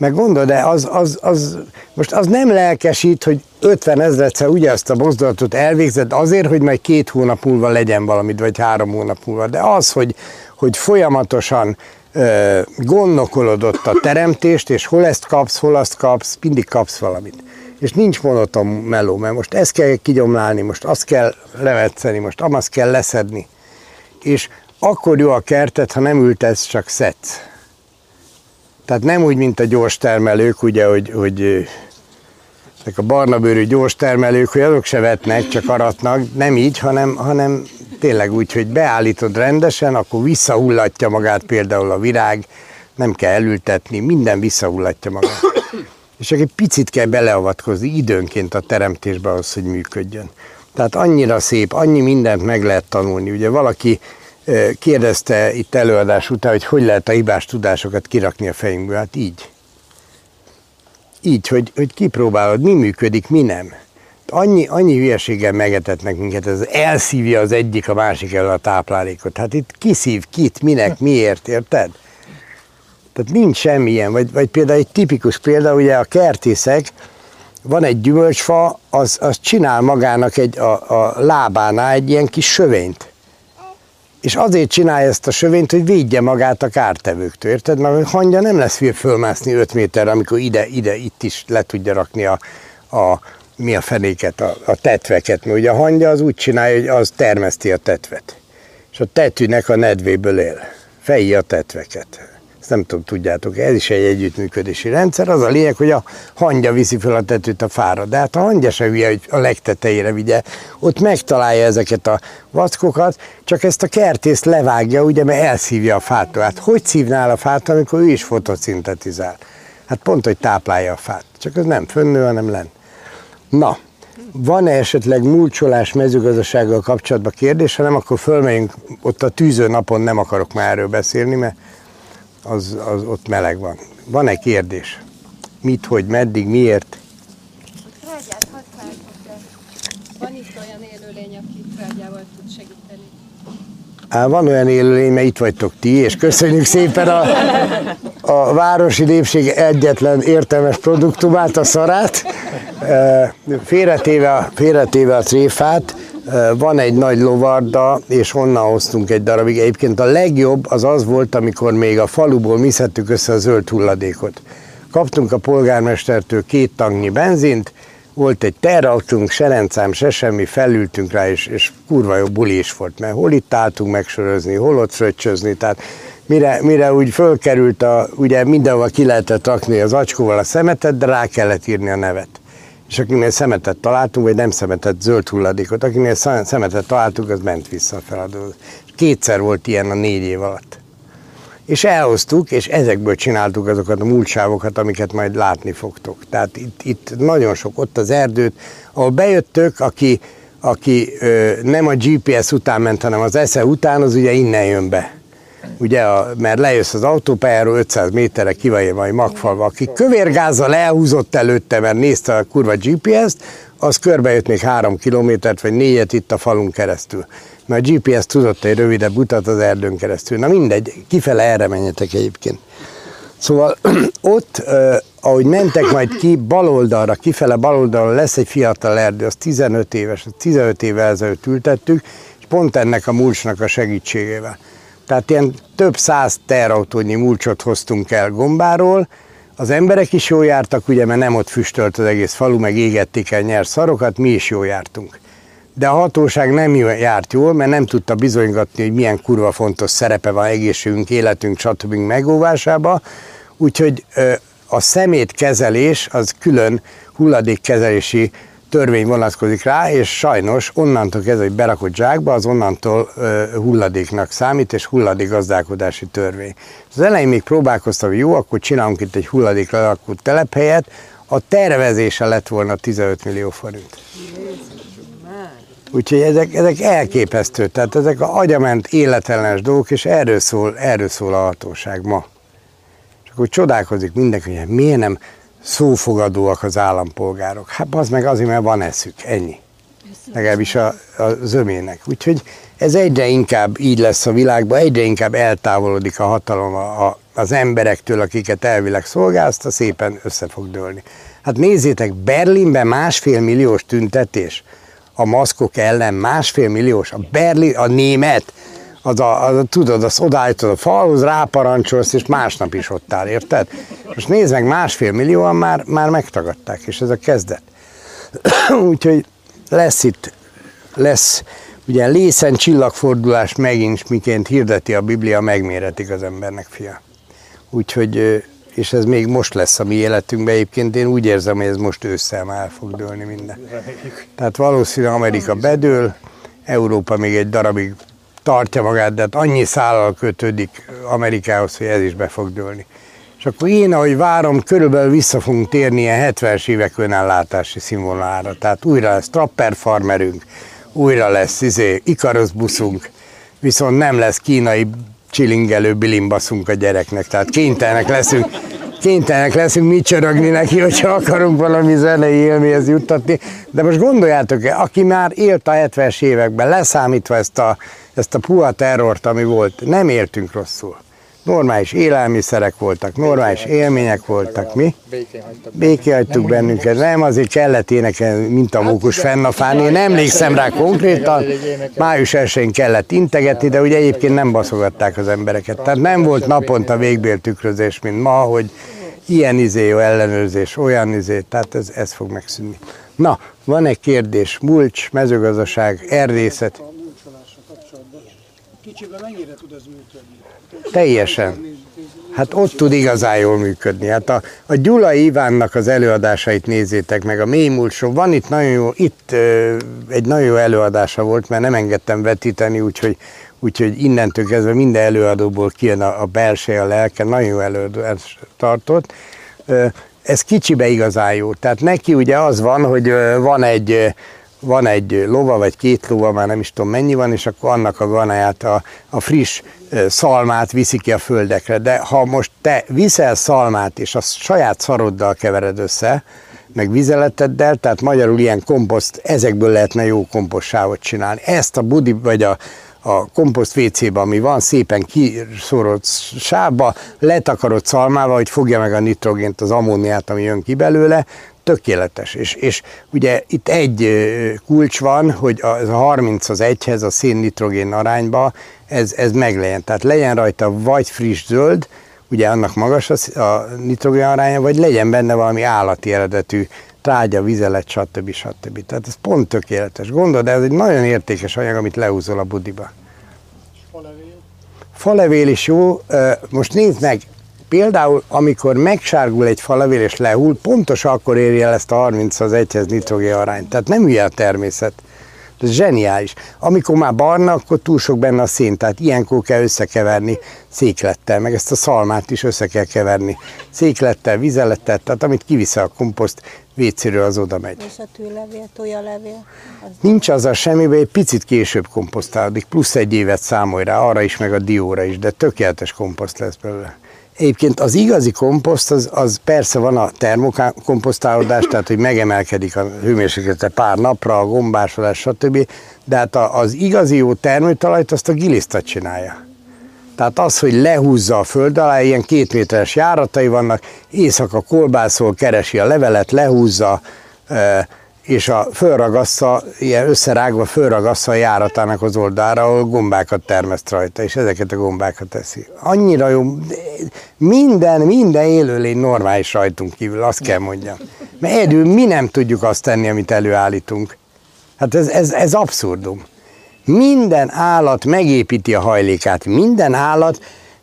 A: Meg gondolod, de az, az, az, most az nem lelkesít, hogy 50 ezredszer ugyanazt a mozdulatot elvégzed azért, hogy majd két hónap múlva legyen valamit, vagy három hónap múlva. De az, hogy, hogy folyamatosan ö, gondolkodott a teremtést, és hol ezt kapsz, hol azt kapsz, mindig kapsz valamit. És nincs monoton meló, mert most ezt kell kigyomlálni, most azt kell levetszeni, most azt kell leszedni. És akkor jó a kertet, ha nem ültetsz, csak szedsz. Tehát nem úgy, mint a gyors termelők, ugye, hogy, hogy ezek a barna bőrű gyors termelők, hogy azok se vetnek, csak aratnak, nem így, hanem, hanem tényleg úgy, hogy beállítod rendesen, akkor visszahullatja magát például a virág, nem kell elültetni, minden visszahullatja magát. És csak egy picit kell beleavatkozni időnként a teremtésbe ahhoz, hogy működjön. Tehát annyira szép, annyi mindent meg lehet tanulni. Ugye valaki kérdezte itt előadás után, hogy hogy lehet a hibás tudásokat kirakni a fejünkből. Hát így. Így, hogy, hogy kipróbálod, mi működik, mi nem. Annyi, annyi hülyeséggel megetetnek minket, ez elszívja az egyik a másik elő a táplálékot. Hát itt kiszív, kit, minek, miért, érted? Tehát nincs semmilyen, vagy, vagy például egy tipikus példa, ugye a kertészek, van egy gyümölcsfa, az, az csinál magának egy, a, a lábánál egy ilyen kis sövényt és azért csinálja ezt a sövényt, hogy védje magát a kártevőktől, érted? Mert a hangya nem lesz fölmászni 5 méterre, amikor ide, ide, itt is le tudja rakni a, a mi a fenéket, a, a tetveket, mert ugye a hangya az úgy csinálja, hogy az termeszti a tetvet. És a tetűnek a nedvéből él. Fejji a tetveket nem tudom, tudjátok, ez is egy együttműködési rendszer. Az a lényeg, hogy a hangya viszi fel a tetőt a fára. De hát a hangya se hülye, hogy a legtetejére vigye. Ott megtalálja ezeket a vackokat, csak ezt a kertész levágja, ugye, mert elszívja a fától. Hát hogy szívnál a fát, amikor ő is fotoszintetizál? Hát pont, hogy táplálja a fát. Csak az nem fönnő, hanem len. Na, van-e esetleg múlcsolás mezőgazdasággal kapcsolatban kérdés, ha nem, akkor fölmegyünk, ott a tűző napon nem akarok már erről beszélni, mert az, az ott meleg van. Van-e kérdés? Mit, hogy, meddig, miért?
C: Van itt olyan élőlény, aki trágyával tud segíteni?
A: Á, van olyan élőlény, mert itt vagytok ti, és köszönjük szépen a, a városi népség egyetlen értelmes produktumát, a szarát. Félretéve, félretéve a tréfát, van egy nagy lovarda, és onnan hoztunk egy darabig. Egyébként a legjobb az az volt, amikor még a faluból mi szedtük össze a zöld hulladékot. Kaptunk a polgármestertől két tanknyi benzint, volt egy terautunk, se rendszám, se semmi, felültünk rá, és, és kurva jó buli is volt, mert hol itt álltunk megsörözni, hol ott fröccsözni, tehát mire, mire úgy fölkerült, a, ugye mindenhol ki lehetett rakni az acskóval a szemetet, de rá kellett írni a nevet és akinél szemetet találtunk, vagy nem szemetet, zöld hulladékot, akinél szemetet találtunk, az ment vissza a feladó. Kétszer volt ilyen a négy év alatt. És elhoztuk, és ezekből csináltuk azokat a múltsávokat, amiket majd látni fogtok. Tehát itt, itt nagyon sok, ott az erdőt, ahol bejöttök, aki, aki ö, nem a GPS után ment, hanem az esze után, az ugye innen jön be ugye, a, mert lejössz az autópályáról 500 méterre kivajelva egy magfalva, aki kövérgázzal elhúzott előtte, mert nézte a kurva GPS-t, az körbejött még három kilométert, vagy négyet itt a falun keresztül. Mert a GPS tudott egy rövidebb utat az erdőn keresztül. Na mindegy, kifele erre menjetek egyébként. Szóval ott, eh, ahogy mentek majd ki baloldalra, kifele baloldalra lesz egy fiatal erdő, az 15 éves, 15 évvel ezelőtt ültettük, és pont ennek a mulcsnak a segítségével. Tehát ilyen több száz terautónyi mulcsot hoztunk el gombáról, az emberek is jól jártak, ugye, mert nem ott füstölt az egész falu, meg égették el nyers szarokat, mi is jól jártunk. De a hatóság nem járt jól, mert nem tudta bizonygatni, hogy milyen kurva fontos szerepe van egészségünk, életünk, stb. megóvásába. Úgyhogy a szemétkezelés az külön hulladékkezelési törvény vonatkozik rá, és sajnos onnantól kezdve, hogy berakott zsákba, az onnantól hulladéknak számít, és hulladékgazdálkodási törvény. Az elején még próbálkoztam, hogy jó, akkor csinálunk itt egy hulladék lelakó telephelyet, a tervezése lett volna 15 millió forint. Úgyhogy ezek, ezek elképesztő, tehát ezek a agyament életellenes dolgok, és erről szól, erről szól a hatóság ma. És akkor csodálkozik mindenki, hogy miért nem szófogadóak az állampolgárok. Hát az meg azért, mert van eszük, ennyi. legalábbis a, a zömének. Úgyhogy ez egyre inkább így lesz a világban, egyre inkább eltávolodik a hatalom a, a, az emberektől, akiket elvileg szolgálta, szépen össze fog dőlni. Hát nézzétek, Berlinben másfél milliós tüntetés a maszkok ellen, másfél milliós, a Berlin, a német, az a, az a tudod, az odállítod a falhoz, ráparancsolsz, és másnap is ott áll, érted? Most nézd meg, másfél millióan már, már megtagadták, és ez a kezdet. Úgyhogy lesz itt, lesz, ugye lészen csillagfordulás megint, miként hirdeti a Biblia, megméretik az embernek, fia. Úgyhogy, és ez még most lesz a mi életünkben, egyébként én úgy érzem, hogy ez most ősszel már fog dőlni minden. Tehát valószínűleg Amerika bedől, Európa még egy darabig tartja magát, de hát annyi szállal kötődik Amerikához, hogy ez is be fog dőlni. És akkor én, ahogy várom, körülbelül vissza fogunk térni ilyen 70-es évek önellátási színvonalára. Tehát újra lesz trapper farmerünk, újra lesz izé, Ikarus buszunk, viszont nem lesz kínai csilingelő bilimbaszunk a gyereknek. Tehát kénytelenek leszünk, kénytelenek leszünk mi csörögni neki, hogyha akarunk valami zenei élményhez juttatni. De most gondoljátok, aki már élt a 70-es években, leszámítva ezt a, ezt a puha terrort, ami volt, nem éltünk rosszul. Normális élelmiszerek voltak, normális élmények voltak, mi?
G: Békén
A: hagytuk bennünket, nem azért kellett énekelni, mint a mókus fenn a fán. Én emlékszem rá konkrétan, május 1 kellett integetni, de ugye egyébként nem baszogatták az embereket. Tehát nem volt naponta végbéltükrözés, mint ma, hogy ilyen izé jó ellenőrzés, olyan izé, tehát ez, ez fog megszűnni. Na, van egy kérdés, mulcs, mezőgazdaság, erdészet.
I: Kicsiben mennyire tud ez működni?
A: Teljesen. Hát ott tud igazán jól működni. Hát a, a Gyulai Ivánnak az előadásait nézzétek meg, a mély múltsó. Van itt nagyon jó, itt ö, egy nagyon jó előadása volt, mert nem engedtem vetíteni, úgyhogy, úgyhogy innentől kezdve minden előadóból kijön a, a belső, a lelke, nagyon jó előadást tartott. Ö, ez kicsibe igazán jó. Tehát neki ugye az van, hogy ö, van egy, van egy lova, vagy két lova, már nem is tudom mennyi van, és akkor annak a ganáját, a, a friss szalmát viszi ki a földekre. De ha most te viszel szalmát, és azt saját szaroddal kevered össze, meg vizeleteddel, tehát magyarul ilyen komposzt, ezekből lehetne jó kompostsávot csinálni. Ezt a budi, vagy a, a komposzt WC-be, ami van, szépen kiszorolt sávba, letakarott szalmával, hogy fogja meg a nitrogént, az ammóniát, ami jön ki belőle, tökéletes. És, és ugye itt egy kulcs van, hogy az a 30 az 1-hez a szén-nitrogén arányba ez, ez meglegyen. Tehát legyen rajta vagy friss zöld, ugye annak magas a, a nitrogén aránya, vagy legyen benne valami állati eredetű trágya, vizelet, stb. stb. Tehát ez pont tökéletes. Gondolod, ez egy nagyon értékes anyag, amit leúzol a budiba.
I: Falevél.
A: Is jó. Most nézd meg, például amikor megsárgul egy falevél és lehull, pontos akkor érje el ezt a 30 az 1-hez nitrogén arányt. Tehát nem hülye a természet. Ez zseniális. Amikor már barna, akkor túl sok benne a szén, tehát ilyenkor kell összekeverni széklettel, meg ezt a szalmát is össze kell keverni. Széklettel, vizelettel, tehát amit kiviszel a komposzt, vécéről az oda megy.
J: És a tűlevél, tojalevél? Az
A: Nincs azzal semmibe, egy picit később komposztálódik, plusz egy évet számolj rá, arra is, meg a dióra is, de tökéletes komposzt lesz belőle. Egyébként az igazi komposzt, az, az persze van a termokomposztálódás, tehát hogy megemelkedik a hőmérséklete pár napra, a gombásodás, stb. De hát az igazi jó termőtalajt azt a giliszta csinálja. Tehát az, hogy lehúzza a föld alá, ilyen két méteres járatai vannak, éjszaka kolbászol, keresi a levelet, lehúzza, eh, és a fölragassza, ilyen összerágva fölragassza a járatának az oldalára, ahol gombákat termeszt rajta, és ezeket a gombákat teszi. Annyira jó, de minden, minden élőlény normális rajtunk kívül, azt kell mondjam. Mert egyedül mi nem tudjuk azt tenni, amit előállítunk. Hát ez, ez, ez abszurdum. Minden állat megépíti a hajlékát, minden állat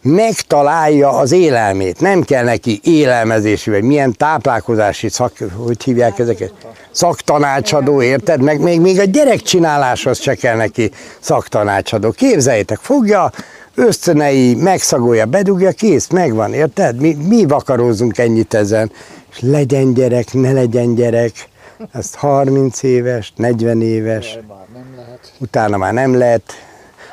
A: megtalálja az élelmét. Nem kell neki élelmezési, vagy milyen táplálkozási szak, hogy hívják ezeket? Szaktanácsadó, érted? Meg még, még a gyerekcsináláshoz se kell neki szaktanácsadó. Képzeljétek, fogja, ösztönei, megszagolja, bedugja, kész, megvan, érted? Mi, mi vakarózunk ennyit ezen. És legyen gyerek, ne legyen gyerek. Ezt 30 éves, 40 éves, utána már nem lehet,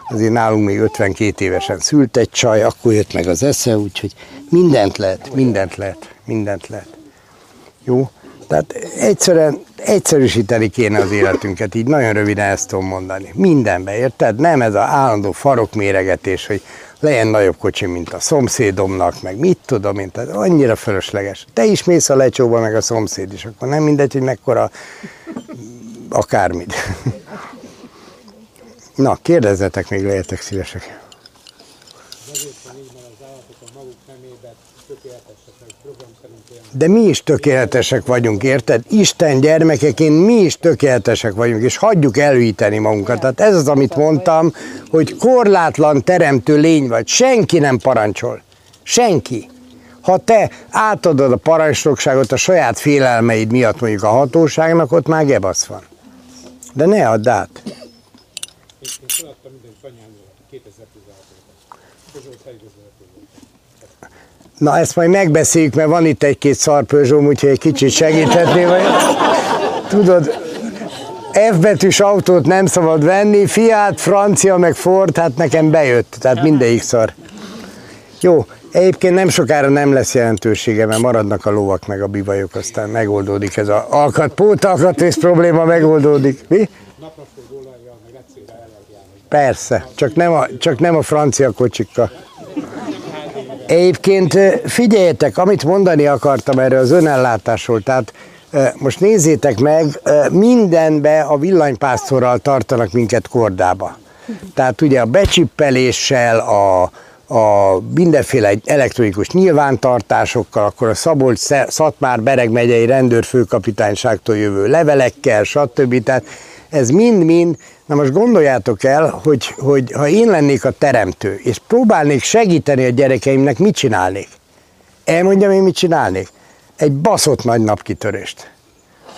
A: azért nálunk még 52 évesen szült egy csaj, akkor jött meg az esze, úgyhogy mindent lehet, mindent lehet, mindent lehet. Jó? Tehát egyszerűen egyszerűsíteni kéne az életünket, így nagyon röviden ezt tudom mondani. Mindenbe, érted? Nem ez a állandó farokméregetés, hogy legyen nagyobb kocsi, mint a szomszédomnak, meg mit tudom én, tehát annyira fölösleges. Te is mész a lecsóba, meg a szomszéd is, akkor nem mindegy, hogy mekkora akármit. Na, kérdezzetek még, lehetek szívesek. De mi is tökéletesek vagyunk, érted? Isten gyermekeként mi is tökéletesek vagyunk, és hagyjuk elhűíteni magunkat. Tehát ez az, amit mondtam, hogy korlátlan teremtő lény vagy. Senki nem parancsol. Senki. Ha te átadod a parancsnokságot a saját félelmeid miatt mondjuk a hatóságnak, ott már gebasz van. De ne add át.
G: Én, én feladtam mindent anyámról 2016-ban. Pozsó fejlőzőlető volt.
A: Na ezt majd megbeszéljük, mert van itt egy-két szar Peugeot, úgyhogy egy kicsit segíthetné, vagy tudod, F betűs autót nem szabad venni, Fiat, francia, meg Ford, hát nekem bejött, tehát mindegyik szar. Jó, egyébként nem sokára nem lesz jelentősége, mert maradnak a lovak meg a bivajok, aztán megoldódik ez a alkat, pót alkatrész probléma megoldódik. Mi? Persze, csak nem a, csak nem a francia kocsikkal. Egyébként figyeljetek, amit mondani akartam erről az önellátásról, tehát most nézzétek meg, mindenbe a villanypásztorral tartanak minket kordába. Tehát ugye a becsippeléssel, a, a mindenféle elektronikus nyilvántartásokkal, akkor a Szabolcs Szatmár Bereg megyei rendőrfőkapitányságtól jövő levelekkel, stb. Tehát ez mind-mind, na most gondoljátok el, hogy, hogy ha én lennék a teremtő, és próbálnék segíteni a gyerekeimnek, mit csinálnék? Elmondjam én, mit csinálnék? Egy baszott nagy napkitörést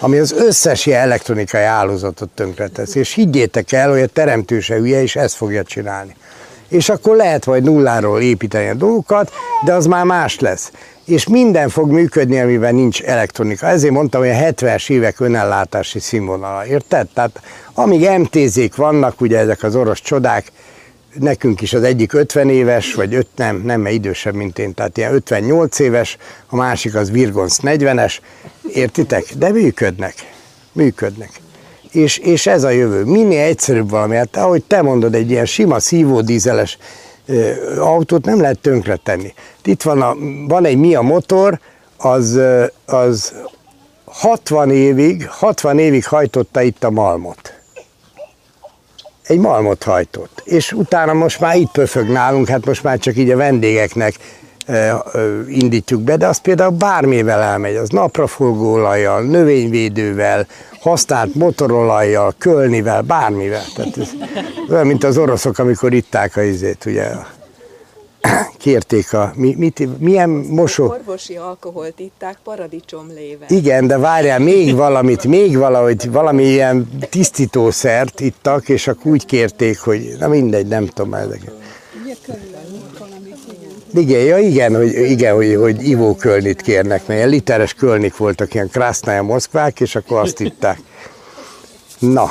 A: ami az összes ilyen elektronikai hálózatot tönkretesz. És higgyétek el, hogy a teremtő se hülye, és ezt fogja csinálni. És akkor lehet majd nulláról építeni a dolgokat, de az már más lesz. És minden fog működni, amiben nincs elektronika. Ezért mondtam, hogy a 70-es évek önellátási színvonala, érted? Tehát amíg MTZ-k vannak, ugye ezek az orosz csodák, nekünk is az egyik 50 éves, vagy 5, nem, nem, mert idősebb, mint én, tehát ilyen 58 éves, a másik az Virgonsz 40-es, értitek? De működnek, működnek. És, és ez a jövő. Minél egyszerűbb valami, hát ahogy te mondod, egy ilyen sima szívódízeles ö, autót nem lehet tönkretenni. Itt van, a, van egy Mia motor, az, az 60 évig, 60 évig hajtotta itt a malmot egy malmot hajtott. És utána most már itt pöfög nálunk, hát most már csak így a vendégeknek indítjuk be, de az például bármivel elmegy, az napraforgóolajjal, növényvédővel, használt motorolajjal, kölnivel, bármivel. Tehát ez olyan, mint az oroszok, amikor itták a izét, ugye, kérték a, mi, mit, milyen mosó...
K: Orvosi alkoholt itták paradicsomlével.
A: Igen, de várjál, még valamit, még valahogy, valami ilyen tisztítószert ittak, és akkor úgy kérték, hogy na mindegy, nem tudom ezeket. Igen, ja, igen, hogy, igen, hogy, hogy ivókölnit kérnek, mert ilyen literes kölnik voltak, ilyen krásznaja moszkvák, és akkor azt itták. Na,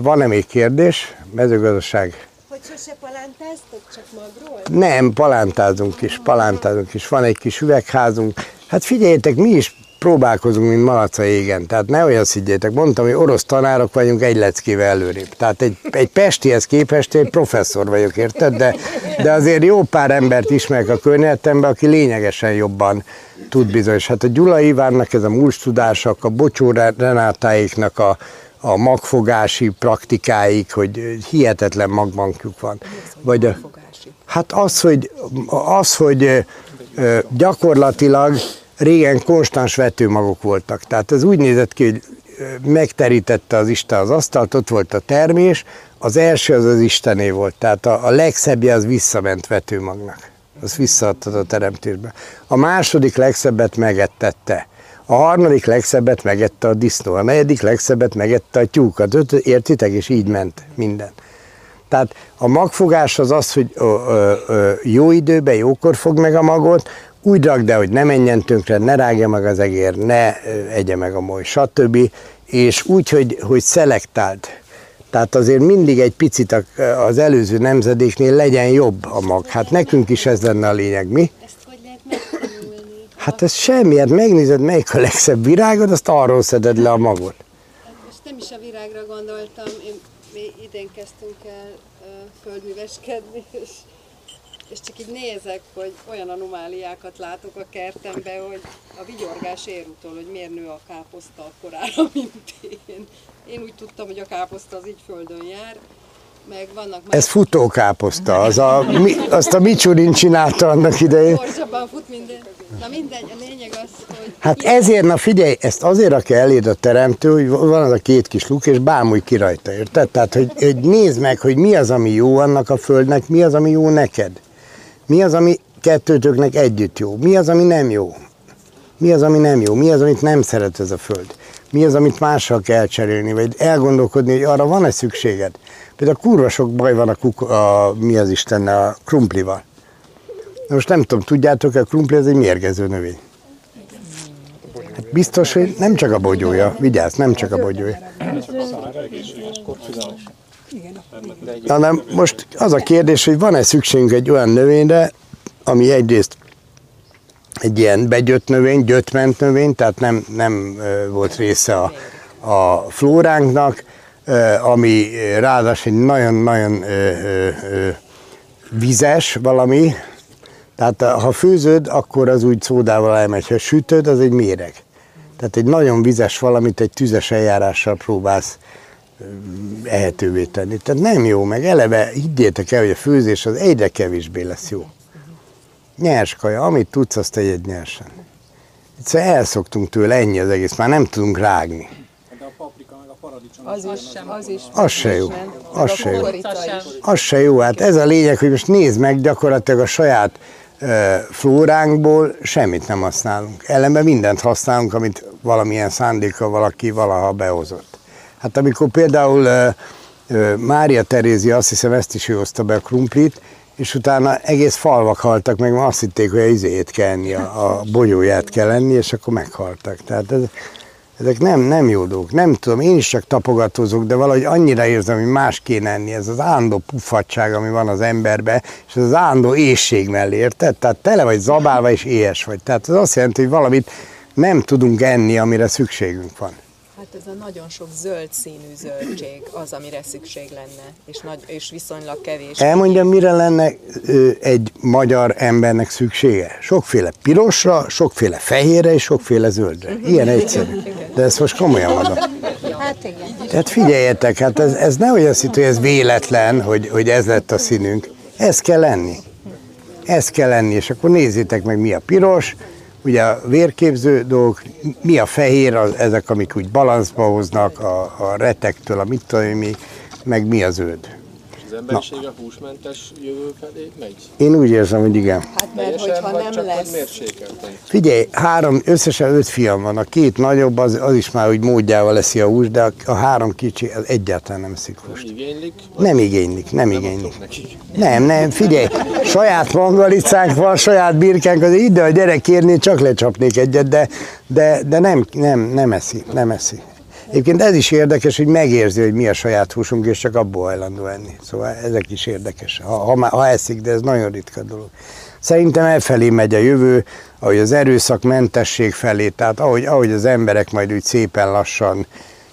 A: van-e még kérdés? Mezőgazdaság.
C: Hogy sose palántáztok, csak magról?
A: Nem, palántázunk is, palántázunk is. Van egy kis üvegházunk. Hát figyeljetek, mi is próbálkozunk, mint malac a égen. Tehát ne olyan higgyétek. Mondtam, hogy orosz tanárok vagyunk egy leckével előrébb. Tehát egy, egy pestihez képest egy professzor vagyok, érted? De, de azért jó pár embert ismerek a környezetemben, aki lényegesen jobban tud bizonyos. Hát a Gyula Ivánnak ez a múlcs tudások, a Bocsó Renátáiknak a, a magfogási praktikáik, hogy hihetetlen magbankjuk van. Vagy a, hát az, hogy, az, hogy gyakorlatilag régen konstans vetőmagok voltak. Tehát ez úgy nézett ki, hogy megterítette az Isten az asztalt, ott volt a termés, az első az az Istené volt, tehát a, a legszebbje az visszament vetőmagnak. Az visszaadtad a teremtésbe. A második legszebbet megettette. A harmadik legszebbet megette a disznó, a negyedik legszebbet megette a tyúk, a öt, értitek, és így ment minden. Tehát a magfogás az az, hogy ö, ö, ö, jó időben, jókor fog meg a magot, úgy rakd el, hogy ne menjen tönkre, ne rágja meg az egér, ne egye meg a moly, stb. És úgy, hogy, hogy szelektáld. Tehát azért mindig egy picit az előző nemzedéknél legyen jobb a mag. Hát nekünk is ez lenne a lényeg, mi? Hát ez semmi, hát megnézed, melyik a legszebb virágod, azt arról szeded le a magot.
C: Most nem is a virágra gondoltam, én, mi idén kezdtünk el földműveskedni, és, és csak így nézek, hogy olyan anomáliákat látok a kertembe, hogy a vigyorgás ér utol, hogy miért nő a káposzta akkorára, mint én. Én úgy tudtam, hogy a káposzta az így földön jár, meg vannak már...
A: Ez futókáposzta, az a, mi, azt a Micsurin csinálta annak idején.
C: Gyorsabban fut minden. Na mindegy, a lényeg az, hogy...
A: Hát ezért, na figyelj, ezt azért rakja eléd a teremtő, hogy van az a két kis luk, és bámulj ki rajta, érted? Tehát, hogy, hogy nézd meg, hogy mi az, ami jó annak a földnek, mi az, ami jó neked. Mi az, ami kettőtöknek együtt jó, mi az, ami nem jó. Mi az, ami nem jó, mi az, amit nem szeret ez a föld. Mi az, amit mással kell cserélni, vagy elgondolkodni, hogy arra van-e szükséged. Például kurva sok baj van a, kuk, a mi az Isten, a krumplival. Most nem tudom, tudjátok, a krumpli ez egy mérgező növény. Hát biztos, hogy nem csak a bogyója, vigyázz, nem csak a bogyója.
G: Korfizális.
A: Hanem most az a kérdés, hogy van-e szükségünk egy olyan növényre, ami egyrészt egy ilyen begyött növény, gyötment növény, tehát nem, nem volt része a, a flóránknak, ami ráadásul egy nagyon-nagyon vizes valami, tehát ha főzöd, akkor az úgy szódával elmegy, ha sütöd, az egy méreg. Tehát egy nagyon vizes valamit egy tüzes eljárással próbálsz ehetővé tenni. Tehát nem jó, meg eleve higgyétek el, hogy a főzés az egyre kevésbé lesz jó. Nyers kaja, amit tudsz, azt tegyed nyersen. Egyszerűen elszoktunk tőle, ennyi az egész, már nem tudunk rágni.
I: De a paprika meg a paradicsom
K: Az is, az is.
A: Az se jó, az se jó. Az se jó, hát ez a lényeg, hogy most nézd meg, gyakorlatilag a saját flóránkból semmit nem használunk. Ellenben mindent használunk, amit valamilyen szándéka valaki valaha behozott. Hát amikor például Mária Terézia, azt hiszem ezt is ő hozta be a krumplit, és utána egész falvak haltak meg, mert azt hitték, hogy a izéjét kell enni, a, a bogyóját kell enni, és akkor meghaltak. Tehát ez, ezek nem, nem jó dolgok. Nem tudom, én is csak tapogatózok, de valahogy annyira érzem, hogy más kéne enni. Ez az állandó puffatság, ami van az emberbe, és ez az állandó éjség mellé, érted? Tehát tele vagy zabálva, és éhes vagy. Tehát ez azt jelenti, hogy valamit nem tudunk enni, amire szükségünk van.
K: Hát ez a nagyon sok zöld színű zöldség az, amire szükség lenne, és, nagy, és viszonylag kevés.
A: Elmondjam, mire lenne ö, egy magyar embernek szüksége? Sokféle pirosra, sokféle fehérre és sokféle zöldre. Ilyen egyszerű. De ezt most komolyan mondom.
J: Hát igen.
A: Tehát figyeljetek, hát ez, ez nehogy azt hitt, hogy ez véletlen, hogy, hogy ez lett a színünk. Ez kell lenni. Ez kell lenni, és akkor nézzétek meg, mi a piros, ugye a vérképző dolgok, mi a fehér, az, ezek, amik úgy balanszba hoznak, a, a retektől, a mit tudom mi, meg mi a zöld.
H: Emberiség a húsmentes jövő felé megy?
A: Én úgy érzem, hogy igen.
K: Hát mert
H: Teljesen,
K: hogyha nem
H: csak
K: lesz...
H: mérsékelten?
A: Figyelj, három, összesen öt fiam van, a két nagyobb, az, az is már úgy módjával leszi a húst, de a, a három kicsi az egyáltalán nem szik húst.
H: Igénylik?
A: Nem igénylik, nem igénylik.
H: adtok nekik?
A: Nem, nem, figyelj, saját mangalicánk van, saját birkánk, az ide a gyerek kérni, csak lecsapnék egyet, de, de, de nem, nem, nem eszi, nem eszi. Egyébként ez is érdekes, hogy megérzi, hogy mi a saját húsunk, és csak abból hajlandó enni. Szóval ezek is érdekes, ha, ha, ha eszik, de ez nagyon ritka dolog. Szerintem elfelé megy a jövő, ahogy az erőszakmentesség felé, tehát ahogy, ahogy az emberek majd úgy szépen lassan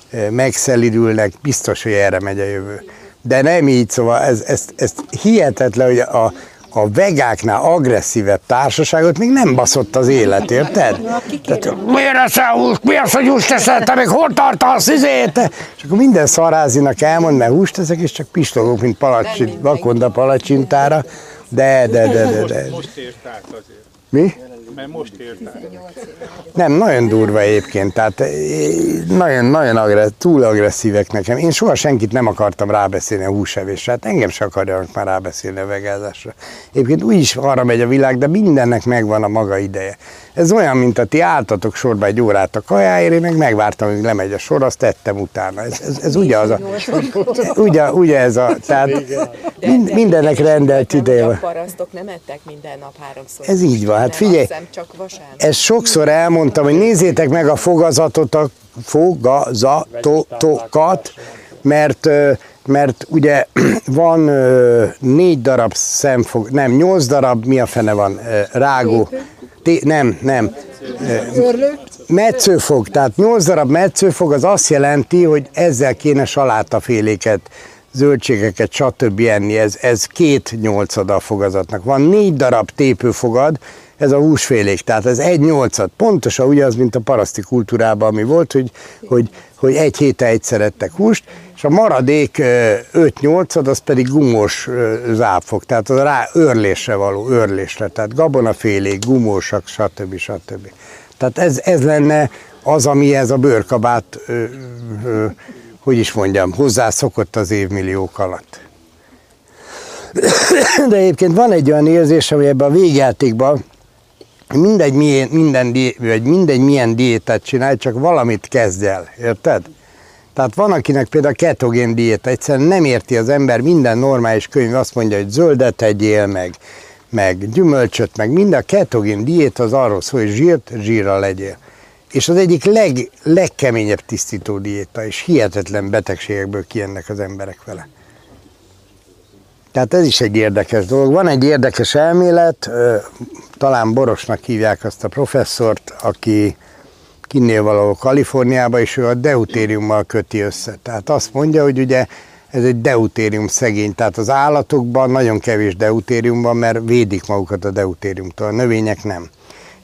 A: eh, megszelidülnek, biztos, hogy erre megy a jövő. De nem így, szóval ez, ez, ez hihetetlen, hogy a, a vegáknál agresszívebb társaságot még nem baszott az élet, érted? Tehát, miért eszel húst, mi az, hogy húst eszel, te még hol tartasz, izét? És akkor minden szarázinak elmond, mert húst ezek, és csak pislogok, mint palacsin, vakonda palacsintára. De, de, de, de, de.
H: Most ért át azért.
A: Mi?
H: Mert most ért át.
A: Nem, nagyon durva egyébként, tehát eh, nagyon, nagyon agre, túl agresszívek nekem. Én soha senkit nem akartam rábeszélni a húsevésre, hát engem se akarjanak már rábeszélni a vegázásra. Egyébként úgy is arra megy a világ, de mindennek megvan a maga ideje. Ez olyan, mint a ti álltatok sorba egy órát a kajáért, én meg megvártam, hogy lemegy a sor, azt tettem utána. Ez, ez, ez ugye az a, ugye, ugye ez a, tehát mind, mindennek rendelt ideje van.
K: A parasztok nem ettek minden nap háromszor.
A: Ez így van, hát figyelj.
K: Csak.
A: Ezt sokszor elmondtam, hogy nézzétek meg a fogazatot, a fogazatokat, mert, mert ugye van ö, négy darab szemfog, nem, nyolc darab, mi a fene van, ö, rágó, té- nem, nem. Metszőfog, tehát 8 darab metszőfog az azt jelenti, hogy ezzel kéne salátaféléket, zöldségeket, stb. enni. Ez, ez két nyolcada a fogazatnak. Van négy darab tépőfogad, ez a húsfélék, tehát ez egy nyolcad. Pontosan ugyanaz, mint a paraszti kultúrában, ami volt, hogy, hogy, hogy egy héten egyszer ettek húst, és a maradék ö, öt nyolcad, az pedig gumós ö, zápfog, tehát az rá őrlésre való, őrlésre, tehát gabonafélék, gumósak, stb. stb. Tehát ez, ez lenne az, ami ez a bőrkabát, hogy is mondjam, hozzászokott az évmilliók alatt. De egyébként van egy olyan érzés, hogy ebben a végjátékban mindegy milyen, minden, vagy mindegy milyen diétát csinálj, csak valamit kezd el, érted? Tehát van, akinek például ketogén diéta, egyszerűen nem érti az ember, minden normális könyv azt mondja, hogy zöldet tegyél, meg, meg gyümölcsöt, meg minden. A ketogén diéta az arról szól, hogy zsírt zsírral legyél. És az egyik leg, legkeményebb tisztító diéta, és hihetetlen betegségekből kijönnek az emberek vele. Tehát ez is egy érdekes dolog. Van egy érdekes elmélet, talán Borosnak hívják azt a professzort, aki kinnél valahol Kaliforniába, és ő a deutériummal köti össze. Tehát azt mondja, hogy ugye ez egy deutérium szegény, tehát az állatokban nagyon kevés deutérium van, mert védik magukat a deutériumtól, a növények nem.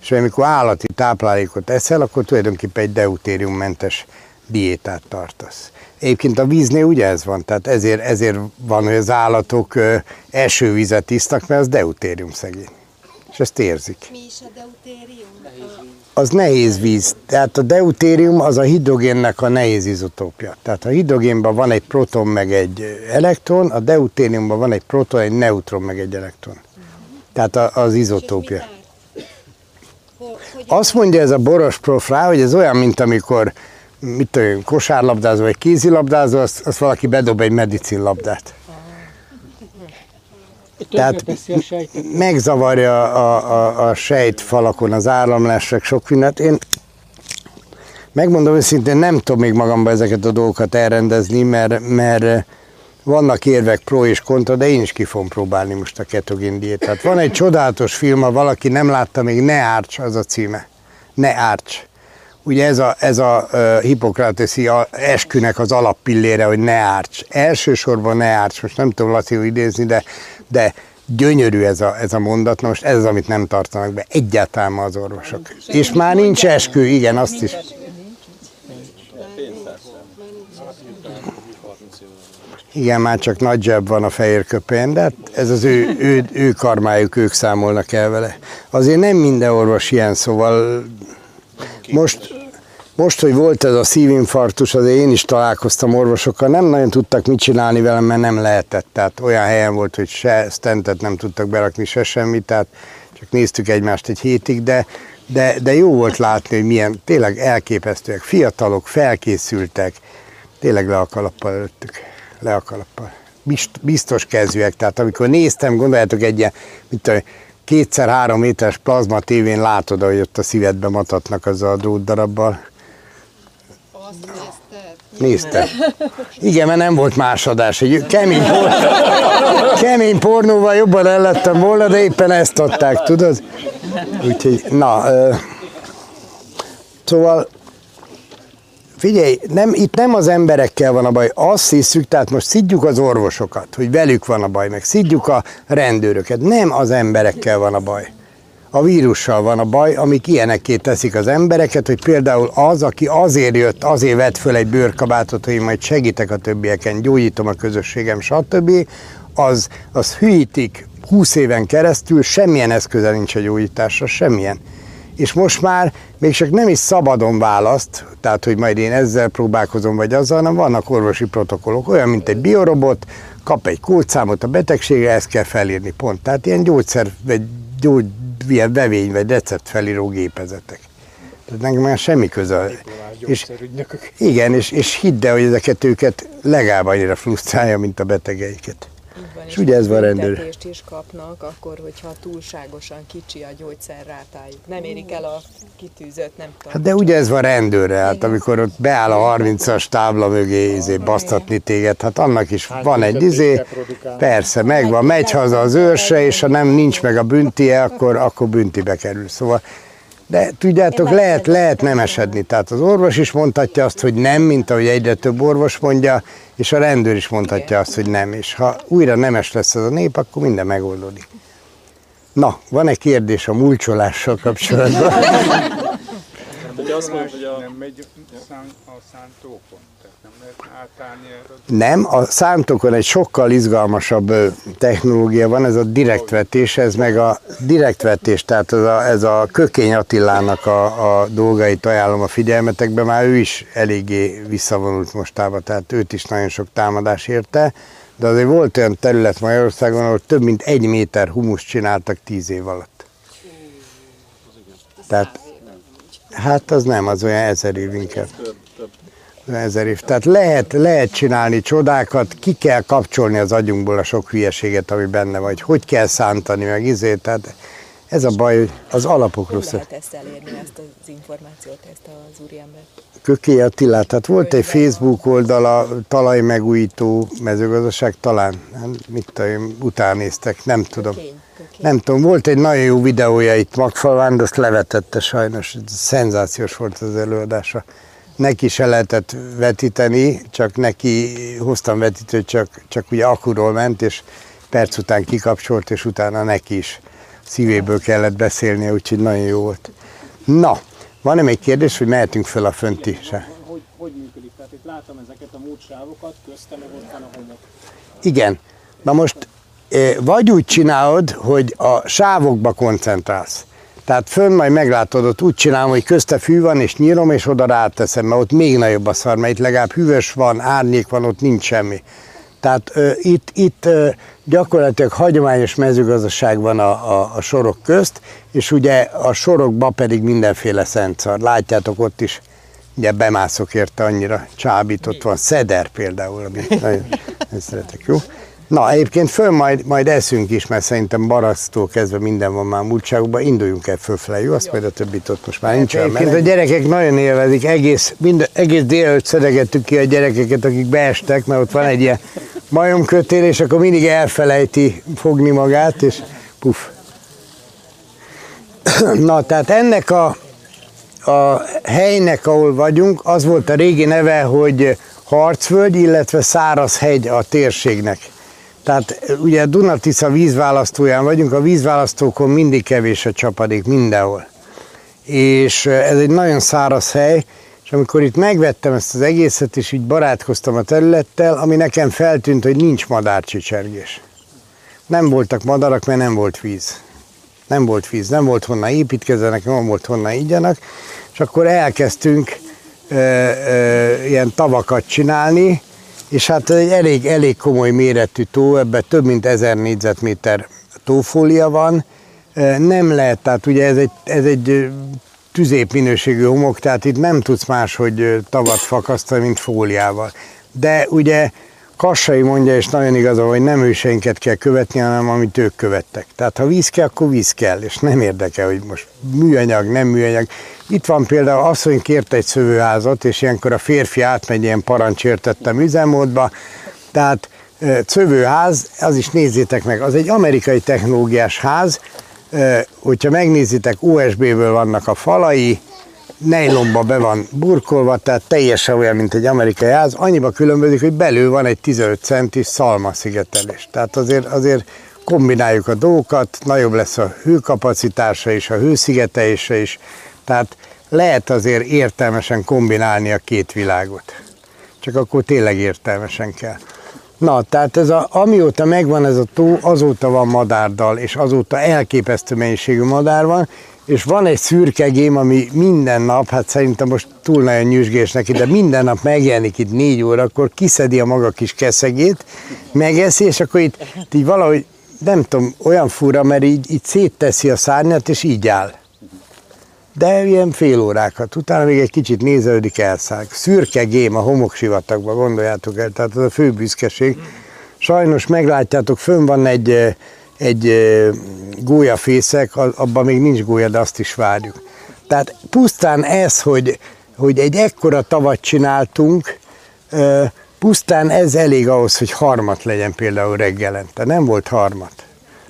A: És amikor állati táplálékot eszel, akkor tulajdonképpen egy deutériummentes diétát tartasz. Egyébként a víznél ugye ez van, tehát ezért, ezért van, hogy az állatok esővizet isznak, mert az deutérium szegény. És ezt érzik.
J: Mi is a deutérium?
A: Az nehéz víz. Tehát a deutérium az a hidrogénnek a nehéz izotópja. Tehát a hidrogénban van egy proton meg egy elektron, a deutériumban van egy proton, egy neutron meg egy elektron. Tehát az izotópja. Azt mondja ez a boros prof rá, hogy ez olyan, mint amikor mit tudom, kosárlabdázó vagy kézilabdázó, azt, azt valaki bedob egy medicinlabdát. Tehát megzavarja a, a, a sejtfalakon az áramlások sok mindent. Én megmondom őszintén, nem tudom még magamban ezeket a dolgokat elrendezni, mert, mert vannak érvek pro és kontra, de én is ki fogom próbálni most a ketogén diétát. Van egy csodálatos film, ha valaki nem látta még, Ne árts, az a címe. Ne árts. Ugye ez a, ez a uh, hipokráteszi eskünek az alappillére, hogy ne árts. Elsősorban ne árts, most nem tudom latinul idézni, de, de gyönyörű ez a, ez a mondat, Na most ez az, amit nem tartanak be egyáltalán az orvosok. És már nincs eskü, igen, azt is. Igen, már csak nagy zseb van a fehér köpén, de hát ez az ő, ő, ő karmájuk, ők számolnak el vele. Azért nem minden orvos ilyen, szóval most, most, hogy volt ez a szívinfarktus, azért én is találkoztam orvosokkal, nem nagyon tudtak mit csinálni velem, mert nem lehetett. Tehát olyan helyen volt, hogy se stentet nem tudtak berakni, se semmit, tehát csak néztük egymást egy hétig, de, de, de jó volt látni, hogy milyen tényleg elképesztőek, fiatalok, felkészültek, tényleg le a kalappal előttük, le a kalappal. Biztos kezűek, tehát amikor néztem, gondoljátok egy ilyen, mint a kétszer-három méteres plazma tévén látod, hogy ott a szívedbe matatnak azzal a drótdarabbal. Nézte. Igen, mert nem volt más adás. Egy kemény, por... kemény pornóval jobban el lettem volna, de éppen ezt adták, tudod? Úgyhogy, na, ö... szóval Figyelj, nem, itt nem az emberekkel van a baj, azt hiszük, tehát most szidjuk az orvosokat, hogy velük van a baj, meg szidjuk a rendőröket. Nem az emberekkel van a baj. A vírussal van a baj, amik ilyenekké teszik az embereket, hogy például az, aki azért jött, azért vett föl egy bőrkabátot, hogy én majd segítek a többieken, gyógyítom a közösségem, stb., az, az hűítik 20 éven keresztül, semmilyen eszköze nincs a gyógyításra, semmilyen és most már még csak nem is szabadon választ, tehát hogy majd én ezzel próbálkozom, vagy azzal, hanem vannak orvosi protokollok, olyan, mint egy biorobot, kap egy kódszámot a betegségre, ezt kell felírni, pont. Tehát ilyen gyógyszer, vagy gyógy, ilyen bevény, vagy recept felíró gépezetek. Tehát nekem már semmi köze. És, igen, és, és hidd el, hogy ezeket őket legalább annyira frusztrálja, mint a betegeiket.
K: Van,
A: És ugye ez van rendőr.
K: is kapnak, akkor, hogyha túlságosan kicsi a gyógyszer rátájuk. Nem érik el a kitűzött, nem tudom.
A: Hát de ugye ez van rendőrre, hát amikor ott beáll a 30-as tábla mögé izé, basztatni téged, hát annak is van egy izé, persze, megvan, megy haza az őrse, és ha nem nincs meg a büntie, akkor, akkor büntibe kerül. Szóval de tudjátok, lehet, lehet nem esedni. Tehát az orvos is mondhatja azt, hogy nem, mint ahogy egyre több orvos mondja, és a rendőr is mondhatja azt, hogy nem. És ha újra nemes lesz ez a nép, akkor minden megoldódik. Na, van egy kérdés a mulcsolással kapcsolatban?
H: Ugye azt mondja, hogy a...
I: Nem megy szán, a szántókon, nem
A: a szántokon egy sokkal izgalmasabb technológia van, ez a direktvetés, ez meg a direktvetés, tehát ez a, ez a Kökény Attilának a, a dolgait ajánlom a figyelmetekbe, már ő is eléggé visszavonult mostában, tehát őt is nagyon sok támadás érte, de azért volt olyan terület Magyarországon, ahol több mint egy méter humus csináltak tíz év alatt. Tehát, hát az nem, az olyan ezer év inkább. Ezer év. Tehát lehet, lehet csinálni csodákat, ki kell kapcsolni az agyunkból a sok hülyeséget, ami benne vagy, hogy kell szántani, meg izé, tehát ez a baj, hogy az alapok
K: Hol
A: rosszak.
K: lehet ezt elérni, ezt az információt, ezt az úriembert?
A: Köké Attilát, tehát volt egy Facebook oldala, talajmegújító mezőgazdaság, talán, nem, mit tudom, utánéztek, nem tudom. Nem tudom, volt egy nagyon jó videója itt Magfalván, de azt levetette sajnos, szenzációs volt az előadása. Neki se lehetett vetíteni, csak neki hoztam vetítőt, csak, csak ugye akuról ment, és perc után kikapcsolt, és utána neki is szívéből kellett beszélnie, úgyhogy nagyon jó volt. Na, van-e még kérdés, hogy mehetünk fel a fönti se?
G: Hogy, hogy működik? Tehát itt látom ezeket a múltsávokat, köztem meg ott van a homok.
A: Igen. Na most eh, vagy úgy csinálod, hogy a sávokba koncentrálsz. Tehát fönn majd meglátod, ott úgy csinálom, hogy közte fű van, és nyírom, és oda ráteszem, mert ott még nagyobb a szar, mert itt legalább hűvös van, árnyék van, ott nincs semmi. Tehát ö, itt, itt ö, gyakorlatilag hagyományos mezőgazdaság van a, a, a sorok közt, és ugye a sorokba pedig mindenféle szent szar. Látjátok ott is, ugye bemászok érte annyira csábított van, szeder például, amit nagyon szeretek, jó? Na, egyébként föl majd, majd eszünk is, mert szerintem barasztól kezdve minden van már múltságokban, induljunk el fölfele, jó? Azt majd a többit ott most már nincs olyan Egyébként a gyerekek nagyon élvezik, egész, minden, egész délelőtt szedegettük ki a gyerekeket, akik beestek, mert ott van egy ilyen majomkötél, és akkor mindig elfelejti fogni magát, és puf. Na, tehát ennek a, a helynek, ahol vagyunk, az volt a régi neve, hogy Harcvölgy, illetve Szárazhegy a térségnek. Tehát ugye Dunatisza vízválasztóján vagyunk, a vízválasztókon mindig kevés a csapadék, mindenhol. És ez egy nagyon száraz hely, és amikor itt megvettem ezt az egészet, és így barátkoztam a területtel, ami nekem feltűnt, hogy nincs madárcsicsergés. Nem voltak madarak, mert nem volt víz. Nem volt víz, nem volt honnan építkezzenek, nem volt honnan ígyanak, és akkor elkezdtünk ö, ö, ilyen tavakat csinálni, és hát egy elég, elég komoly méretű tó, ebben több mint ezer négyzetméter tófólia van, nem lehet, tehát ugye ez egy, ez egy ö, tüzépminőségű homok, tehát itt nem tudsz máshogy tavat fakasztani, mint fóliával. De ugye Kassai mondja, és nagyon igaza, hogy nem őseinket kell követni, hanem amit ők követtek. Tehát ha víz kell, akkor víz kell, és nem érdekel, hogy most műanyag, nem műanyag. Itt van például asszony kért egy szövőházat, és ilyenkor a férfi átmegy ilyen parancsértettem üzemmódba, tehát szövőház, az is nézzétek meg, az egy amerikai technológiás ház, hogyha megnézitek, USB-ből vannak a falai, nejlomba be van burkolva, tehát teljesen olyan, mint egy amerikai ház, annyiba különbözik, hogy belül van egy 15 centis szalma szigetelés. Tehát azért, azért kombináljuk a dolgokat, nagyobb lesz a hőkapacitása és a hőszigetelése is, tehát lehet azért értelmesen kombinálni a két világot. Csak akkor tényleg értelmesen kell. Na, tehát ez a, amióta megvan ez a tó, azóta van madárdal, és azóta elképesztő mennyiségű madár van, és van egy szürkegém, ami minden nap, hát szerintem most túl nagyon nyüzsgés neki, de minden nap megjelenik itt négy órakor, kiszedi a maga kis keszegét, megeszi, és akkor itt, itt így valahogy, nem tudom, olyan fura, mert így, így szétteszi a szárnyat, és így áll. De ilyen fél órákat, utána még egy kicsit nézelődik, elszáll. Szürke gém a homoksivatagban, gondoljátok el, tehát az a fő büszkeség. Sajnos meglátjátok, fönn van egy, egy gólyafészek, abban még nincs gólya, de azt is várjuk. Tehát pusztán ez, hogy, hogy egy ekkora tavat csináltunk, pusztán ez elég ahhoz, hogy harmat legyen például reggelente. Nem volt harmat.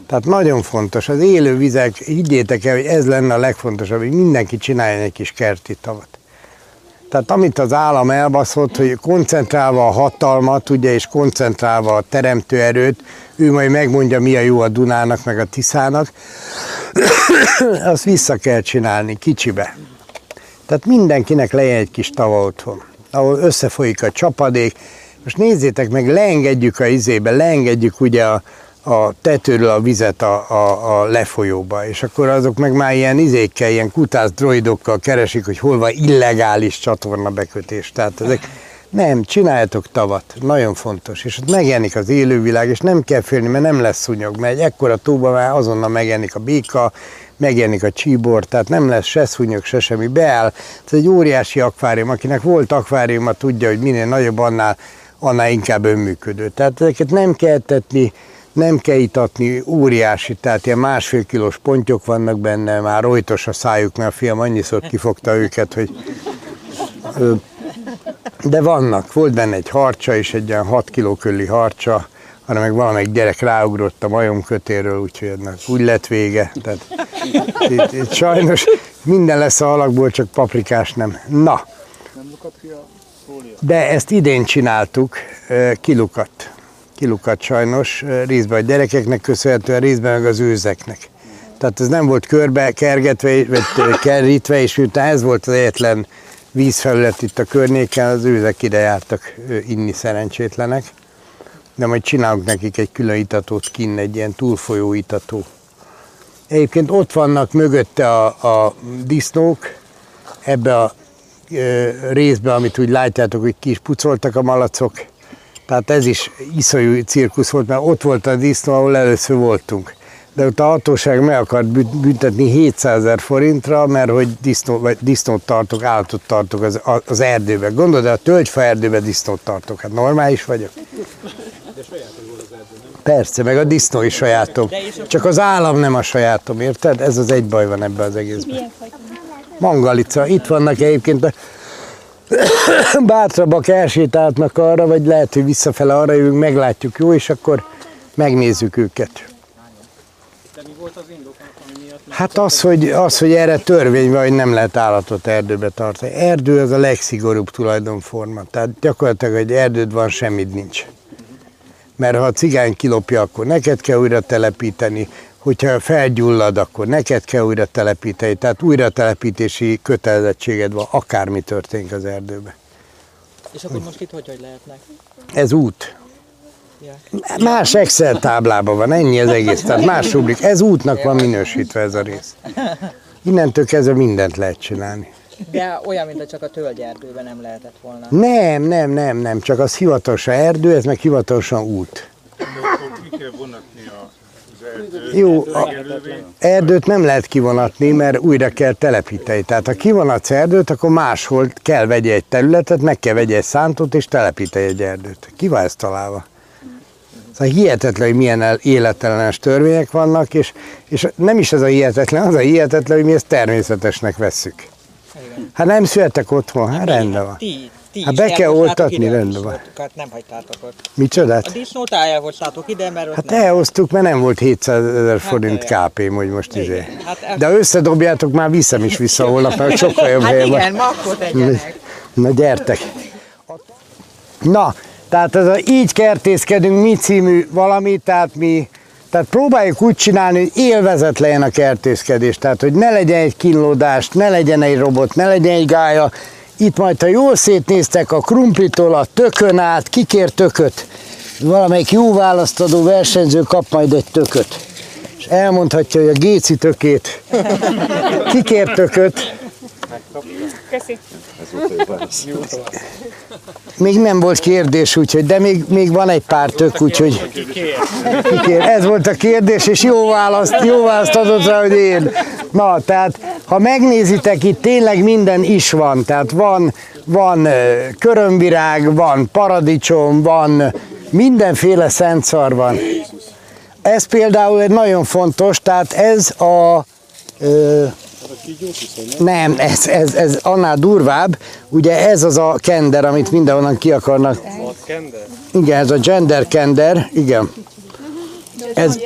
A: Tehát nagyon fontos, az élő vizek, higgyétek el, hogy ez lenne a legfontosabb, hogy mindenki csináljon egy kis kerti tavat. Tehát amit az állam elbaszott, hogy koncentrálva a hatalmat, ugye, és koncentrálva a teremtő erőt, ő majd megmondja, mi a jó a Dunának, meg a Tiszának, azt vissza kell csinálni kicsibe. Tehát mindenkinek legyen egy kis tava otthon, ahol összefolyik a csapadék. Most nézzétek meg, leengedjük a izébe, leengedjük ugye a, a tetőről a vizet a, a, a lefolyóba, és akkor azok meg már ilyen izékkel, ilyen kutász droidokkal keresik, hogy hol van illegális csatorna bekötés. Tehát ezek nem, csináljatok tavat, nagyon fontos, és ott megjelenik az élővilág, és nem kell félni, mert nem lesz szúnyog, mert egy ekkora tóba már azonnal megjelenik a béka, megjelenik a csíbor, tehát nem lesz se szúnyog, se semmi, beáll. Ez egy óriási akvárium, akinek volt akváriuma, tudja, hogy minél nagyobb, annál, annál inkább önműködő. Tehát ezeket nem kell etetni, nem kell itatni, óriási, tehát ilyen másfél kilós pontyok vannak benne, már rojtos a szájuk, mert a fiam annyiszor kifogta őket, hogy de vannak, volt benne egy harcsa is, egy ilyen 6 kiló körüli harcsa, hanem meg valamelyik gyerek ráugrott a majomkötéről, úgyhogy ennek úgy lett vége. Tehát itt, itt sajnos minden lesz a alakból, csak paprikás nem. Na, de ezt idén csináltuk, kilukat. Kilukat sajnos, részben a gyerekeknek köszönhetően, részben meg az őzeknek. Tehát ez nem volt körbe kergetve, vagy kerítve, és miután ez volt az egyetlen vízfelület itt a környéken, az őzek ide jártak inni szerencsétlenek. De majd csinálunk nekik egy külön itatót kinn, egy ilyen túlfolyó itató. Egyébként ott vannak mögötte a, a disznók, ebbe a ö, részbe, amit úgy látjátok, hogy ki is pucoltak a malacok. Tehát ez is iszonyú cirkusz volt, mert ott volt a disznó, ahol először voltunk. De ott a hatóság meg akart bü- büntetni 700 ezer forintra, mert hogy disznó, vagy disznót tartok, állatot tartok az, az erdőben. Gondolod, de a tölgyfa erdőben disznót tartok. Hát normális vagyok.
G: De sajátod volt az erdő, nem?
A: Persze, meg a disznó is sajátom. Csak az állam nem a sajátom, érted? Ez az egy baj van ebben az egészben. Mangalica, itt vannak egyébként bátrabbak elsétáltnak arra, vagy lehet, hogy visszafele arra jövünk, meglátjuk jó, és akkor megnézzük őket. Hát az, hogy, az, hogy erre törvény van, hogy nem lehet állatot erdőbe tartani. Erdő az a legszigorúbb tulajdonforma. Tehát gyakorlatilag, hogy erdőd van, semmit nincs. Mert ha a cigány kilopja, akkor neked kell újra telepíteni, hogyha felgyullad, akkor neked kell újra telepíteni. Tehát újra telepítési kötelezettséged van, akármi történik az erdőben.
L: És akkor most itt hogy, hogy lehetnek?
A: Ez út.
L: Ja.
A: Más Excel táblában van, ennyi az egész. Tehát más rubrik. Ez útnak van minősítve ez a rész. Innentől kezdve mindent lehet csinálni.
L: De olyan, mintha csak a tölgyerdőben nem lehetett volna.
A: Nem, nem, nem, nem, csak az hivatalosan erdő, ez meg hivatalosan út.
M: Ki kell vonatni erdőt?
A: Jó, a erdőt nem lehet kivonatni, mert újra kell telepíteni. Tehát ha kivonatsz erdőt, akkor máshol kell vegye egy területet, meg kell vegye egy szántót, és telepíteni egy erdőt. Ki van ezt találva? Szóval hihetetlen, hogy milyen el- életellenes törvények vannak, és, és nem is ez a hihetetlen, az a hihetetlen, hogy mi ezt természetesnek vesszük. Hát nem születtek otthon, hát rendben van.
L: Ti,
A: Hát
L: is
A: be kell
L: elhoztátok
A: oltatni,
L: ide a
A: rendben van.
L: disznótokat, nem hagytátok ott.
A: Micsodát?
L: A disznót elhoztátok ide, mert ott
A: Hát
L: nem.
A: elhoztuk, mert nem volt 700 ezer forint KP, hogy most izé.
L: Hát el-
A: De összedobjátok, már viszem is vissza holnap, mert sokkal jobb
L: Hát
A: helyen van.
L: igen, ma akkor tegyenek.
A: Na gyertek! Na, tehát ez a így kertészkedünk mi című valami, tehát mi tehát próbáljuk úgy csinálni, hogy élvezet legyen a kertészkedés, tehát hogy ne legyen egy kínlódás, ne legyen egy robot, ne legyen egy gája. Itt majd, ha jól szétnéztek a krumplitól a tökön át, kikér tököt, valamelyik jó választadó versenyző kap majd egy tököt. És elmondhatja, hogy a géci tökét, kikér tököt,
B: Köszi.
A: Még nem volt kérdés, úgyhogy, de még, még van egy pár tök, úgyhogy kikér. Ez volt a kérdés, és jó választ, jó választ adott rá, hogy én. Na, tehát, ha megnézitek, itt tényleg minden is van. Tehát van, van körömvirág, van paradicsom, van Mindenféle szent szar van. Ez például egy nagyon fontos, tehát ez a... Ö, nem, ez, ez, ez annál durvább. Ugye ez az a kender, amit mindenhonnan ki akarnak. Igen, ez a gender kender, igen. Ez,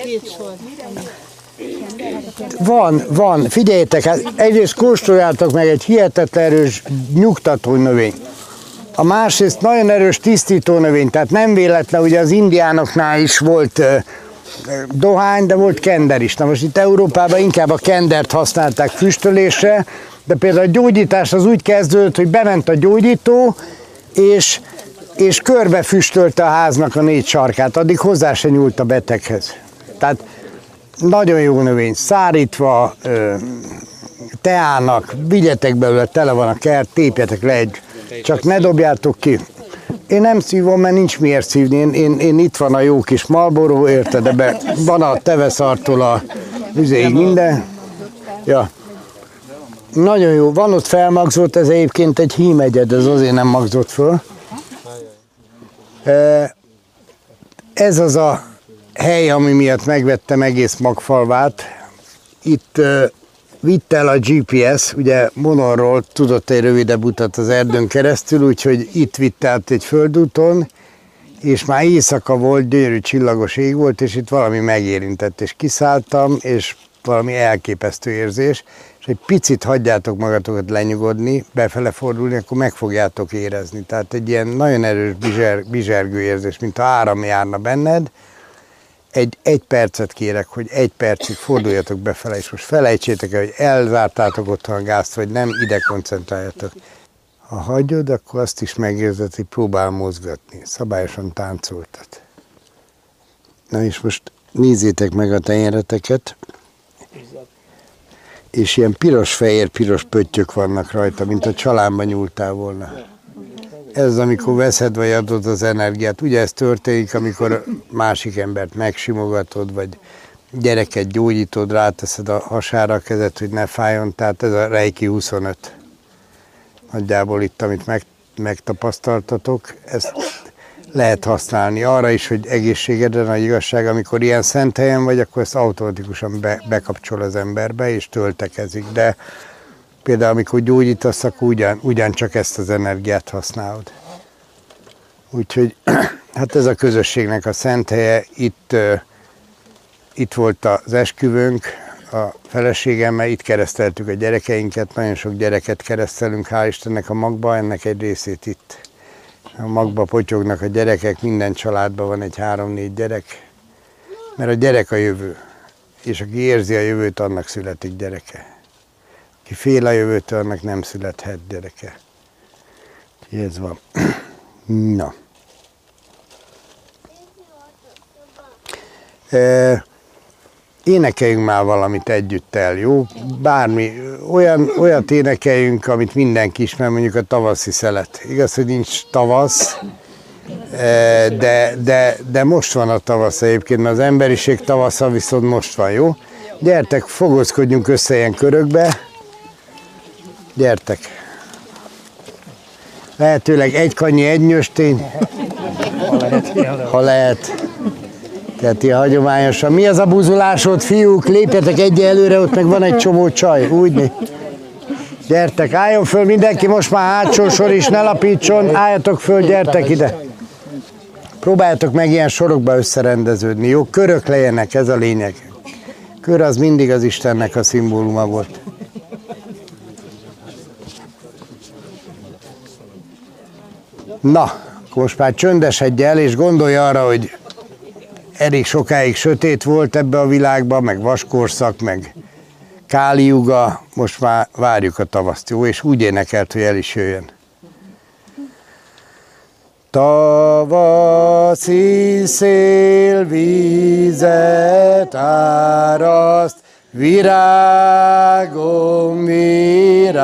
A: van, van, figyeljétek, hát egyrészt kóstoljátok meg egy hihetetlen erős nyugtató növény. A másrészt nagyon erős tisztító növény, tehát nem véletlen, ugye az indiánoknál is volt dohány, de volt kender is. Na most itt Európában inkább a kendert használták füstölésre, de például a gyógyítás az úgy kezdődött, hogy bement a gyógyító, és, és körbe füstölte a háznak a négy sarkát, addig hozzá se nyúlt a beteghez. Tehát nagyon jó növény, szárítva, teának, vigyetek belőle, tele van a kert, tépjetek le egy, csak ne dobjátok ki. Én nem szívom, mert nincs miért szívni. Én, én, én itt van a jó kis Marlboro, érted, ebbe van a teveszartól a üzéig minden. Ja. Nagyon jó, van ott felmagzott, ez egyébként egy hímegyed, ez azért nem magzott föl. E, Ez az a hely, ami miatt megvettem egész magfalvát. Itt ö, vitt el a GPS, ugye Monorról tudott egy rövidebb utat az erdőn keresztül, úgyhogy itt vitt át egy földúton, és már éjszaka volt, gyönyörű csillagos ég volt, és itt valami megérintett, és kiszálltam, és valami elképesztő érzés, és egy picit hagyjátok magatokat lenyugodni, befele fordulni, akkor meg fogjátok érezni. Tehát egy ilyen nagyon erős bizser, bizsergő érzés, mint ha áram járna benned. Egy, egy percet kérek, hogy egy percig forduljatok befele, és most felejtsétek el, hogy elzártátok otthon a gázt, vagy nem, ide koncentráljatok. Ha hagyod, akkor azt is megérzed, hogy próbál mozgatni, szabályosan táncoltat. Na és most nézzétek meg a tenyereteket, és ilyen piros-fehér-piros pöttyök vannak rajta, mint a családba nyúltál volna. Ez amikor veszed vagy adod az energiát. Ugye ez történik, amikor másik embert megsimogatod, vagy gyereket gyógyítod, ráteszed a hasára a kezed, hogy ne fájjon. Tehát ez a Reiki 25. Nagyjából itt, amit meg, megtapasztaltatok, ezt lehet használni arra is, hogy egészségedre nagy igazság, amikor ilyen szent helyen vagy, akkor ezt automatikusan be, bekapcsol az emberbe, és töltekezik. De például amikor gyógyítasz, akkor ugyan, ugyancsak ezt az energiát használod. Úgyhogy hát ez a közösségnek a szent helye, itt, itt volt az esküvőnk, a feleségemmel, itt kereszteltük a gyerekeinket, nagyon sok gyereket keresztelünk, hál' Istennek a magba, ennek egy részét itt a magba potyognak a gyerekek, minden családban van egy három-négy gyerek, mert a gyerek a jövő, és aki érzi a jövőt, annak születik gyereke. Aki fél a jövőtől, annak nem születhet gyereke. Ez van. Na. E, énekeljünk már valamit együtt el, jó? Bármi, olyan, olyat énekeljünk, amit mindenki ismer, mondjuk a tavaszi szelet. Igaz, hogy nincs tavasz, de, de, de most van a tavasz egyébként, mert az emberiség tavasza viszont most van, jó? Gyertek, fogozkodjunk össze ilyen körökbe. Gyertek. Lehetőleg egy kanyi, egy nyöstény. Ha lehet. Tehát ilyen hagyományosan. Mi az a buzulásod, fiúk? Lépjetek egy előre, ott meg van egy csomó csaj. Úgy? Gyertek, álljon föl mindenki, most már hátsó sor is, ne lapítson, álljatok föl, gyertek ide. Próbáljatok meg ilyen sorokba összerendeződni, jó? Körök legyenek, ez a lényeg. Kör az mindig az Istennek a szimbóluma volt. Na, most már csöndesedj el, és gondolj arra, hogy elég sokáig sötét volt ebbe a világban, meg vaskorszak, meg káliuga, most már várjuk a tavaszt, jó? És úgy énekelt, hogy el is jöjjön. Tavaszi szél vízet áraszt, virágom, virágom,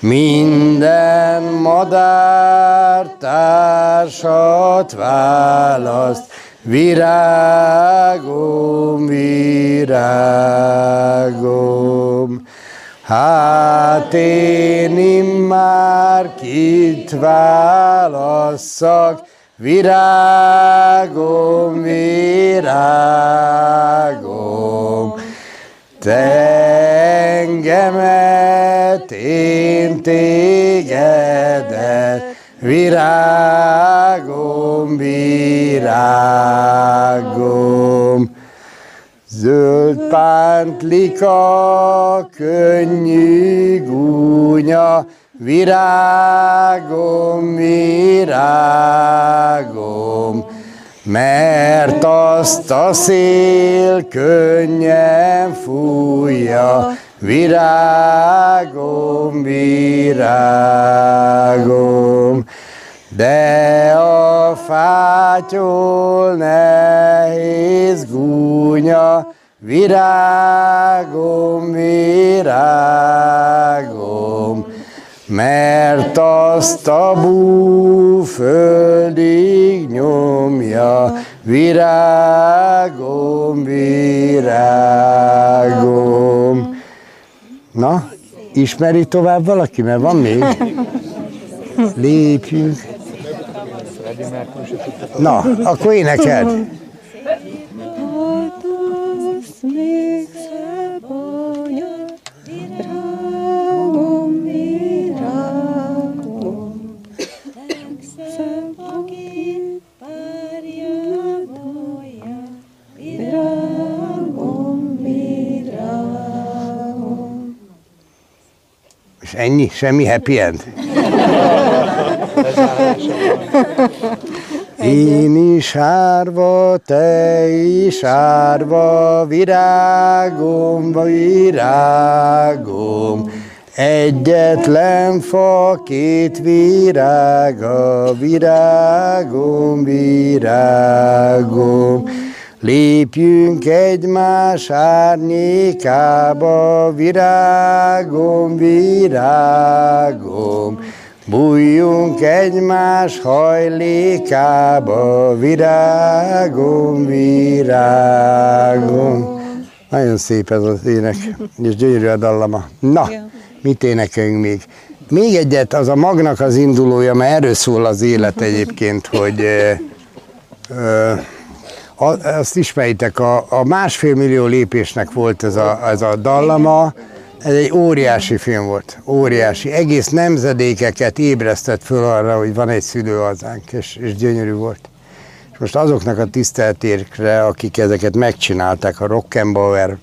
A: minden madár társat választ, virágom, virágom. Hát én immár kit válasszak, virágom, virágom, te engemet, én virágom, virágom. Zöld pántlika, könnyű gúnya, virágom, virágom, mert azt a szél könnyen fújja, virágom, virágom. De a fátyol nehéz gúnya, virágom, virágom, mert azt a bú földig nyomja, virágom, virágom. Na, ismeri tovább valaki, mert van még? Lépjünk. Na, akkor énekeld. ennyi? Semmi happy end? Én is árva, te is árva, virágom, virágom. Egyetlen fa, két virága, virágom, virágom. Lépjünk egymás árnyékába, virágom, virágom. Bújjunk egymás hajlékába, virágom, virágom. Nagyon szép ez az ének, és gyönyörű a dallama. Na, mit énekeljünk még? Még egyet, az a magnak az indulója, mert erről szól az élet egyébként, hogy ö, ö, a- azt ismeritek, a, a másfél millió lépésnek volt ez a, ez a dallama, ez egy óriási film volt, óriási. Egész nemzedékeket ébresztett föl arra, hogy van egy szülő hazánk, és, és gyönyörű volt. És most azoknak a tiszteltérkre, akik ezeket megcsinálták, a Rockenbauer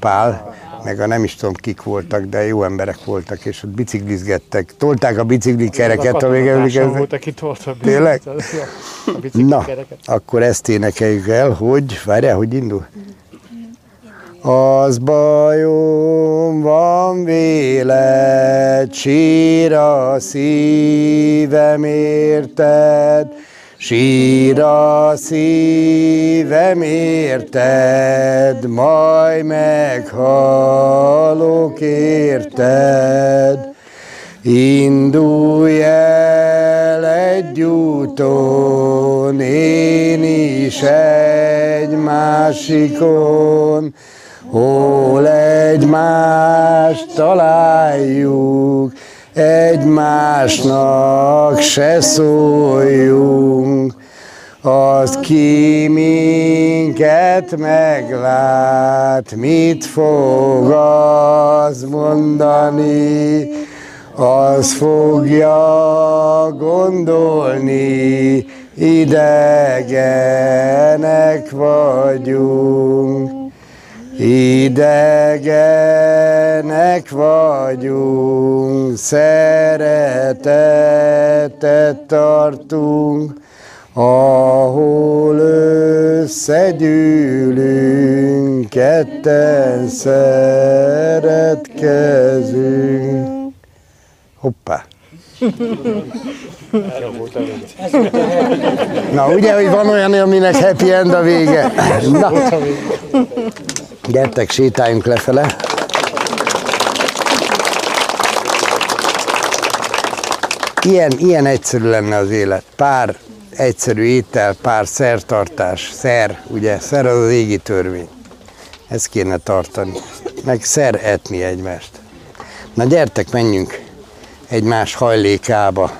A: Pál, meg a nem is tudom kik voltak, de jó emberek voltak, és ott biciklizgettek, tolták a biciklikereket,
H: a
A: emlékeznek.
H: volt, aki tolta a
A: Tényleg? Na, akkor ezt énekeljük el, hogy, várjál, hogy indul? Az bajom van véled, sír a szívem érted, sír a szívem érted, majd meghalok érted. Indulj el egy úton, én is egy másikon, hol egymást találjuk, egymásnak se szóljunk. Az ki minket meglát, mit fog az mondani, az fogja gondolni, idegenek vagyunk. Idegenek vagyunk, szeretetet tartunk, ahol összegyűlünk, ketten szeretkezünk. Hoppá! Na, ugye, hogy van olyan, aminek happy end a vége? Na, gyertek, sétáljunk lefele. Ilyen, ilyen egyszerű lenne az élet. Pár egyszerű étel, pár szertartás. Szer, ugye, szer az az égi törvény. Ezt kéne tartani. Meg szer etni egymást. Na gyertek, menjünk egymás hajlékába.